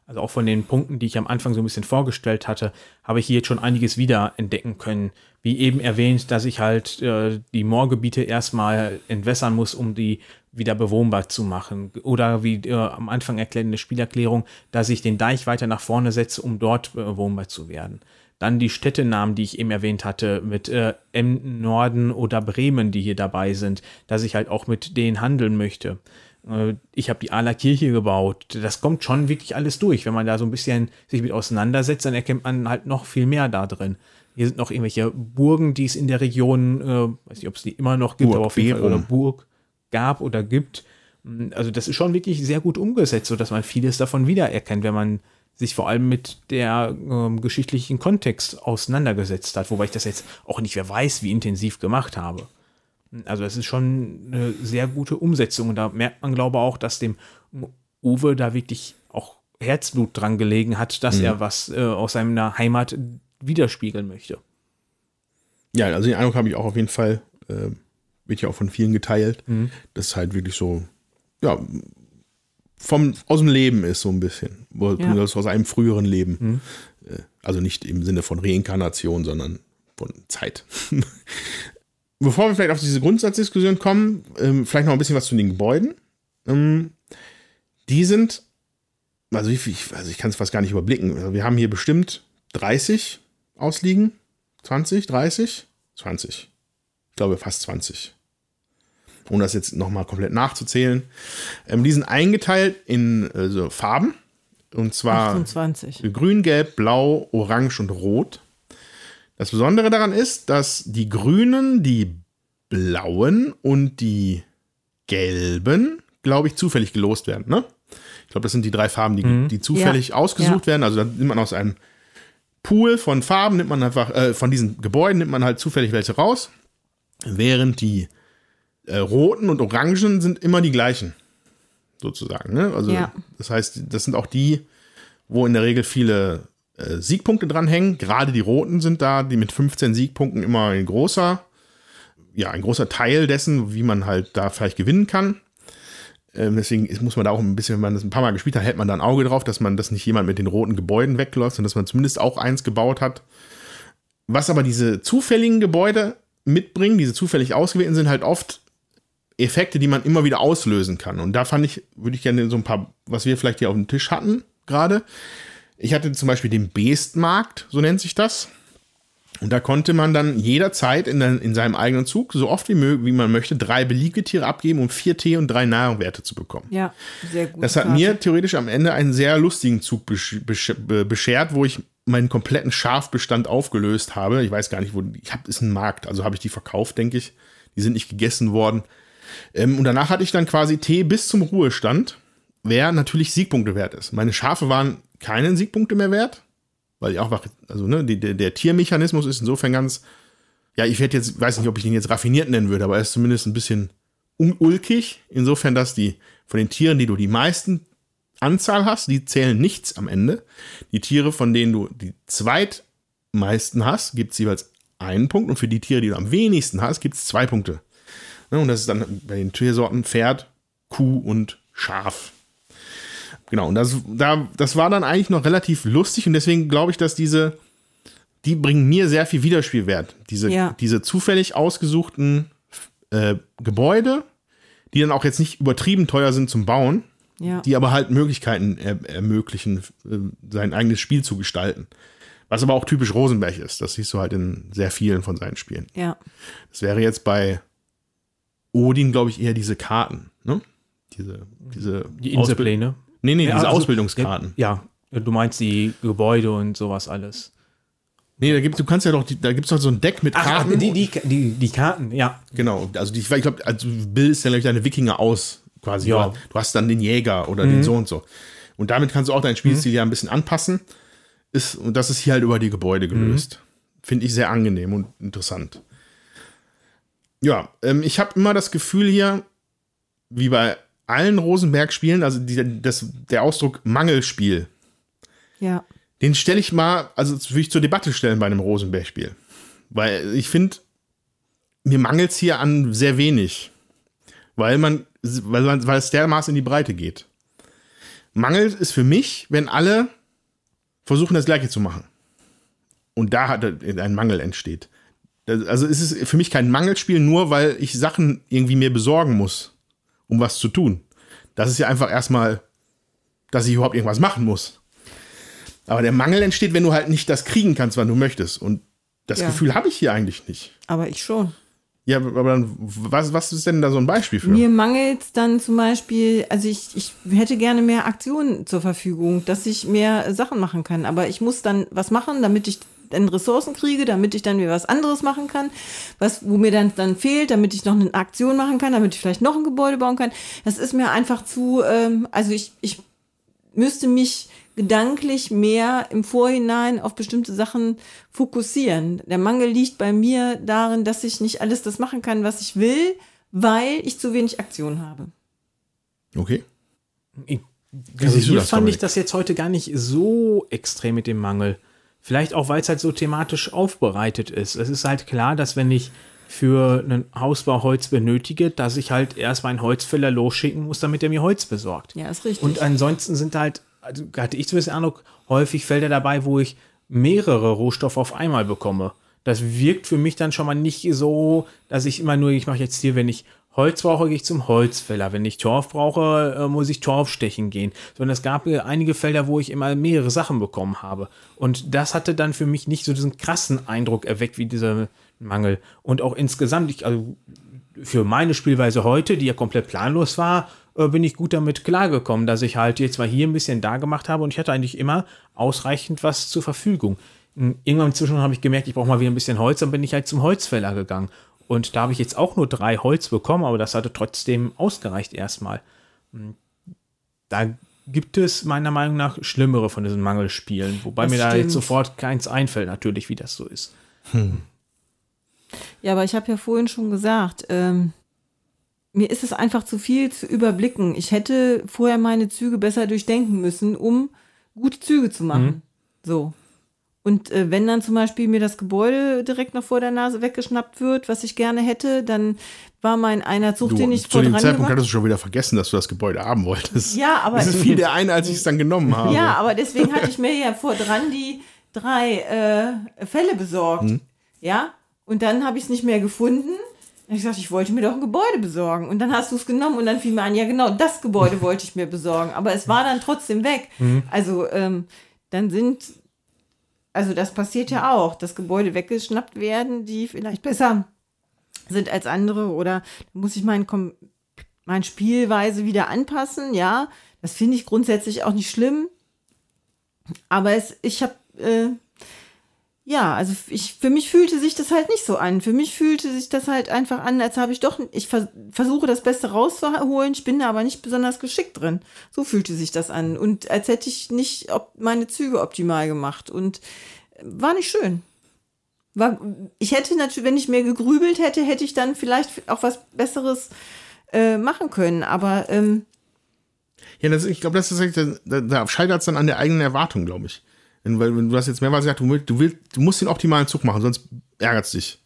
Also auch von den Punkten, die ich am Anfang so ein bisschen vorgestellt hatte, habe ich hier jetzt schon einiges wieder entdecken können. Wie eben erwähnt, dass ich halt äh, die Moorgebiete erstmal entwässern muss, um die wieder bewohnbar zu machen. Oder wie äh, am Anfang erklärt in der Spielerklärung, dass ich den Deich weiter nach vorne setze, um dort bewohnbar zu werden. Dann die Städtenamen, die ich eben erwähnt hatte, mit äh, Emden, Norden oder Bremen, die hier dabei sind, dass ich halt auch mit denen handeln möchte. Äh, Ich habe die Ala Kirche gebaut. Das kommt schon wirklich alles durch. Wenn man da so ein bisschen sich mit auseinandersetzt, dann erkennt man halt noch viel mehr da drin. Hier sind noch irgendwelche Burgen, die es in der Region, äh, weiß nicht, ob es die immer noch gibt, Burg aber auf jeden Fall, oder Burg gab oder gibt. Also das ist schon wirklich sehr gut umgesetzt, sodass man vieles davon wiedererkennt, wenn man sich vor allem mit der ähm, geschichtlichen Kontext auseinandergesetzt hat, wobei ich das jetzt auch nicht wer weiß, wie intensiv gemacht habe. Also es ist schon eine sehr gute Umsetzung und da merkt man, glaube ich, auch, dass dem Uwe da wirklich auch Herzblut dran gelegen hat, dass er was äh, aus seiner Heimat widerspiegeln möchte. ja, also den Eindruck habe ich auch auf jeden Fall, äh, wird ja auch von vielen geteilt, dass es halt wirklich so, ja, vom, aus dem Leben ist so ein bisschen. Ja. Aus einem früheren Leben. Äh, Also nicht im Sinne von Reinkarnation, sondern von Zeit. [LAUGHS] Bevor wir vielleicht auf diese Grundsatzdiskussion kommen, ähm, vielleicht noch ein bisschen was zu den Gebäuden. Ähm, die sind, also ich, ich- also ich kann es fast gar nicht überblicken. Also wir haben hier bestimmt 30 ausliegen. 20, 30? 20. Ich glaube fast 20. Um das jetzt nochmal komplett nachzuzählen. Ähm, die sind eingeteilt in äh, so Farben. Und zwar 28. grün, gelb, blau, orange und rot. Das Besondere daran ist, dass die grünen, die blauen und die gelben, glaube ich, zufällig gelost werden. Ne? Ich glaube, das sind die drei Farben, die, die zufällig Ja. ausgesucht Ja. werden. Also da nimmt man aus einem Pool von Farben, nimmt man einfach, äh, von diesen Gebäuden nimmt man halt zufällig welche raus. Während die äh, roten und orangen sind immer die gleichen. Sozusagen. Ne? Also Ja. das heißt, das sind auch die, wo in der Regel viele äh, Siegpunkte dranhängen. Gerade die roten sind da, die mit 15 Siegpunkten immer ein großer, ja, ein großer Teil dessen, wie man halt da vielleicht gewinnen kann. Ähm, deswegen muss man da auch ein bisschen, wenn man das ein paar Mal gespielt hat, hält man da ein Auge drauf, dass man, dass nicht jemand mit den roten Gebäuden wegläuft, sondern dass man zumindest auch eins gebaut hat. Was aber diese zufälligen Gebäude mitbringen, diese zufällig ausgewählten, sind halt oft Effekte, die man immer wieder auslösen kann. Und da fand ich, würde ich gerne so ein paar, was wir vielleicht hier auf dem Tisch hatten gerade. Ich hatte zum Beispiel den Beestmarkt, so nennt sich das. Und da konnte man dann jederzeit in, der, in seinem eigenen Zug, so oft wie, möglich, wie man möchte, drei beliebige Tiere abgeben, um vier Tee und drei Nahrungswerte zu bekommen. Ja, sehr gut. Das hat mir theoretisch am Ende einen sehr lustigen Zug besch besch be- beschert, wo ich meinen kompletten Schafbestand aufgelöst habe. Ich weiß gar nicht, wo ich habe ist ein Markt, also habe ich die verkauft, denke ich. Die sind nicht gegessen worden. Ähm, und danach hatte ich dann quasi Tee bis zum Ruhestand, wer natürlich Siegpunkte wert ist. Meine Schafe waren keinen Siegpunkte mehr wert, weil ich auch, also ne, die, der, der Tiermechanismus ist insofern ganz, ja, ich werde jetzt, weiß nicht, ob ich den jetzt raffiniert nennen würde, aber er ist zumindest ein bisschen unulkig, insofern, dass die von den Tieren, die du die meisten Anzahl hast, die zählen nichts am Ende. Die Tiere, von denen du die zweitmeisten hast, gibt es jeweils einen Punkt. Und für die Tiere, die du am wenigsten hast, gibt es zwei Punkte. Ne, und das ist dann bei den Tiersorten Pferd, Kuh und Schaf. Genau, und das, da, das war dann eigentlich noch relativ lustig und deswegen glaube ich, dass diese, die bringen mir sehr viel Wiederspielwert. Diese, Ja. diese zufällig ausgesuchten äh, Gebäude, die dann auch jetzt nicht übertrieben teuer sind zum Bauen, Ja. die aber halt Möglichkeiten er ermöglichen, äh, sein eigenes Spiel zu gestalten. Was aber auch typisch Rosenberg ist. Das siehst du halt in sehr vielen von seinen Spielen. ja. Das wäre jetzt bei Odin, glaube ich, eher diese Karten, ne? Diese, diese Die Inselpläne. Nee, nee, Ja, diese also, Ausbildungskarten. Ja, du meinst die Gebäude und sowas alles. Nee, da gibt, du kannst ja doch, da gibt es doch so ein Deck mit Karten. die, die, die, die Karten, ja. Genau, also die, ich glaube, also du bildest ja gleich deine Wikinger aus, quasi. Ja. Du, hast dann den Jäger oder den so und so. Und damit kannst du auch deinen Spielstil ja ein bisschen anpassen. Ist, und das ist hier halt über die Gebäude gelöst. Finde ich sehr angenehm und interessant. Ja, ähm, ich habe immer das Gefühl hier, wie bei allen Rosenberg-Spielen, also die, das, der Ausdruck Mangelspiel, Ja. den stelle ich mal, also würde ich zur Debatte stellen bei einem Rosenberg-Spiel. Weil ich finde, mir mangelt es hier an sehr wenig. Weil man, weil, man, weil es dermaßen in die Breite geht. Mangel ist für mich, wenn alle versuchen, das Gleiche zu machen. Und da hat ein Mangel entsteht. Also es ist für mich kein Mangelspiel, nur weil ich Sachen irgendwie mir besorgen muss, um was zu tun. Das ist ja einfach erstmal, dass ich überhaupt irgendwas machen muss. Aber der Mangel entsteht, wenn du halt nicht das kriegen kannst, wann du möchtest. Und das Ja. Gefühl habe ich hier eigentlich nicht. Aber ich schon. Ja, aber dann, was, was ist denn da so ein Beispiel für? Mir mangelt dann zum Beispiel, also ich, ich hätte gerne mehr Aktionen zur Verfügung, dass ich mehr Sachen machen kann. Aber ich muss dann was machen, damit ich dann Ressourcen kriege, damit ich dann mir was anderes machen kann, was, wo mir dann, dann fehlt, damit ich noch eine Aktion machen kann, damit ich vielleicht noch ein Gebäude bauen kann. Das ist mir einfach zu, ähm, also ich, ich müsste mich gedanklich mehr im Vorhinein auf bestimmte Sachen fokussieren. Der Mangel liegt bei mir darin, dass ich nicht alles das machen kann, was ich will, weil ich zu wenig Aktion habe. Okay. Ich, Wie also siehst du hier das, fand Dominik? ich das jetzt heute gar nicht so extrem mit dem Mangel. Vielleicht auch, weil es halt so thematisch aufbereitet ist. Es ist halt klar, dass wenn ich für einen Hausbau Holz benötige, dass ich halt erst meinen Holzfäller losschicken muss, damit er mir Holz besorgt. Ja, ist richtig. Und ansonsten sind halt, also hatte ich zumindest den Eindruck, häufig Felder dabei, wo ich mehrere Rohstoffe auf einmal bekomme. Das wirkt für mich dann schon mal nicht so, dass ich immer nur, ich mache jetzt hier, wenn ich Holz brauche, gehe ich zum Holzfäller. Wenn ich Torf brauche, äh, muss ich Torf stechen gehen. Sondern es gab äh, einige Felder, wo ich immer mehrere Sachen bekommen habe. Und das hatte dann für mich nicht so diesen krassen Eindruck erweckt wie dieser Mangel. Und auch insgesamt, ich, also für meine Spielweise heute, die ja komplett planlos war, äh, bin ich gut damit klargekommen, dass ich halt jetzt mal hier ein bisschen da gemacht habe und ich hatte eigentlich immer ausreichend was zur Verfügung. Irgendwann inzwischen habe ich gemerkt, ich brauche mal wieder ein bisschen Holz, dann bin ich halt zum Holzfäller gegangen. Und da habe ich jetzt auch nur drei Holz bekommen, aber das hatte trotzdem ausgereicht erstmal. M, Da gibt es meiner Meinung nach schlimmere von diesen Mangelspielen, wobei Das mir da stimmt. jetzt sofort keins einfällt, natürlich, wie das so ist. Ja, aber ich habe ja vorhin schon gesagt, ähm, mir ist es einfach zu viel zu überblicken. Ich hätte vorher meine Züge besser durchdenken müssen, um gute Züge zu machen. So. Und äh, wenn dann zum Beispiel mir das Gebäude direkt noch vor der Nase weggeschnappt wird, was ich gerne hätte, dann war mein einer Zug, Du, den ich zu vor dem dran Zeitpunkt gemacht hattest du schon wieder vergessen, dass du das Gebäude haben wolltest. Ja, aber Das ist viel der eine, als ich es dann genommen habe. Ja, aber deswegen hatte ich mir ja vor dran die drei äh, Fälle besorgt. Hm. Ja, und dann habe ich es nicht mehr gefunden. Ich gesagt, ich wollte mir doch ein Gebäude besorgen. Und dann hast du es genommen und dann fiel mir ein, ja genau, das Gebäude wollte ich mir besorgen. Aber es war dann trotzdem weg. Hm. Also dann dann sind, also das passiert ja auch, dass Gebäude weggeschnappt werden, die vielleicht besser sind als andere. Oder muss ich mein, Kom mein Spielweise wieder anpassen. Ja, das finde ich grundsätzlich auch nicht schlimm. Aber es, ich habe, äh, ja, also ich, für mich fühlte sich das halt nicht so an. Für mich fühlte sich das halt einfach an, als habe ich doch, ich vers versuche das Beste rauszuholen, ich bin da aber nicht besonders geschickt drin. So fühlte sich das an. Und als hätte ich nicht meine Züge optimal gemacht. Und war nicht schön. War, ich hätte natürlich, wenn ich mehr gegrübelt hätte, hätte ich dann vielleicht auch was Besseres äh, machen können. Aber ähm, Ja, das, ich glaube, das ist da, da scheitert es dann an der eigenen Erwartung, glaube ich. Weil wenn du hast jetzt mehrmals gesagt, du, willst, du, willst, du musst den optimalen Zug machen, sonst ärgert es dich.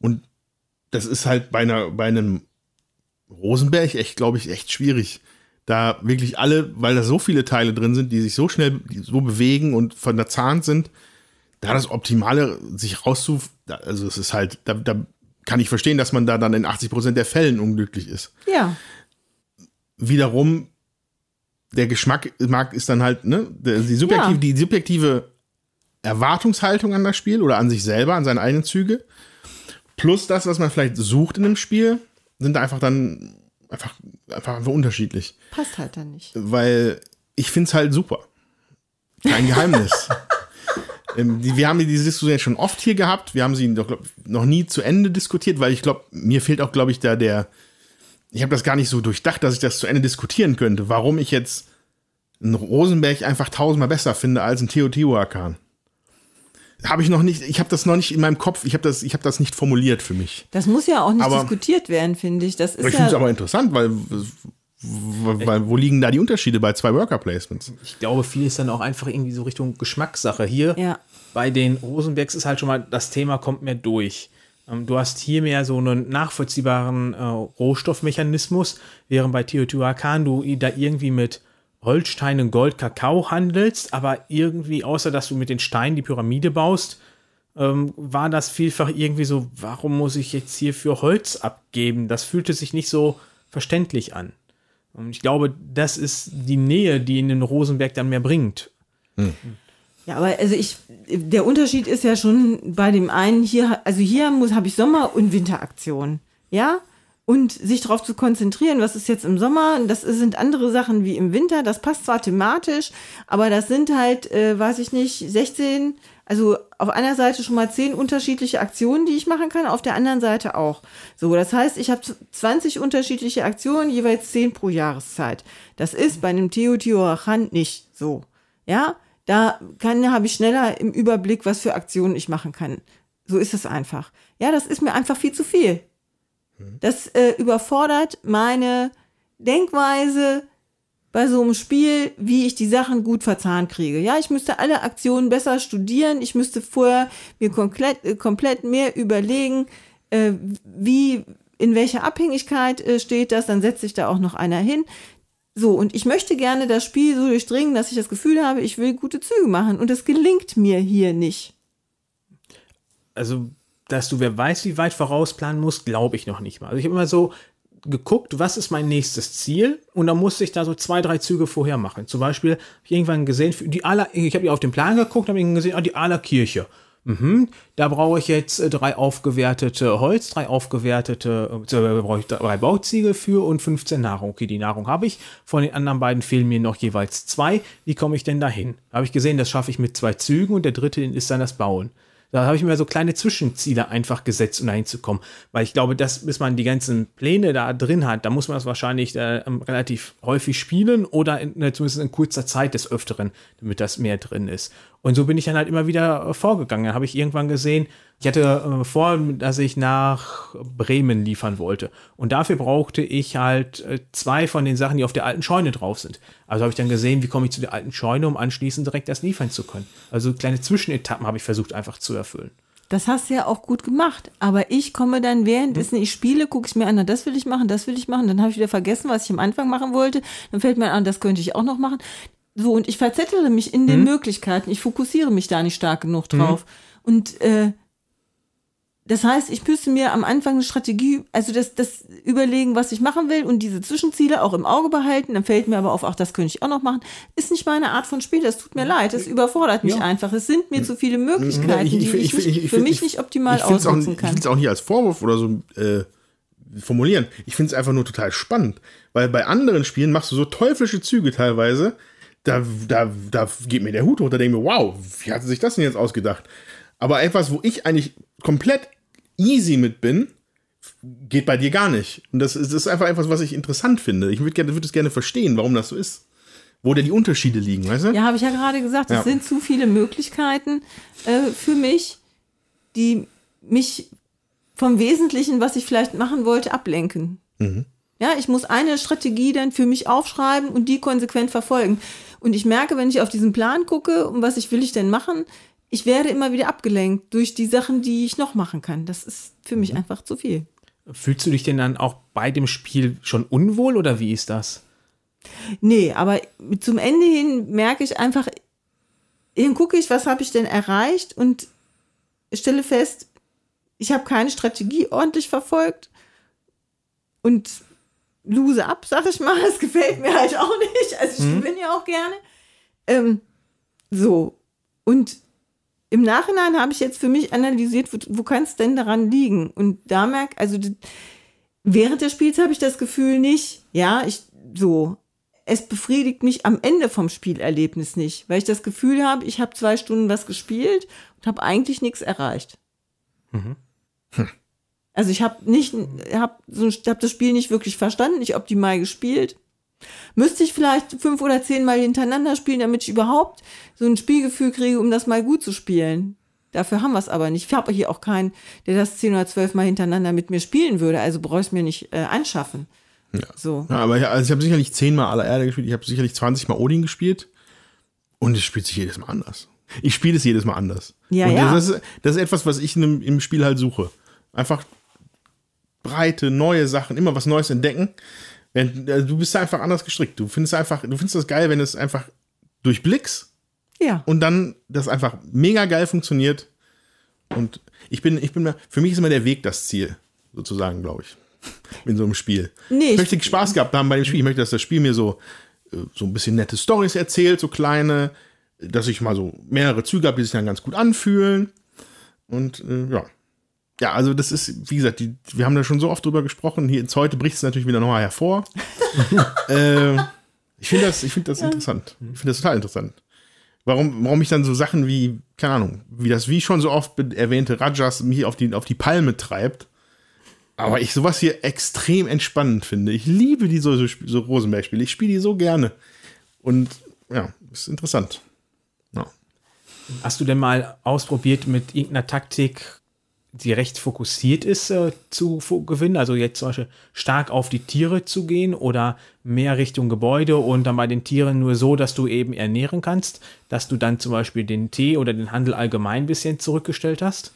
Und das ist halt bei, einer, bei einem Rosenberg echt, glaube ich, echt schwierig. Da wirklich alle, weil da so viele Teile drin sind, die sich so schnell so bewegen und verzahnt sind, da das Optimale sich rauszu, also es ist halt, da, da kann ich verstehen, dass man da dann in 80 Prozent der Fällen unglücklich ist. Ja. Wiederum, der Geschmack ist dann halt, ne, die subjektive, ja. die subjektive Erwartungshaltung an das Spiel oder an sich selber, an seine eigenen Züge, plus das, was man vielleicht sucht in einem Spiel, sind da einfach dann einfach, einfach, einfach unterschiedlich. Passt halt dann nicht. Weil ich finde es halt super. Kein Geheimnis. [LAUGHS] ähm, die, wir haben diese Diskussion schon oft hier gehabt. Wir haben sie doch, glaub, noch nie zu Ende diskutiert, weil ich glaube, mir fehlt auch, glaube ich, da der. Ich habe das gar nicht so durchdacht, dass ich das zu Ende diskutieren könnte, warum ich jetzt einen Rosenberg einfach tausendmal besser finde als einen Teotihuacan habe ich noch nicht, ich habe das noch nicht in meinem Kopf, ich habe das, ich habe das nicht formuliert für mich. Das muss ja auch nicht aber, diskutiert werden, finde ich. Das ist ich ja finde es aber interessant, weil, weil wo liegen da die Unterschiede bei zwei Worker Placements? Ich glaube, viel ist dann auch einfach irgendwie so Richtung Geschmackssache. Hier ja. bei den Rosenbergs ist halt schon mal, das Thema kommt mehr durch. Ähm, du hast hier mehr so einen nachvollziehbaren äh, Rohstoffmechanismus, während bei Teotihuacan du da irgendwie mit Holstein und Gold Kakao handelst, aber irgendwie, außer dass du mit den Steinen die Pyramide baust, ähm, war das vielfach irgendwie so, warum muss ich jetzt hier für Holz abgeben? Das fühlte sich nicht so verständlich an. Und ich glaube, das ist die Nähe, die in den Rosenberg dann mehr bringt. Hm. Ja, aber also ich, der Unterschied ist ja schon bei dem einen hier, also hier muss, habe ich Sommer- und Winteraktion. Ja, und sich darauf zu konzentrieren, was ist jetzt im Sommer, das sind andere Sachen wie im Winter, das passt zwar thematisch, aber das sind halt, äh, weiß ich nicht, 16, also auf einer Seite schon mal 10 unterschiedliche Aktionen, die ich machen kann, auf der anderen Seite auch. So, das heißt, ich habe 20 unterschiedliche Aktionen, jeweils 10 pro Jahreszeit. Das ist bei einem Teotihuacan nicht so. Ja, da kann, habe ich schneller im Überblick, was für Aktionen ich machen kann. So ist es einfach. Ja, das ist mir einfach viel zu viel. Das äh, überfordert meine Denkweise bei so einem Spiel, wie ich die Sachen gut verzahnt kriege. Ja, ich müsste alle Aktionen besser studieren. Ich müsste vorher mir komplett, äh, komplett mehr überlegen, äh, wie, in welcher Abhängigkeit äh, steht das. Dann setze ich da auch noch einer hin. So, und ich möchte gerne das Spiel so durchdringen, dass ich das Gefühl habe, ich will gute Züge machen. Und das gelingt mir hier nicht. Also dass du wer weiß, wie weit vorausplanen musst, glaube ich noch nicht mal. Also ich habe immer so geguckt, was ist mein nächstes Ziel und dann musste ich da so zwei, drei Züge vorher machen. Zum Beispiel ich irgendwann gesehen, die Aller, ich habe ja auf den Plan geguckt, habe gesehen, ah, die Allerkirche. Mhm, da brauche ich jetzt äh, drei aufgewertete Holz, drei aufgewertete, äh, brauche ich drei Bauziegel für und 15 Nahrung. Okay, die Nahrung habe ich. Von den anderen beiden fehlen mir noch jeweils zwei. Wie komme ich denn dahin? Habe ich gesehen, das schaffe ich mit zwei Zügen und der dritte ist dann das Bauen. Da habe ich mir so kleine Zwischenziele einfach gesetzt, um da hinzukommen. Weil ich glaube, dass, bis man die ganzen Pläne da drin hat, da muss man das wahrscheinlich äh, relativ häufig spielen oder in, äh, zumindest in kurzer Zeit des Öfteren, damit das mehr drin ist. Und so bin ich dann halt immer wieder äh, vorgegangen. Dann habe ich irgendwann gesehen, ich hatte äh, vor, dass ich nach Bremen liefern wollte. Und dafür brauchte ich halt äh, zwei von den Sachen, die auf der alten Scheune drauf sind. Also habe ich dann gesehen, wie komme ich zu der alten Scheune, um anschließend direkt das liefern zu können. Also kleine Zwischenetappen habe ich versucht einfach zu erfüllen. Das hast du ja auch gut gemacht. Aber ich komme dann, währenddessen hm. ich spiele, gucke ich mir an, das will ich machen, das will ich machen. Dann habe ich wieder vergessen, was ich am Anfang machen wollte. Dann fällt mir an, das könnte ich auch noch machen. So, und ich verzettle mich in den hm. Möglichkeiten. Ich fokussiere mich da nicht stark genug drauf. Hm. Und äh, das heißt, ich müsste mir am Anfang eine Strategie, also das, das überlegen, was ich machen will und diese Zwischenziele auch im Auge behalten. Dann fällt mir aber auf, ach, das könnte ich auch noch machen. Ist nicht meine Art von Spiel. Das tut mir leid. Das überfordert mich ja. einfach. Es sind mir zu viele Möglichkeiten, ich, ich, die ich, ich für mich nicht optimal ausnutzen kann. Ich will es auch nicht als Vorwurf oder so äh, formulieren. Ich finde es einfach nur total spannend, weil bei anderen Spielen machst du so teuflische Züge teilweise. Da, da, da geht mir der Hut hoch. Da denke ich mir, wow, wie hat sich das denn jetzt ausgedacht? Aber etwas, wo ich eigentlich komplett easy mit bin, geht bei dir gar nicht. Und das ist, das ist einfach etwas, was ich interessant finde. Ich würde gerne, würd es gerne verstehen, warum das so ist. Wo da die Unterschiede liegen, weißt du? Ja, habe ich ja gerade gesagt, es ja. sind zu viele Möglichkeiten äh, für mich, die mich vom Wesentlichen, was ich vielleicht machen wollte, ablenken. Mhm. Ja, ich muss eine Strategie dann für mich aufschreiben und die konsequent verfolgen. Und ich merke, wenn ich auf diesen Plan gucke, und was ich will ich denn machen, ich werde immer wieder abgelenkt durch die Sachen, die ich noch machen kann. Das ist für mich Mhm. einfach zu viel. Fühlst du dich denn dann auch bei dem Spiel schon unwohl oder wie ist das? Nee, aber zum Ende hin merke ich einfach, dann gucke ich, was habe ich denn erreicht und stelle fest, ich habe keine Strategie ordentlich verfolgt und lose ab, sag ich mal. [LAUGHS] Das gefällt mir halt auch nicht. Also ich gewinne ja auch gerne. Ähm, so. Und im Nachhinein habe ich jetzt für mich analysiert, wo, wo kann es denn daran liegen? Und da merke, also während des Spiels habe ich das Gefühl nicht, ja, ich so. Es befriedigt mich am Ende vom Spielerlebnis nicht, weil ich das Gefühl habe, ich habe zwei Stunden was gespielt und habe eigentlich nichts erreicht. Also ich habe nicht, habe so, hab das Spiel nicht wirklich verstanden, nicht optimal gespielt. Müsste ich vielleicht fünf oder zehn Mal hintereinander spielen, damit ich überhaupt so ein Spielgefühl kriege, um das mal gut zu spielen. Dafür haben wir es aber nicht. Ich habe hier auch keinen, der das zehn oder zwölf Mal hintereinander mit mir spielen würde. Also brauche ich es mir nicht äh, anschaffen. So. Ja, aber ja, also ich habe sicherlich zehnmal aller Erde gespielt, ich habe sicherlich 20 Mal Odin gespielt und es spielt sich jedes Mal anders. Ich spiele es jedes Mal anders. Ja, und ja. Das, ist, das ist etwas, was ich in im Spiel halt suche. Einfach breite, neue Sachen, immer was Neues entdecken. Wenn, äh, du bist einfach anders gestrickt. Du findest einfach, du findest das geil, wenn es einfach durchblickst Ja. und dann das einfach mega geil funktioniert. Und ich bin, ich bin für mich ist immer der Weg das Ziel, sozusagen, glaube ich. In so einem Spiel. Nee, ich ich- möchte Spaß gehabt haben bei dem Spiel. Ich möchte, dass das Spiel mir so, äh, so ein bisschen nette Stories erzählt, so kleine, dass ich mal so mehrere Züge habe, die sich dann ganz gut anfühlen. Und äh, ja. Ja, also das ist, wie gesagt, die, wir haben da schon so oft drüber gesprochen. Hier jetzt heute bricht es natürlich wieder nochmal hervor. [LAUGHS] äh, ich finde das, ich finde das interessant. Ich finde das total interessant. Warum, warum mich dann so Sachen wie, keine Ahnung, wie das wie schon so oft erwähnte Rajas mich auf die, auf die Palme treibt. Aber ich sowas hier extrem entspannend finde. Ich liebe die so, so, so Rosenberg-Spiele. Ich spiele die so gerne. Und ja, ist interessant. Ja. Hast du denn mal ausprobiert mit irgendeiner Taktik, die recht fokussiert ist, äh, zu gewinnen? Also jetzt zum Beispiel stark auf die Tiere zu gehen oder mehr Richtung Gebäude und dann bei den Tieren nur so, dass du eben ernähren kannst, dass du dann zum Beispiel den Tee oder den Handel allgemein ein bisschen zurückgestellt hast?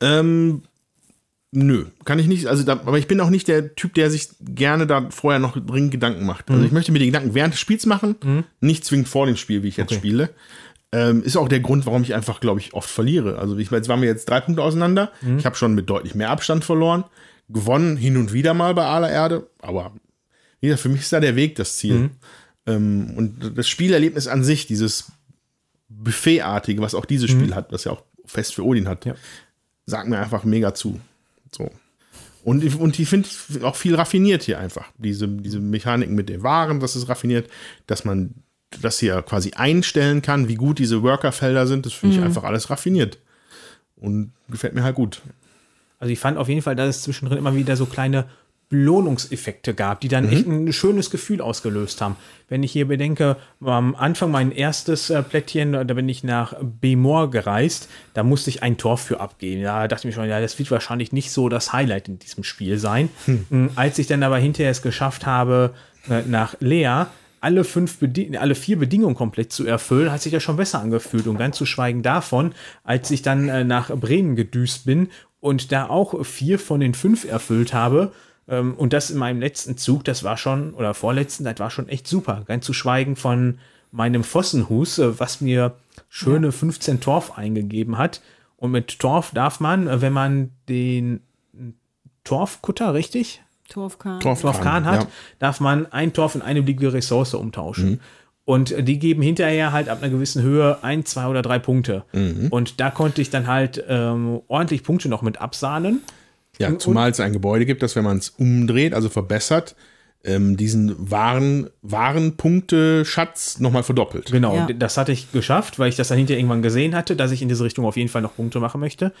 Ähm, nö, kann ich nicht. Also, da, aber ich bin auch nicht der Typ, der sich gerne da vorher noch dringend Gedanken macht. Also, ich möchte mir die Gedanken während des Spiels machen, nicht zwingend vor dem Spiel, wie ich jetzt Okay. spiele. Ähm, ist auch der Grund, warum ich einfach, glaube ich, oft verliere. Also, ich, jetzt waren wir jetzt drei Punkte auseinander. Ich habe schon mit deutlich mehr Abstand verloren. Gewonnen hin und wieder mal bei aller Erde. Aber wie gesagt, für mich ist da der Weg das Ziel. Ähm, und das Spielerlebnis an sich, dieses Buffetartige, was auch dieses Spiel hat, was ja auch fest für Odin hat, Ja. sagt mir einfach mega zu. So. Und, ich- und ich finde auch viel raffiniert hier einfach. Diese, diese Mechaniken mit den Waren, das ist raffiniert, dass man das hier quasi einstellen kann, wie gut diese Workerfelder sind, das finde ich einfach alles raffiniert. Und gefällt mir halt gut. Also ich fand auf jeden Fall, dass es zwischendrin immer wieder so kleine Belohnungseffekte gab, die dann echt ein schönes Gefühl ausgelöst haben. Wenn ich hier bedenke, am Anfang mein erstes äh, Plättchen, da bin ich nach Bemor gereist, da musste ich ein Tor für abgeben. Da dachte ich mir schon, ja, das wird wahrscheinlich nicht so das Highlight in diesem Spiel sein. Mm, Als ich dann aber hinterher es geschafft habe, äh, nach Lea alle fünf Bedi alle vier Bedingungen komplett zu erfüllen, hat sich das schon besser angefühlt. Und ganz zu schweigen davon, als ich dann äh, nach Bremen gedüst bin und da auch vier von den fünf erfüllt habe, ähm, und das in meinem letzten Zug, das war schon, oder vorletzten, das war schon echt super. Ganz zu schweigen von meinem Fossenhus, äh, was mir schöne 15 Torf eingegeben hat. Und mit Torf darf man, äh, wenn man den Torfkutter, richtig? Torfkahn. Torfkahn hat, ja. darf man ein Torf in eine beliebige Ressource umtauschen. Und äh, die geben hinterher halt ab einer gewissen Höhe ein, zwei oder drei Punkte. Und da konnte ich dann halt ähm, ordentlich Punkte noch mit absahnen. Ja, zumal es ein Gebäude gibt, das, wenn man es umdreht, also verbessert, ähm, diesen Waren, Warenpunkte-Schatz nochmal verdoppelt. Genau, Ja. das hatte ich geschafft, weil ich das dann hinterher irgendwann gesehen hatte, dass ich in diese Richtung auf jeden Fall noch Punkte machen möchte.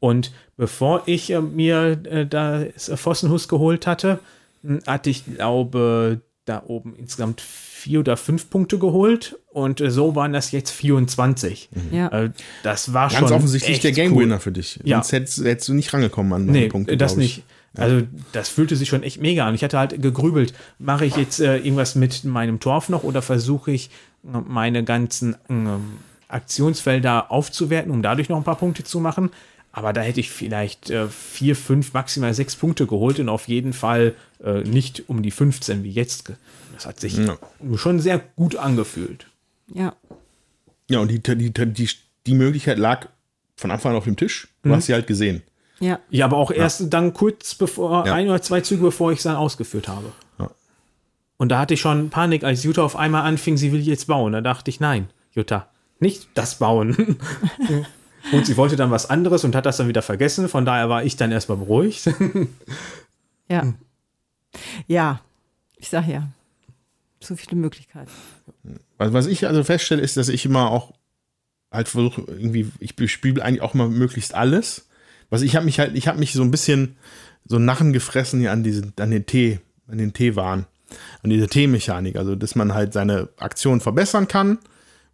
Und bevor ich äh, mir äh, das Fossenhus geholt hatte, mh, hatte ich, glaube, da oben insgesamt vier oder fünf Punkte geholt. Und äh, so waren das jetzt 24. Ja. Äh, das war Ganz schon. offensichtlich echt der Game cool. Winner für dich. Ja. Sonst hättest, hättest du nicht rangekommen an Nee, Punkte. das nicht. Also das fühlte sich schon echt mega an. Ich hatte halt gegrübelt, mache ich jetzt äh, irgendwas mit meinem Torf noch oder versuche ich äh, meine ganzen ähm, Aktionsfelder aufzuwerten, um dadurch noch ein paar Punkte zu machen. Aber da hätte ich vielleicht äh, vier, fünf, maximal sechs Punkte geholt und auf jeden Fall äh, nicht um die 15 wie jetzt. Das hat sich Ja. schon sehr gut angefühlt. Ja. Ja, und die, die, die, die Möglichkeit lag von Anfang an auf dem Tisch. Du hast sie halt gesehen. Ja. Ja, aber auch erst dann kurz bevor, Ja. ein oder zwei Züge bevor ich es dann ausgeführt habe. Ja. Und da hatte ich schon Panik, als Jutta auf einmal anfing, sie will jetzt bauen. Da dachte ich, nein, Jutta, nicht das bauen. [LAUGHS] und sie wollte dann was anderes und hat das dann wieder vergessen. Von daher war ich dann erstmal beruhigt. [LAUGHS] Ja. Ja. Ich sag ja. Zu viele Möglichkeiten. Was, was ich also feststelle, ist, dass ich immer auch halt versuche, irgendwie, ich spiele eigentlich auch immer möglichst alles. Was ich habe mich halt, ich habe mich so ein bisschen so Narren gefressen hier an diesen, an den Tee, an den Teewaren, an diese Teemechanik. Also, dass man halt seine Aktion verbessern kann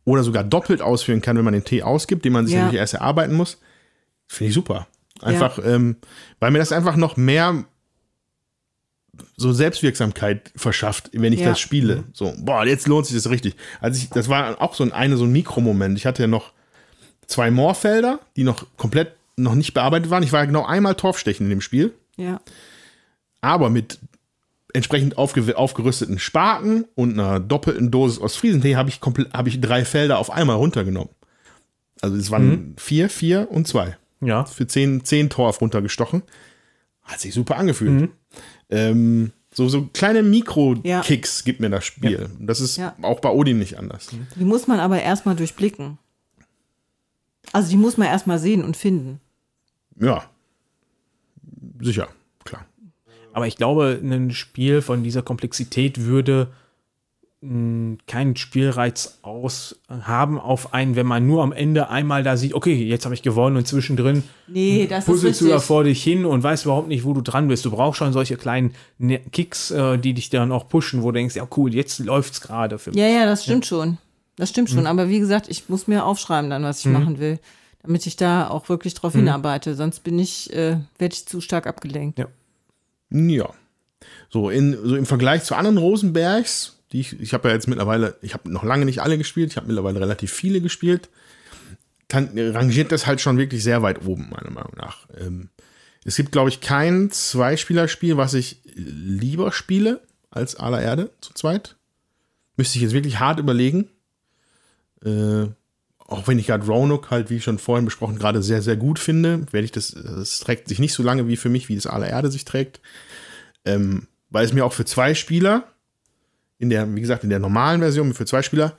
oder sogar doppelt ausführen kann, wenn man den Tee ausgibt, den man sich Ja. nämlich erst erarbeiten muss. Finde ich super. Einfach, ähm, weil mir das einfach noch mehr so Selbstwirksamkeit verschafft, wenn ich Ja. das spiele. So, boah, jetzt lohnt sich das richtig. Also ich, das war auch so ein eine so ein Mikromoment. Ich hatte ja noch zwei Moorfelder, die noch komplett noch nicht bearbeitet waren. Ich war ja genau einmal Torfstechen in dem Spiel, Ja. aber mit entsprechend aufge aufgerüsteten Spaten und einer doppelten Dosis Ostfriesentee habe ich komplett habe ich drei Felder auf einmal runtergenommen. Also es waren vier, vier und zwei ja. für 10, 10 Torf runtergestochen. Hat sich super angefühlt. Ähm, so, so kleine Mikro-Kicks gibt mir das Spiel. Das ist Ja. auch bei Odin nicht anders. Die muss man aber erstmal durchblicken. Also die muss man erstmal sehen und finden. Ja. Sicher. Aber ich glaube, ein Spiel von dieser Komplexität würde mh, keinen Spielreiz aus haben auf einen, wenn man nur am Ende einmal da sieht, okay, jetzt habe ich gewonnen und zwischendrin Nee, das ist puzzelst du da vor dich hin und weißt überhaupt nicht, wo du dran bist. Du brauchst schon solche kleinen Ne- Kicks, äh, die dich dann auch pushen, wo du denkst, ja cool, jetzt läuft's gerade für mich. Ja, ja, das stimmt schon. Das stimmt Mhm. schon. Aber wie gesagt, ich muss mir aufschreiben dann, was ich machen will, damit ich da auch wirklich Mhm. drauf hinarbeite. Sonst bin ich, äh, werde ich zu stark abgelenkt. Ja. Ja. So, in, so im Vergleich zu anderen Rosenbergs, die ich, ich habe ja jetzt mittlerweile, ich habe noch lange nicht alle gespielt, ich habe mittlerweile relativ viele gespielt, kann, rangiert das halt schon wirklich sehr weit oben, meiner Meinung nach. Ähm, es gibt, glaube ich, kein Zweispielerspiel, was ich lieber spiele als aller Erde zu zweit. Müsste ich jetzt wirklich hart überlegen. Äh, auch wenn ich gerade Roanoke halt, wie schon vorhin besprochen, gerade sehr, sehr gut finde, werde ich das, das trägt sich nicht so lange wie für mich, wie das aller Erde sich trägt. Ähm, weil es mir auch für zwei Spieler, in der, wie gesagt, in der normalen Version für zwei Spieler,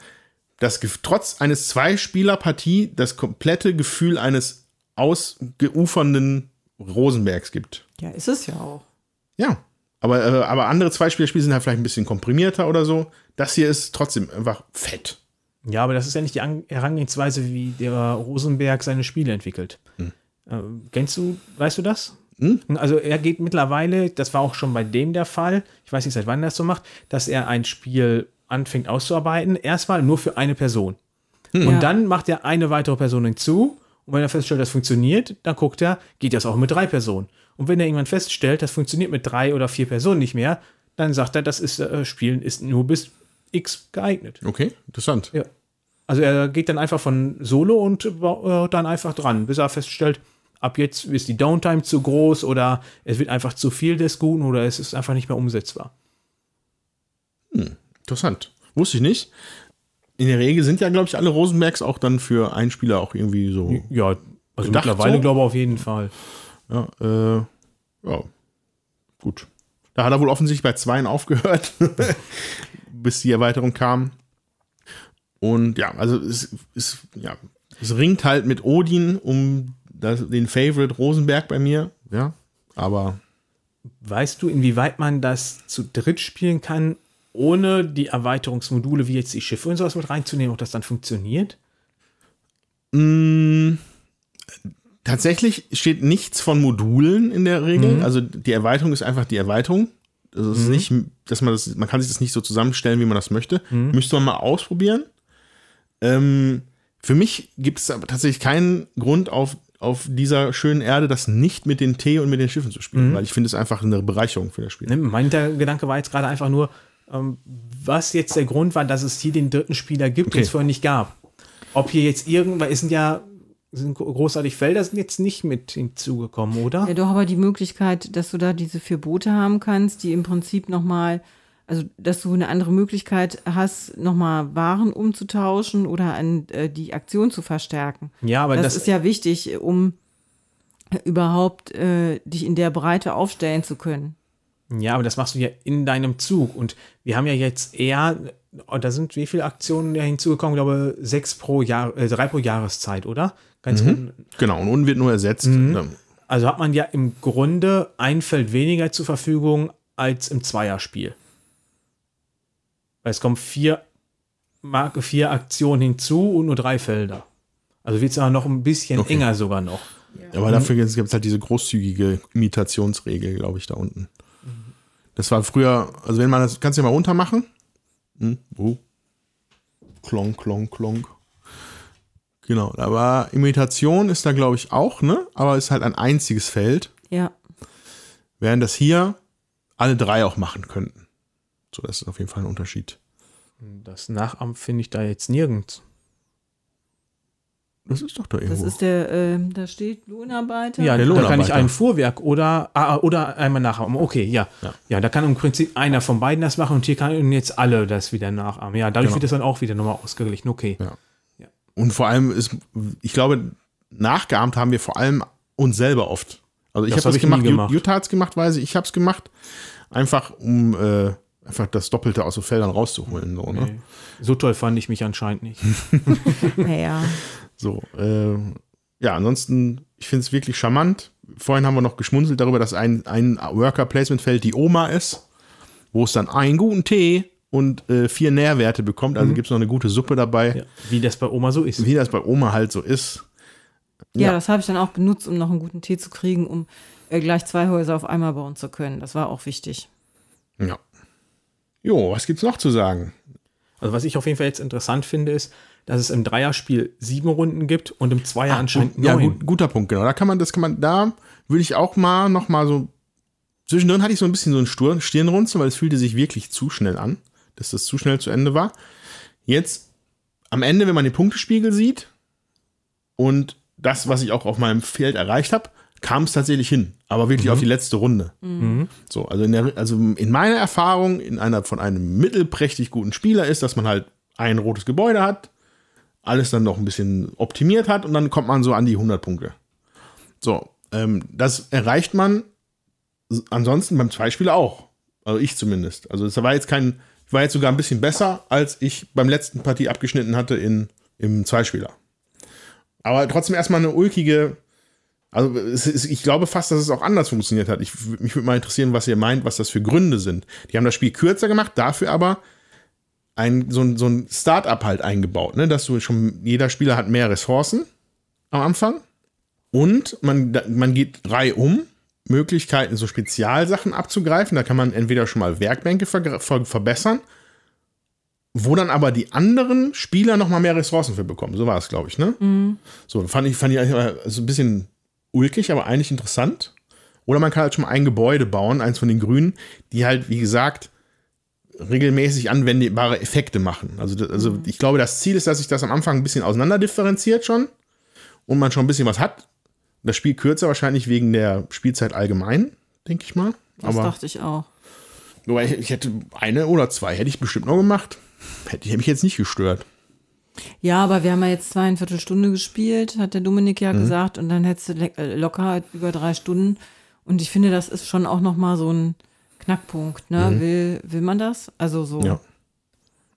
das trotz eines Zwei-Spieler-Partie das komplette Gefühl eines ausgeufernden Rosenbergs gibt. Ja, ist es ja auch. Ja. Aber, äh, aber andere Zweispielerspiele sind halt vielleicht ein bisschen komprimierter oder so. Das hier ist trotzdem einfach fett. Ja, aber das ist ja nicht die An- Herangehensweise, wie der Rosenberg seine Spiele entwickelt. Äh, kennst du, weißt du das? Also er geht mittlerweile, das war auch schon bei dem der Fall, ich weiß nicht, seit wann er das so macht, dass er ein Spiel anfängt auszuarbeiten, erstmal nur für eine Person. Und Ja. dann macht er eine weitere Person hinzu und wenn er feststellt, das funktioniert, dann guckt er, geht das auch mit drei Personen. Und wenn er irgendwann feststellt, das funktioniert mit drei oder vier Personen nicht mehr, dann sagt er, das ist äh, Spielen ist nur bis X geeignet. Okay, interessant. Ja. Also er geht dann einfach von Solo und äh, dann einfach dran, bis er feststellt, ab jetzt ist die Downtime zu groß oder es wird einfach zu viel des Guten oder es ist einfach nicht mehr umsetzbar. Interessant. Wusste ich nicht. In der Regel sind ja, glaube ich, alle Rosenbergs auch dann für einen Spieler auch irgendwie so. Ja, also Gedacht mittlerweile so? glaube ich auf jeden Fall. Ja, äh, ja, gut. Da hat er wohl offensichtlich bei zweien aufgehört, [LAUGHS] bis die Erweiterung kam. Und ja, also es, es, ja, es ringt halt mit Odin um das, den Favorite Rosenberg bei mir. Ja, aber Weißt du, inwieweit man das zu dritt spielen kann, ohne die Erweiterungsmodule wie jetzt die Schiffe und sowas mit reinzunehmen, ob das dann funktioniert? mh, tatsächlich steht nichts von Modulen in der Regel. Also die Erweiterung ist einfach die Erweiterung. Das ist nicht, dass man das, man kann sich das nicht so zusammenstellen, wie man das möchte. Müsste man mal ausprobieren. Ähm, für mich gibt es aber tatsächlich keinen Grund auf, auf dieser schönen Erde, das nicht mit den T und mit den Schiffen zu spielen, Mhm. weil ich finde es einfach eine Bereicherung für das Spiel. Ne, Mein Gedanke war jetzt gerade einfach nur, ähm, was jetzt der Grund war, dass es hier den dritten Spieler gibt, Okay. den es vorher nicht gab. Ob hier jetzt irgendwann, es sind ja sind großartig Felder, sind jetzt nicht mit hinzugekommen, oder? Ja, doch, aber die Möglichkeit, dass du da diese vier Boote haben kannst, die im Prinzip nochmal, also dass du eine andere Möglichkeit hast, nochmal Waren umzutauschen oder an, äh, die Aktion zu verstärken. Ja, aber das, das, ist ja wichtig, um überhaupt äh, dich in der Breite aufstellen zu können. Ja, aber das machst du ja in deinem Zug. Und wir haben ja jetzt eher, da sind wie viele Aktionen ja hinzugekommen? Ich glaube, sechs pro Jahr, äh, drei pro Jahreszeit, oder? Ganz un- Genau, und unten wird nur ersetzt. Mhm. Ja. Also hat man ja im Grunde ein Feld weniger zur Verfügung als im Zweierspiel. Weil es kommen vier, Marke, vier Aktionen hinzu und nur drei Felder. Also wird es aber noch ein bisschen Okay. enger sogar noch. Aber dafür gibt es halt diese großzügige Imitationsregel, glaube ich, da unten. Das war früher, also wenn man das, kannst du ja mal runter machen. Hm, oh. Klonk, klonk, klonk. Genau, aber Imitation ist da, glaube ich, auch, ne? Aber ist halt ein einziges Feld, Ja. während das hier alle drei auch machen könnten. So, das ist auf jeden Fall ein Unterschied. Das Nachahmen finde ich da jetzt nirgends. Das ist doch da Das irgendwo. ist der, äh, da steht Lohnarbeiter. Ja, Der da kann ich Lohnarbeiter. ein Fuhrwerk oder, ah, oder einmal nachahmen. Okay, ja. Ja. ja. da kann im Prinzip einer von beiden das machen und hier kann jetzt alle das wieder nachahmen. Ja, dadurch Genau. wird das dann auch wieder nochmal ausgeglichen. Okay. Ja. Und vor allem ist, ich glaube, nachgeahmt haben wir vor allem uns selber oft. Also ich Das habe hab das ich nie gemacht, gemacht. Ju- Jutta hat es gemacht, weiß ich, ich habe es gemacht, einfach um äh, einfach das Doppelte aus so Feldern rauszuholen. So, ne? Nee. So toll fand ich mich anscheinend nicht. [LAUGHS] Naja. So äh, ja, ansonsten, ich finde es wirklich charmant. Vorhin haben wir noch geschmunzelt darüber, dass ein, ein Worker-Placement-Feld die Oma ist, wo es dann einen guten Tee und äh, vier Nährwerte bekommt. Also gibt es noch eine gute Suppe dabei. Ja, wie das bei Oma so ist. Wie das bei Oma halt so ist. Ja, Ja. das habe ich dann auch benutzt, um noch einen guten Tee zu kriegen, um äh, gleich zwei Häuser auf einmal bauen zu können. Das war auch wichtig. Ja. Jo, was gibt's noch zu sagen? Also was ich auf jeden Fall jetzt interessant finde, ist, dass es im Dreierspiel sieben Runden gibt und im Zweier anscheinend ja, neun. gut, guter Punkt, genau. Da kann man, das kann man, da würde ich auch mal noch mal so, zwischendrin hatte ich so ein bisschen so ein Stirnrunzeln, weil es fühlte sich wirklich zu schnell an, dass das zu schnell zu Ende war. Jetzt, am Ende, wenn man den Punktespiegel sieht und das, was ich auch auf meinem Feld erreicht habe, kam es tatsächlich hin, aber wirklich auf die letzte Runde. So, also in, der, also in meiner Erfahrung, in einer von einem mittelprächtig guten Spieler ist, dass man halt ein rotes Gebäude hat, alles dann noch ein bisschen optimiert hat und dann kommt man so an die 100 Punkte. So, ähm, das erreicht man ansonsten beim Zweispieler auch. Also ich zumindest. Also es war jetzt kein, ich war jetzt sogar ein bisschen besser, als ich beim letzten Partie abgeschnitten hatte in, im Zweispieler. Aber trotzdem erstmal eine ulkige, also ist, ich glaube fast, dass es auch anders funktioniert hat. Ich, mich würde mal interessieren, was ihr meint, was das für Gründe sind. Die haben das Spiel kürzer gemacht, dafür aber ein, so ein, so ein Start-up halt eingebaut, ne? dass du schon, jeder Spieler hat mehr Ressourcen am Anfang und man, man geht drei um, Möglichkeiten, so Spezialsachen abzugreifen. Da kann man entweder schon mal Werkbänke ver ver verbessern, wo dann aber die anderen Spieler noch mal mehr Ressourcen für bekommen. So war es, glaube ich, ne? So, fand ich, fand ich so ein bisschen ulkig, aber eigentlich interessant. Oder man kann halt schon mal ein Gebäude bauen, eins von den Grünen, die halt, wie gesagt, regelmäßig anwendbare Effekte machen. Also, also ich glaube, das Ziel ist, dass sich das am Anfang ein bisschen auseinander differenziert schon und man schon ein bisschen was hat. Das Spiel kürzer wahrscheinlich wegen der Spielzeit allgemein, denke ich mal. Das Aber dachte ich auch. wobei ich, ich hätte eine oder zwei hätte ich bestimmt noch gemacht. Hätte hätte mich jetzt nicht gestört. Ja, aber wir haben ja jetzt zweieinviertel Stunde gespielt, hat der Dominik Mhm. ja gesagt, und dann hättest du äh, locker über drei Stunden. Und ich finde, das ist schon auch noch mal so ein Knackpunkt. Ne? Will, will man das? Also so. Mhm. Ja.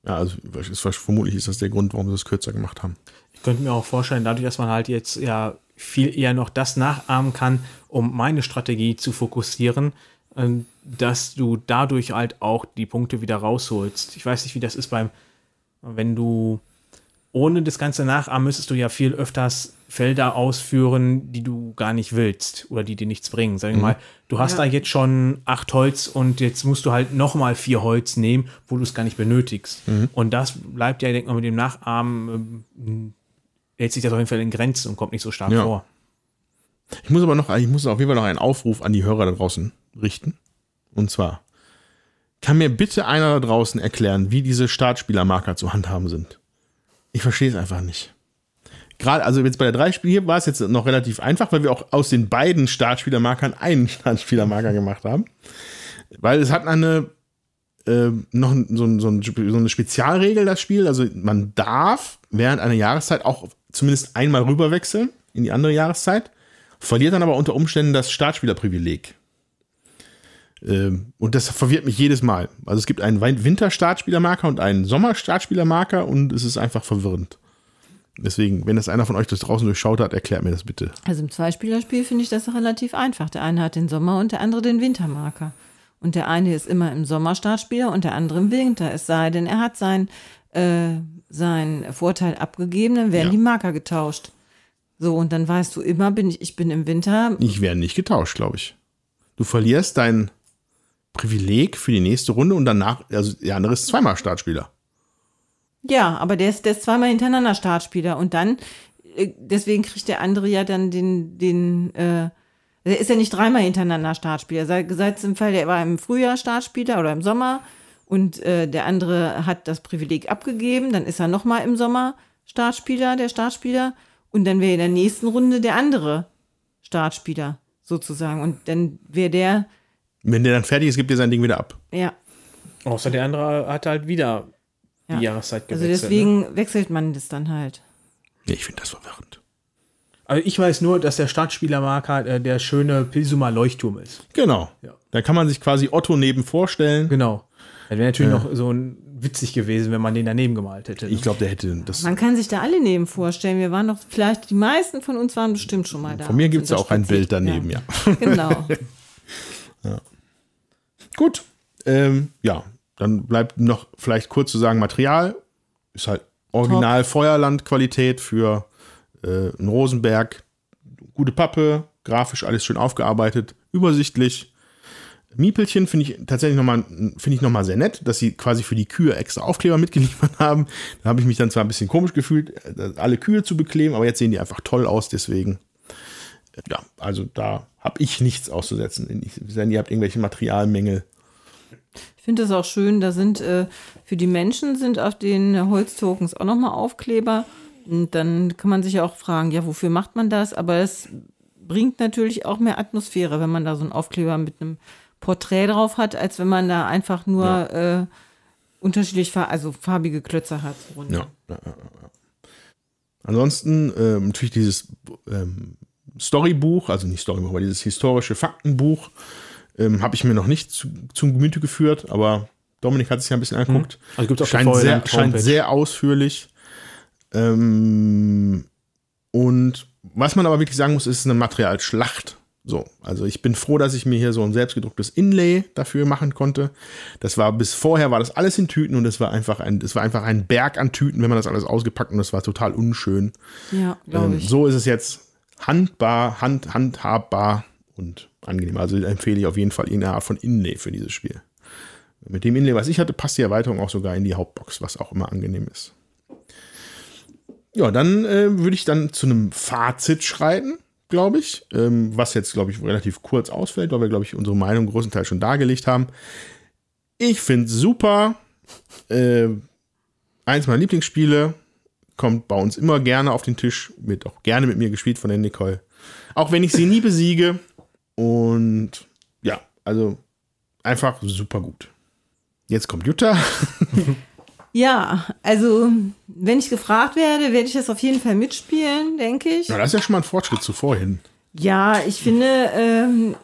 Ja, also ist, vermutlich ist das der Grund, warum sie es kürzer gemacht haben. Ich könnte mir auch vorstellen, dadurch, dass man halt jetzt ja viel eher noch das nachahmen kann, um meine Strategie zu fokussieren, ähm, dass du dadurch halt auch die Punkte wieder rausholst. Ich weiß nicht, wie das ist beim, wenn du ohne das ganze Nachahmen müsstest du ja viel öfters Felder ausführen, die du gar nicht willst oder die dir nichts bringen. Sagen wir mal, du hast Ja. da jetzt schon acht Holz und jetzt musst du halt nochmal vier Holz nehmen, wo du es gar nicht benötigst. Und das bleibt ja, denk mal, mit dem Nachahmen ähm, hält sich das auf jeden Fall in Grenzen und kommt nicht so stark Ja. vor. Ich muss aber noch, ich muss auf jeden Fall noch einen Aufruf an die Hörer da draußen richten. Und zwar, kann mir bitte einer da draußen erklären, wie diese Startspielermarker zu handhaben sind? Ich verstehe es einfach nicht. Gerade, also jetzt bei der drei Spiel hier war es jetzt noch relativ einfach, weil wir auch aus den beiden Startspielermarkern einen [LAUGHS] Startspielermarker gemacht haben. Weil es hat eine äh, noch so, so, so, eine Spezialregel, das Spiel. Also man darf während einer Jahreszeit auch zumindest einmal rüberwechseln in die andere Jahreszeit, verliert dann aber unter Umständen das Startspielerprivileg. Ähm, und das verwirrt mich jedes Mal. Also es gibt einen Winterstartspielermarker und einen Sommerstartspielermarker und es ist einfach verwirrend. Deswegen, wenn das einer von euch das draußen durchschaut hat, erklärt mir das bitte. Also im Zweispielerspiel finde ich das relativ einfach. Der eine hat den Sommer- und der andere den Wintermarker. Und der eine ist immer im Sommer Startspieler und der andere im Winter. Es sei denn, er hat sein, äh, seinen Vorteil abgegeben, dann werden Ja. die Marker getauscht. So, und dann weißt du immer, bin ich, ich bin im Winter. Ich werde nicht getauscht, glaube ich. Du verlierst dein Privileg für die nächste Runde und danach, also der andere ist zweimal Startspieler. Ja, aber der ist, der ist zweimal hintereinander Startspieler. Und dann, äh, deswegen kriegt der andere ja dann den, den, äh, der ist ja nicht dreimal hintereinander Startspieler. Sei gesagt im Fall, der war im Frühjahr Startspieler oder im Sommer und äh, der andere hat das Privileg abgegeben, dann ist er nochmal im Sommer Startspieler, der Startspieler, und dann wäre in der nächsten Runde der andere Startspieler sozusagen. Und dann wäre der, Wenn der dann fertig ist, gibt er sein Ding wieder ab. ja, Außer der andere hat halt wieder Ja. die Jahreszeit also gewechselt. ne? deswegen wechselt man das dann halt. Nee, ich finde das verwirrend. Also ich weiß nur, dass der Startspielermarker äh, der schöne Pilsumer Leuchtturm ist. Genau. Ja. Da kann man sich quasi Otto neben vorstellen. Genau. Das wäre natürlich noch so ein witzig gewesen, wenn man den daneben gemalt hätte. ne? Ich glaube, der hätte das. Man kann sich da alle neben vorstellen. Wir waren doch vielleicht, die meisten von uns waren bestimmt schon mal da. Von mir gibt es da auch ein. Bild daneben, ja. Ja, genau. [LAUGHS] Gut. Ähm, ja, dann bleibt noch vielleicht kurz zu sagen, Material ist halt original Feuerland-Qualität für äh, einen Rosenberg. Gute Pappe, grafisch alles schön aufgearbeitet, übersichtlich. Miepelchen finde ich tatsächlich nochmal finde ich noch mal sehr nett, dass sie quasi für die Kühe extra Aufkleber mitgeliefert [LAUGHS] haben. Da habe ich mich dann zwar ein bisschen komisch gefühlt, äh, alle Kühe zu bekleben, aber jetzt sehen die einfach toll aus, deswegen ja, also da habe ich nichts auszusetzen. Wenn ihr habt irgendwelche Materialmängel, Ich finde es auch schön, da sind äh, für die Menschen sind auf den Holztokens auch nochmal Aufkleber. Und dann kann man sich ja auch fragen, ja, wofür macht man das? Aber es bringt natürlich auch mehr Atmosphäre, wenn man da so einen Aufkleber mit einem Porträt drauf hat, als wenn man da einfach nur äh, unterschiedlich, also farbige Klötze hat. Ja. ja, ja, ja. Ansonsten ähm, natürlich dieses ähm, Storybuch, also nicht Storybuch, aber dieses historische Faktenbuch ähm, habe ich mir noch nicht zu, zum Gemüte geführt, aber Dominik hat sich ja ein bisschen angeguckt. Also gibt's der scheint, sehr, scheint sehr ausführlich. Ähm, und was man aber wirklich sagen muss, ist eine Materialschlacht. So, also ich bin froh, dass ich mir hier so ein selbstgedrucktes Inlay dafür machen konnte. Das war bis vorher war das alles in Tüten und es war einfach ein, es war einfach ein Berg an Tüten, wenn man das alles ausgepackt und das war total unschön. Ja, glaube Ähm, ich. so ist es jetzt handbar, hand, handhabbar und angenehm. Also empfehle ich auf jeden Fall irgendeine Art von Inlay für dieses Spiel. Mit dem Inlay, was ich hatte, passt die Erweiterung auch sogar in die Hauptbox, was auch immer angenehm ist. Ja, dann äh, würde ich dann zu einem Fazit schreiten, glaube ich, ähm, was jetzt, glaube ich, relativ kurz ausfällt, weil wir, glaube ich, unsere Meinung größtenteils schon dargelegt haben. Ich finde super. Äh, eins meiner Lieblingsspiele kommt bei uns immer gerne auf den Tisch, wird auch gerne mit mir gespielt von der Nicole. Auch wenn ich sie nie besiege. Und ja, also einfach super gut. Jetzt kommt Jutta. [LAUGHS] Ja, also wenn ich gefragt werde, werde ich das auf jeden Fall mitspielen, denke ich. Na, das ist ja schon mal ein Fortschritt zu vorhin. Ja, ich finde, ähm,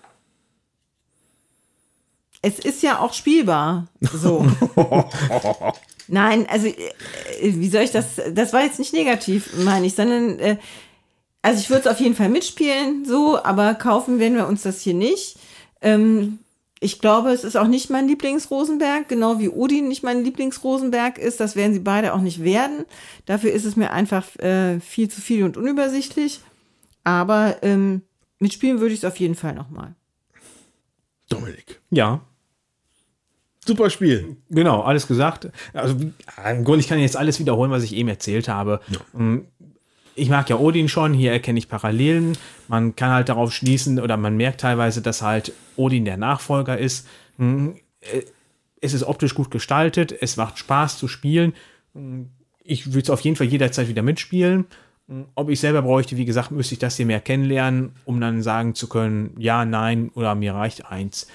es ist ja auch spielbar. So. [LAUGHS] Nein, also äh, wie soll ich das? Das war jetzt nicht negativ, meine ich, sondern äh, also ich würde es auf jeden Fall mitspielen, so, aber kaufen werden wir uns das hier nicht. Ähm, ich glaube, es ist auch nicht mein Lieblingsrosenberg, genau wie Odin nicht mein Lieblingsrosenberg ist. Das werden sie beide auch nicht werden. Dafür ist es mir einfach äh, viel zu viel und unübersichtlich. Aber ähm, mitspielen würde ich es auf jeden Fall nochmal. Dominik. Ja, Super Spiel. Genau, alles gesagt. Also im Grunde, ich kann jetzt alles wiederholen, was ich eben erzählt habe. Ähm, ich mag ja Odin schon, hier erkenne ich Parallelen. Man kann halt darauf schließen oder man merkt teilweise, dass halt Odin der Nachfolger ist. Hm, äh, Es ist optisch gut gestaltet, es macht Spaß zu spielen. Hm, Ich würde es auf jeden Fall jederzeit wieder mitspielen. Ob ich selber bräuchte, wie gesagt, müsste ich das hier mehr kennenlernen, um dann sagen zu können, ja, nein oder mir reicht eins.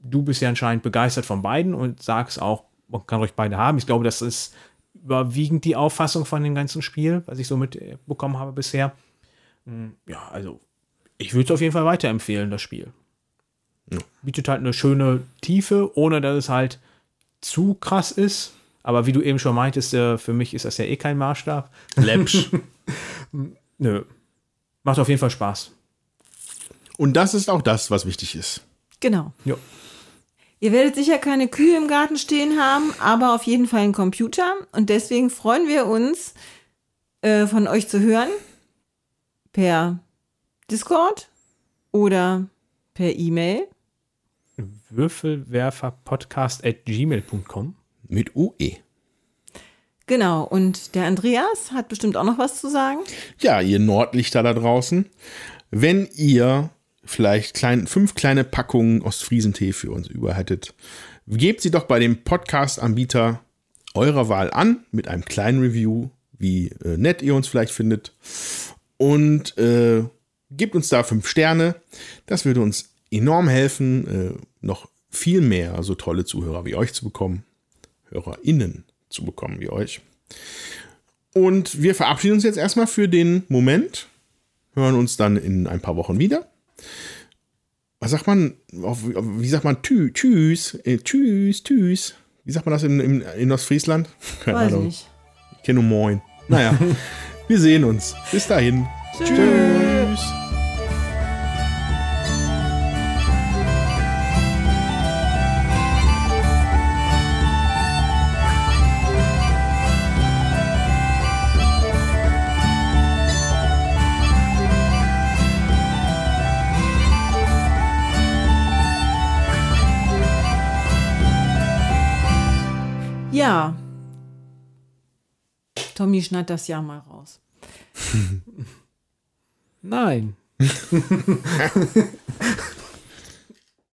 Du bist ja anscheinend begeistert von beiden und sagst auch, man kann euch beide haben. Ich glaube, das ist überwiegend die Auffassung von dem ganzen Spiel, was ich so mitbekommen habe bisher. Hm, Ja, also ich würde es auf jeden Fall weiterempfehlen, das Spiel. Bietet halt eine schöne Tiefe, ohne dass es halt zu krass ist. Aber wie du eben schon meintest, äh, für mich ist das ja eh kein Maßstab. [LAUGHS] Läppsch. [LAUGHS] Nö. Macht auf jeden Fall Spaß. Und das ist auch das, was wichtig ist. Genau. Jo. Ihr werdet sicher keine Kühe im Garten stehen haben, aber auf jeden Fall einen Computer. Und deswegen freuen wir uns, äh, von euch zu hören. Per Discord oder per E-Mail. Würfelwerferpodcast at gmail.com. Mit. UE. Genau. Und der Andreas hat bestimmt auch noch was zu sagen. Ja, ihr Nordlichter da draußen, wenn ihr vielleicht klein, fünf kleine Packungen Ostfriesentee für uns über hättet, gebt sie doch bei dem Podcast-Anbieter eurer Wahl an mit einem kleinen Review, wie äh, nett ihr uns vielleicht findet. Und äh, gebt uns da fünf Sterne. Das würde uns enorm helfen, äh, noch viel mehr so tolle Zuhörer wie euch zu bekommen. HörerInnen zu bekommen wie euch. Und wir verabschieden uns jetzt erstmal für den Moment. Hören uns dann in ein paar Wochen wieder. Was sagt man? Wie sagt man? Tü, tschüss. Äh, tschüss, tschüss. Wie sagt man das in, in, in Ostfriesland? [LAUGHS] Keine Weiß Ahnung. nicht. Ich kenne nur Moin. Naja, [LAUGHS] wir sehen uns. Bis dahin. Tschüss. Ja. Tommy schneid das ja mal raus. [LAUGHS] Nein. [LAUGHS]